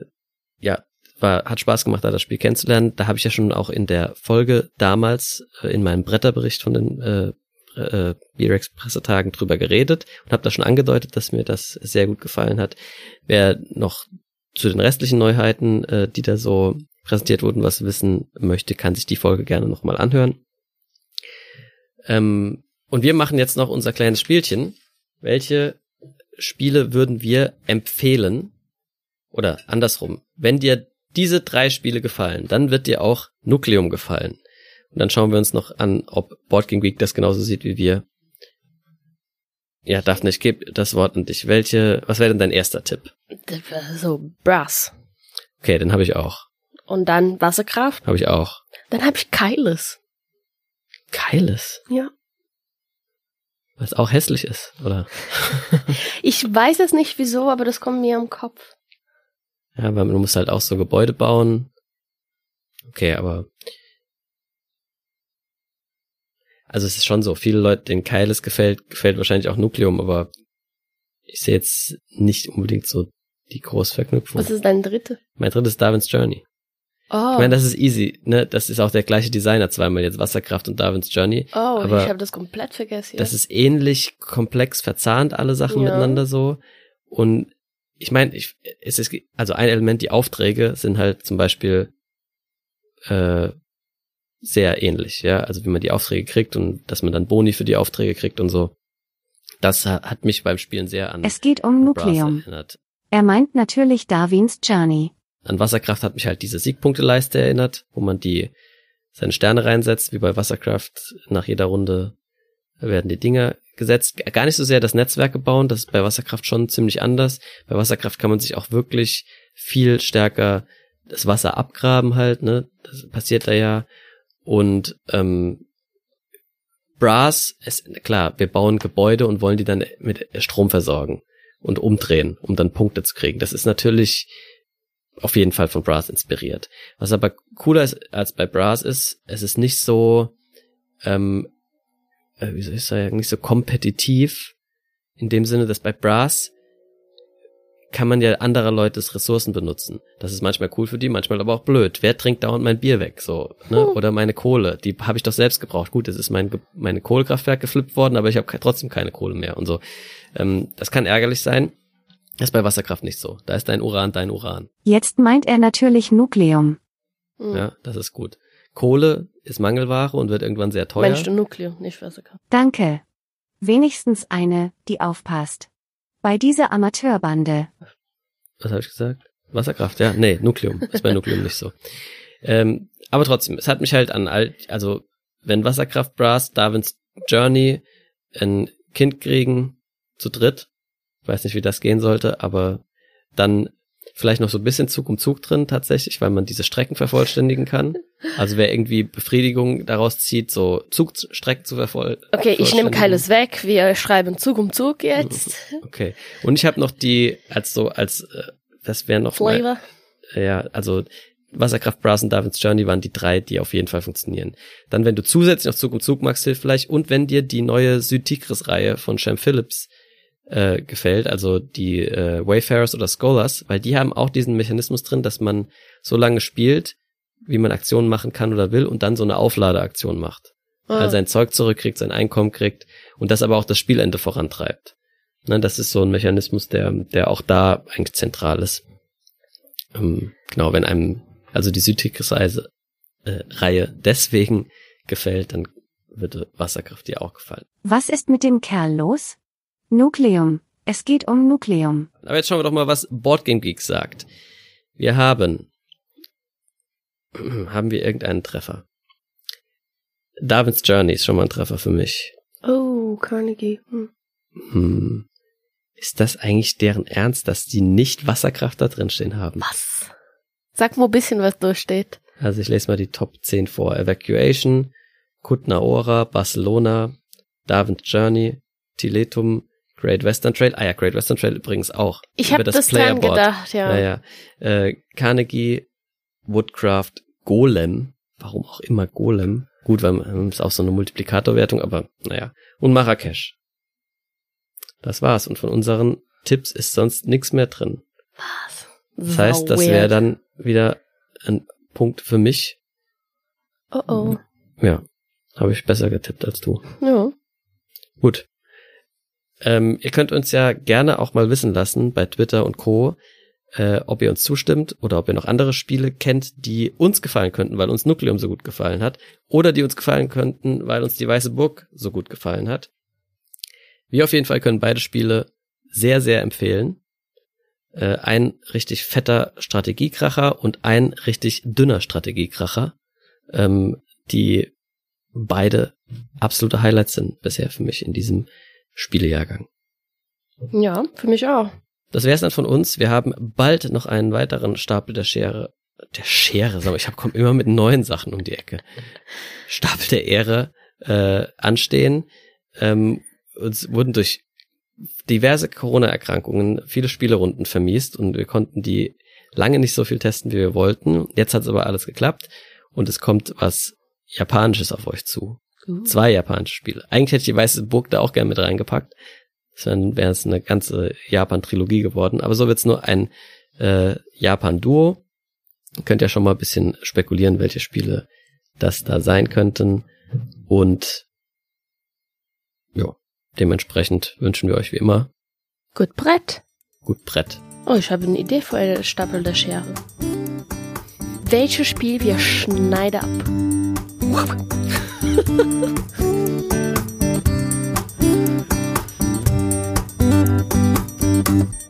Speaker 1: ja, war, hat Spaß gemacht, da das Spiel kennenzulernen. Da habe ich ja schon auch in der Folge damals äh, in meinem Bretterbericht von den äh, äh, B-Rex Pressetagen drüber geredet und habe da schon angedeutet, dass mir das sehr gut gefallen hat. Wer noch zu den restlichen Neuheiten, äh, die da so präsentiert wurden, was wissen möchte, kann sich die Folge gerne nochmal anhören. Ähm, und wir machen jetzt noch unser kleines Spielchen. Welche Spiele würden wir empfehlen? Oder andersrum, wenn dir diese drei Spiele gefallen, dann wird dir auch Nukleum gefallen. Und dann schauen wir uns noch an, ob Board Game Geek das genauso sieht wie wir. Ja, Daphne, ich gebe das Wort an dich. Welche, was wäre denn dein erster Tipp?
Speaker 2: So, Brass.
Speaker 1: Okay, den habe ich auch.
Speaker 2: Und dann Wasserkraft.
Speaker 1: Habe ich auch.
Speaker 2: Dann habe ich Keiles.
Speaker 1: Keiles.
Speaker 2: Ja.
Speaker 1: Was auch hässlich ist, oder? *laughs*
Speaker 2: Ich weiß es nicht wieso, aber das kommt mir im Kopf.
Speaker 1: Ja, weil du musst halt auch so Gebäude bauen. Okay, aber. Also es ist schon so, viele Leute, denen Keiles gefällt, gefällt wahrscheinlich auch Nukleum, aber ich sehe jetzt nicht unbedingt so die Großverknüpfung.
Speaker 2: Was ist dein dritte?
Speaker 1: Mein drittes Darwin's Journey.
Speaker 2: Oh,
Speaker 1: Ich meine, das ist easy, ne? Das ist auch der gleiche Designer zweimal jetzt Wasserkraft und Darwin's Journey.
Speaker 2: oh
Speaker 1: aber
Speaker 2: ich habe das komplett vergessen.
Speaker 1: Das ist ähnlich komplex verzahnt, alle Sachen
Speaker 2: Ja.
Speaker 1: miteinander so. Und ich meine, ich, es ist, also ein Element, die Aufträge sind halt zum Beispiel äh, sehr ähnlich, ja. Also wie man die Aufträge kriegt und dass man dann Boni für die Aufträge kriegt und so. Das ha- hat mich beim Spielen sehr an
Speaker 4: Es geht um Nukleum.
Speaker 1: erinnert.
Speaker 4: Er meint natürlich Darwins Journey.
Speaker 1: An Wasserkraft hat mich halt diese Siegpunkteleiste erinnert, wo man die seine Sterne reinsetzt, wie bei Wasserkraft. Nach jeder Runde werden die Dinger gesetzt. Gar nicht so sehr das Netzwerke bauen, das ist bei Wasserkraft schon ziemlich anders. Bei Wasserkraft kann man sich auch wirklich viel stärker das Wasser abgraben halt, ne? Das passiert da ja. Und ähm, Brass, es, klar, wir bauen Gebäude und wollen die dann mit Strom versorgen und umdrehen, um dann Punkte zu kriegen. Das ist natürlich auf jeden Fall von Brass inspiriert. Was aber cooler ist als bei Brass ist, es ist nicht so, ähm, äh, wie soll ich sagen, nicht so kompetitiv, in dem Sinne, dass bei Brass kann man ja anderer Leutes Ressourcen benutzen. Das ist manchmal cool für die, manchmal aber auch blöd. Wer trinkt dauernd mein Bier weg, so, ne? Oder meine Kohle, die habe ich doch selbst gebraucht. Gut, es ist mein meine Kohlekraftwerk geflippt worden, aber ich habe trotzdem keine Kohle mehr und so. Ähm, das kann ärgerlich sein. Das ist bei Wasserkraft nicht so. Da ist dein Uran dein Uran.
Speaker 4: Jetzt meint er natürlich Nukleum.
Speaker 1: Ja, das ist gut. Kohle ist Mangelware und wird irgendwann sehr teuer.
Speaker 2: Meinst du Nukleum, nicht Wasserkraft?
Speaker 4: Danke. Wenigstens eine, die aufpasst. Bei dieser Amateurbande.
Speaker 1: Was habe ich gesagt? Wasserkraft, ja. Nee, Nukleum. Ist bei Nukleum nicht so. Ähm, aber trotzdem, es hat mich halt an all, also wenn Wasserkraft Brass, Darwins Journey, ein Kind kriegen, zu dritt, weiß nicht, wie das gehen sollte, aber dann vielleicht noch so ein bisschen Zug um Zug drin tatsächlich, weil man diese Strecken vervollständigen kann. Also wer irgendwie Befriedigung daraus zieht, so Zugstrecken zu vervoll
Speaker 2: Okay, ich nehme
Speaker 1: vervollständigen.
Speaker 2: keines weg. Wir schreiben Zug um Zug jetzt.
Speaker 1: Okay. Und ich habe noch die als so als äh, das wäre noch mal,
Speaker 2: Flavor.
Speaker 1: ja, also Wasserkraft, Brass und Darwin's Journey waren die drei, die auf jeden Fall funktionieren. Dann, wenn du zusätzlich noch Zug um Zug magst, hilft vielleicht. Und wenn dir die neue Südtigris-Reihe von Shem Phillips äh, gefällt, also die äh, Wayfarers oder Scholars, weil die haben auch diesen Mechanismus drin, dass man so lange spielt, wie man Aktionen machen kann oder will und dann so eine Aufladeaktion macht.
Speaker 2: Ah.
Speaker 1: Also sein Zeug zurückkriegt, sein Einkommen kriegt und das aber auch das Spielende vorantreibt. Ne, das ist so ein Mechanismus, der, der auch da eigentlich zentral ist. Ähm, genau, wenn einem also die Südtigris-Reise äh, Reihe deswegen gefällt, dann würde Wasserkraft dir auch gefallen.
Speaker 4: Was ist mit dem Kerl los? Nukleum. Es geht um Nukleum.
Speaker 1: Aber jetzt schauen wir doch mal, was Boardgame Geek sagt. Wir haben, *clears throat* haben wir irgendeinen Treffer? Darwin's Journey ist schon mal ein Treffer für mich.
Speaker 2: Oh, Carnegie. Hm.
Speaker 1: Hm. Ist das eigentlich deren Ernst, dass die nicht Wasserkraft da drin stehen haben?
Speaker 2: Was? Sag mal ein bisschen, was durchsteht.
Speaker 1: Also ich lese mal die Top 10 vor. Evacuation, Kutna Ora, Barcelona, Darwin's Journey, Tiletum, Great Western Trail. Ah ja, Great Western Trail übrigens auch.
Speaker 2: Ich habe das, dran
Speaker 1: Playerboard.
Speaker 2: gedacht, ja.
Speaker 1: Naja, äh, Carnegie, Woodcraft, Golem. Warum auch immer Golem? Gut, weil man ist auch so eine Multiplikatorwertung, aber naja. Und Marrakesch. Das war's. Und von unseren Tipps ist sonst nichts mehr drin.
Speaker 2: Was?
Speaker 1: Das heißt, das wäre dann wieder ein Punkt für mich.
Speaker 2: Oh oh.
Speaker 1: Ja, habe ich besser getippt als du.
Speaker 2: Ja.
Speaker 1: Gut. Ähm, ihr könnt uns ja gerne auch mal wissen lassen bei Twitter und Co., äh, ob ihr uns zustimmt oder ob ihr noch andere Spiele kennt, die uns gefallen könnten, weil uns Nukleum so gut gefallen hat, oder die uns gefallen könnten, weil uns die Weiße Burg so gut gefallen hat. Wir auf jeden Fall können beide Spiele sehr, sehr empfehlen. Äh, ein richtig fetter Strategiekracher und ein richtig dünner Strategiekracher, ähm, die beide absolute Highlights sind bisher für mich in diesem Spielejahrgang.
Speaker 2: Ja, für mich auch.
Speaker 1: Das wäre es dann von uns. Wir haben bald noch einen weiteren Stapel der Schere. Der Schere, sag mal, ich komme immer mit neuen Sachen um die Ecke. Stapel der Ehre äh, anstehen. Ähm, uns wurden durch diverse Corona-Erkrankungen viele Spielerunden vermiest und wir konnten die lange nicht so viel testen, wie wir wollten. Jetzt hat es aber alles geklappt und es kommt was Japanisches auf euch zu.
Speaker 2: Uh.
Speaker 1: Zwei japanische Spiele. Eigentlich hätte ich die Weiße Burg da auch gerne mit reingepackt. Dann wäre es eine ganze Japan-Trilogie geworden. Aber so wird's nur ein äh, Japan-Duo. Könnt ja schon mal ein bisschen spekulieren, welche Spiele das da sein könnten. Und ja, dementsprechend wünschen wir euch wie immer
Speaker 2: Gut Brett.
Speaker 1: gut Brett.
Speaker 2: Oh, ich habe eine Idee für eine Stapel der Schere. Welches Spiel wir schneiden ab? *laughs* thank you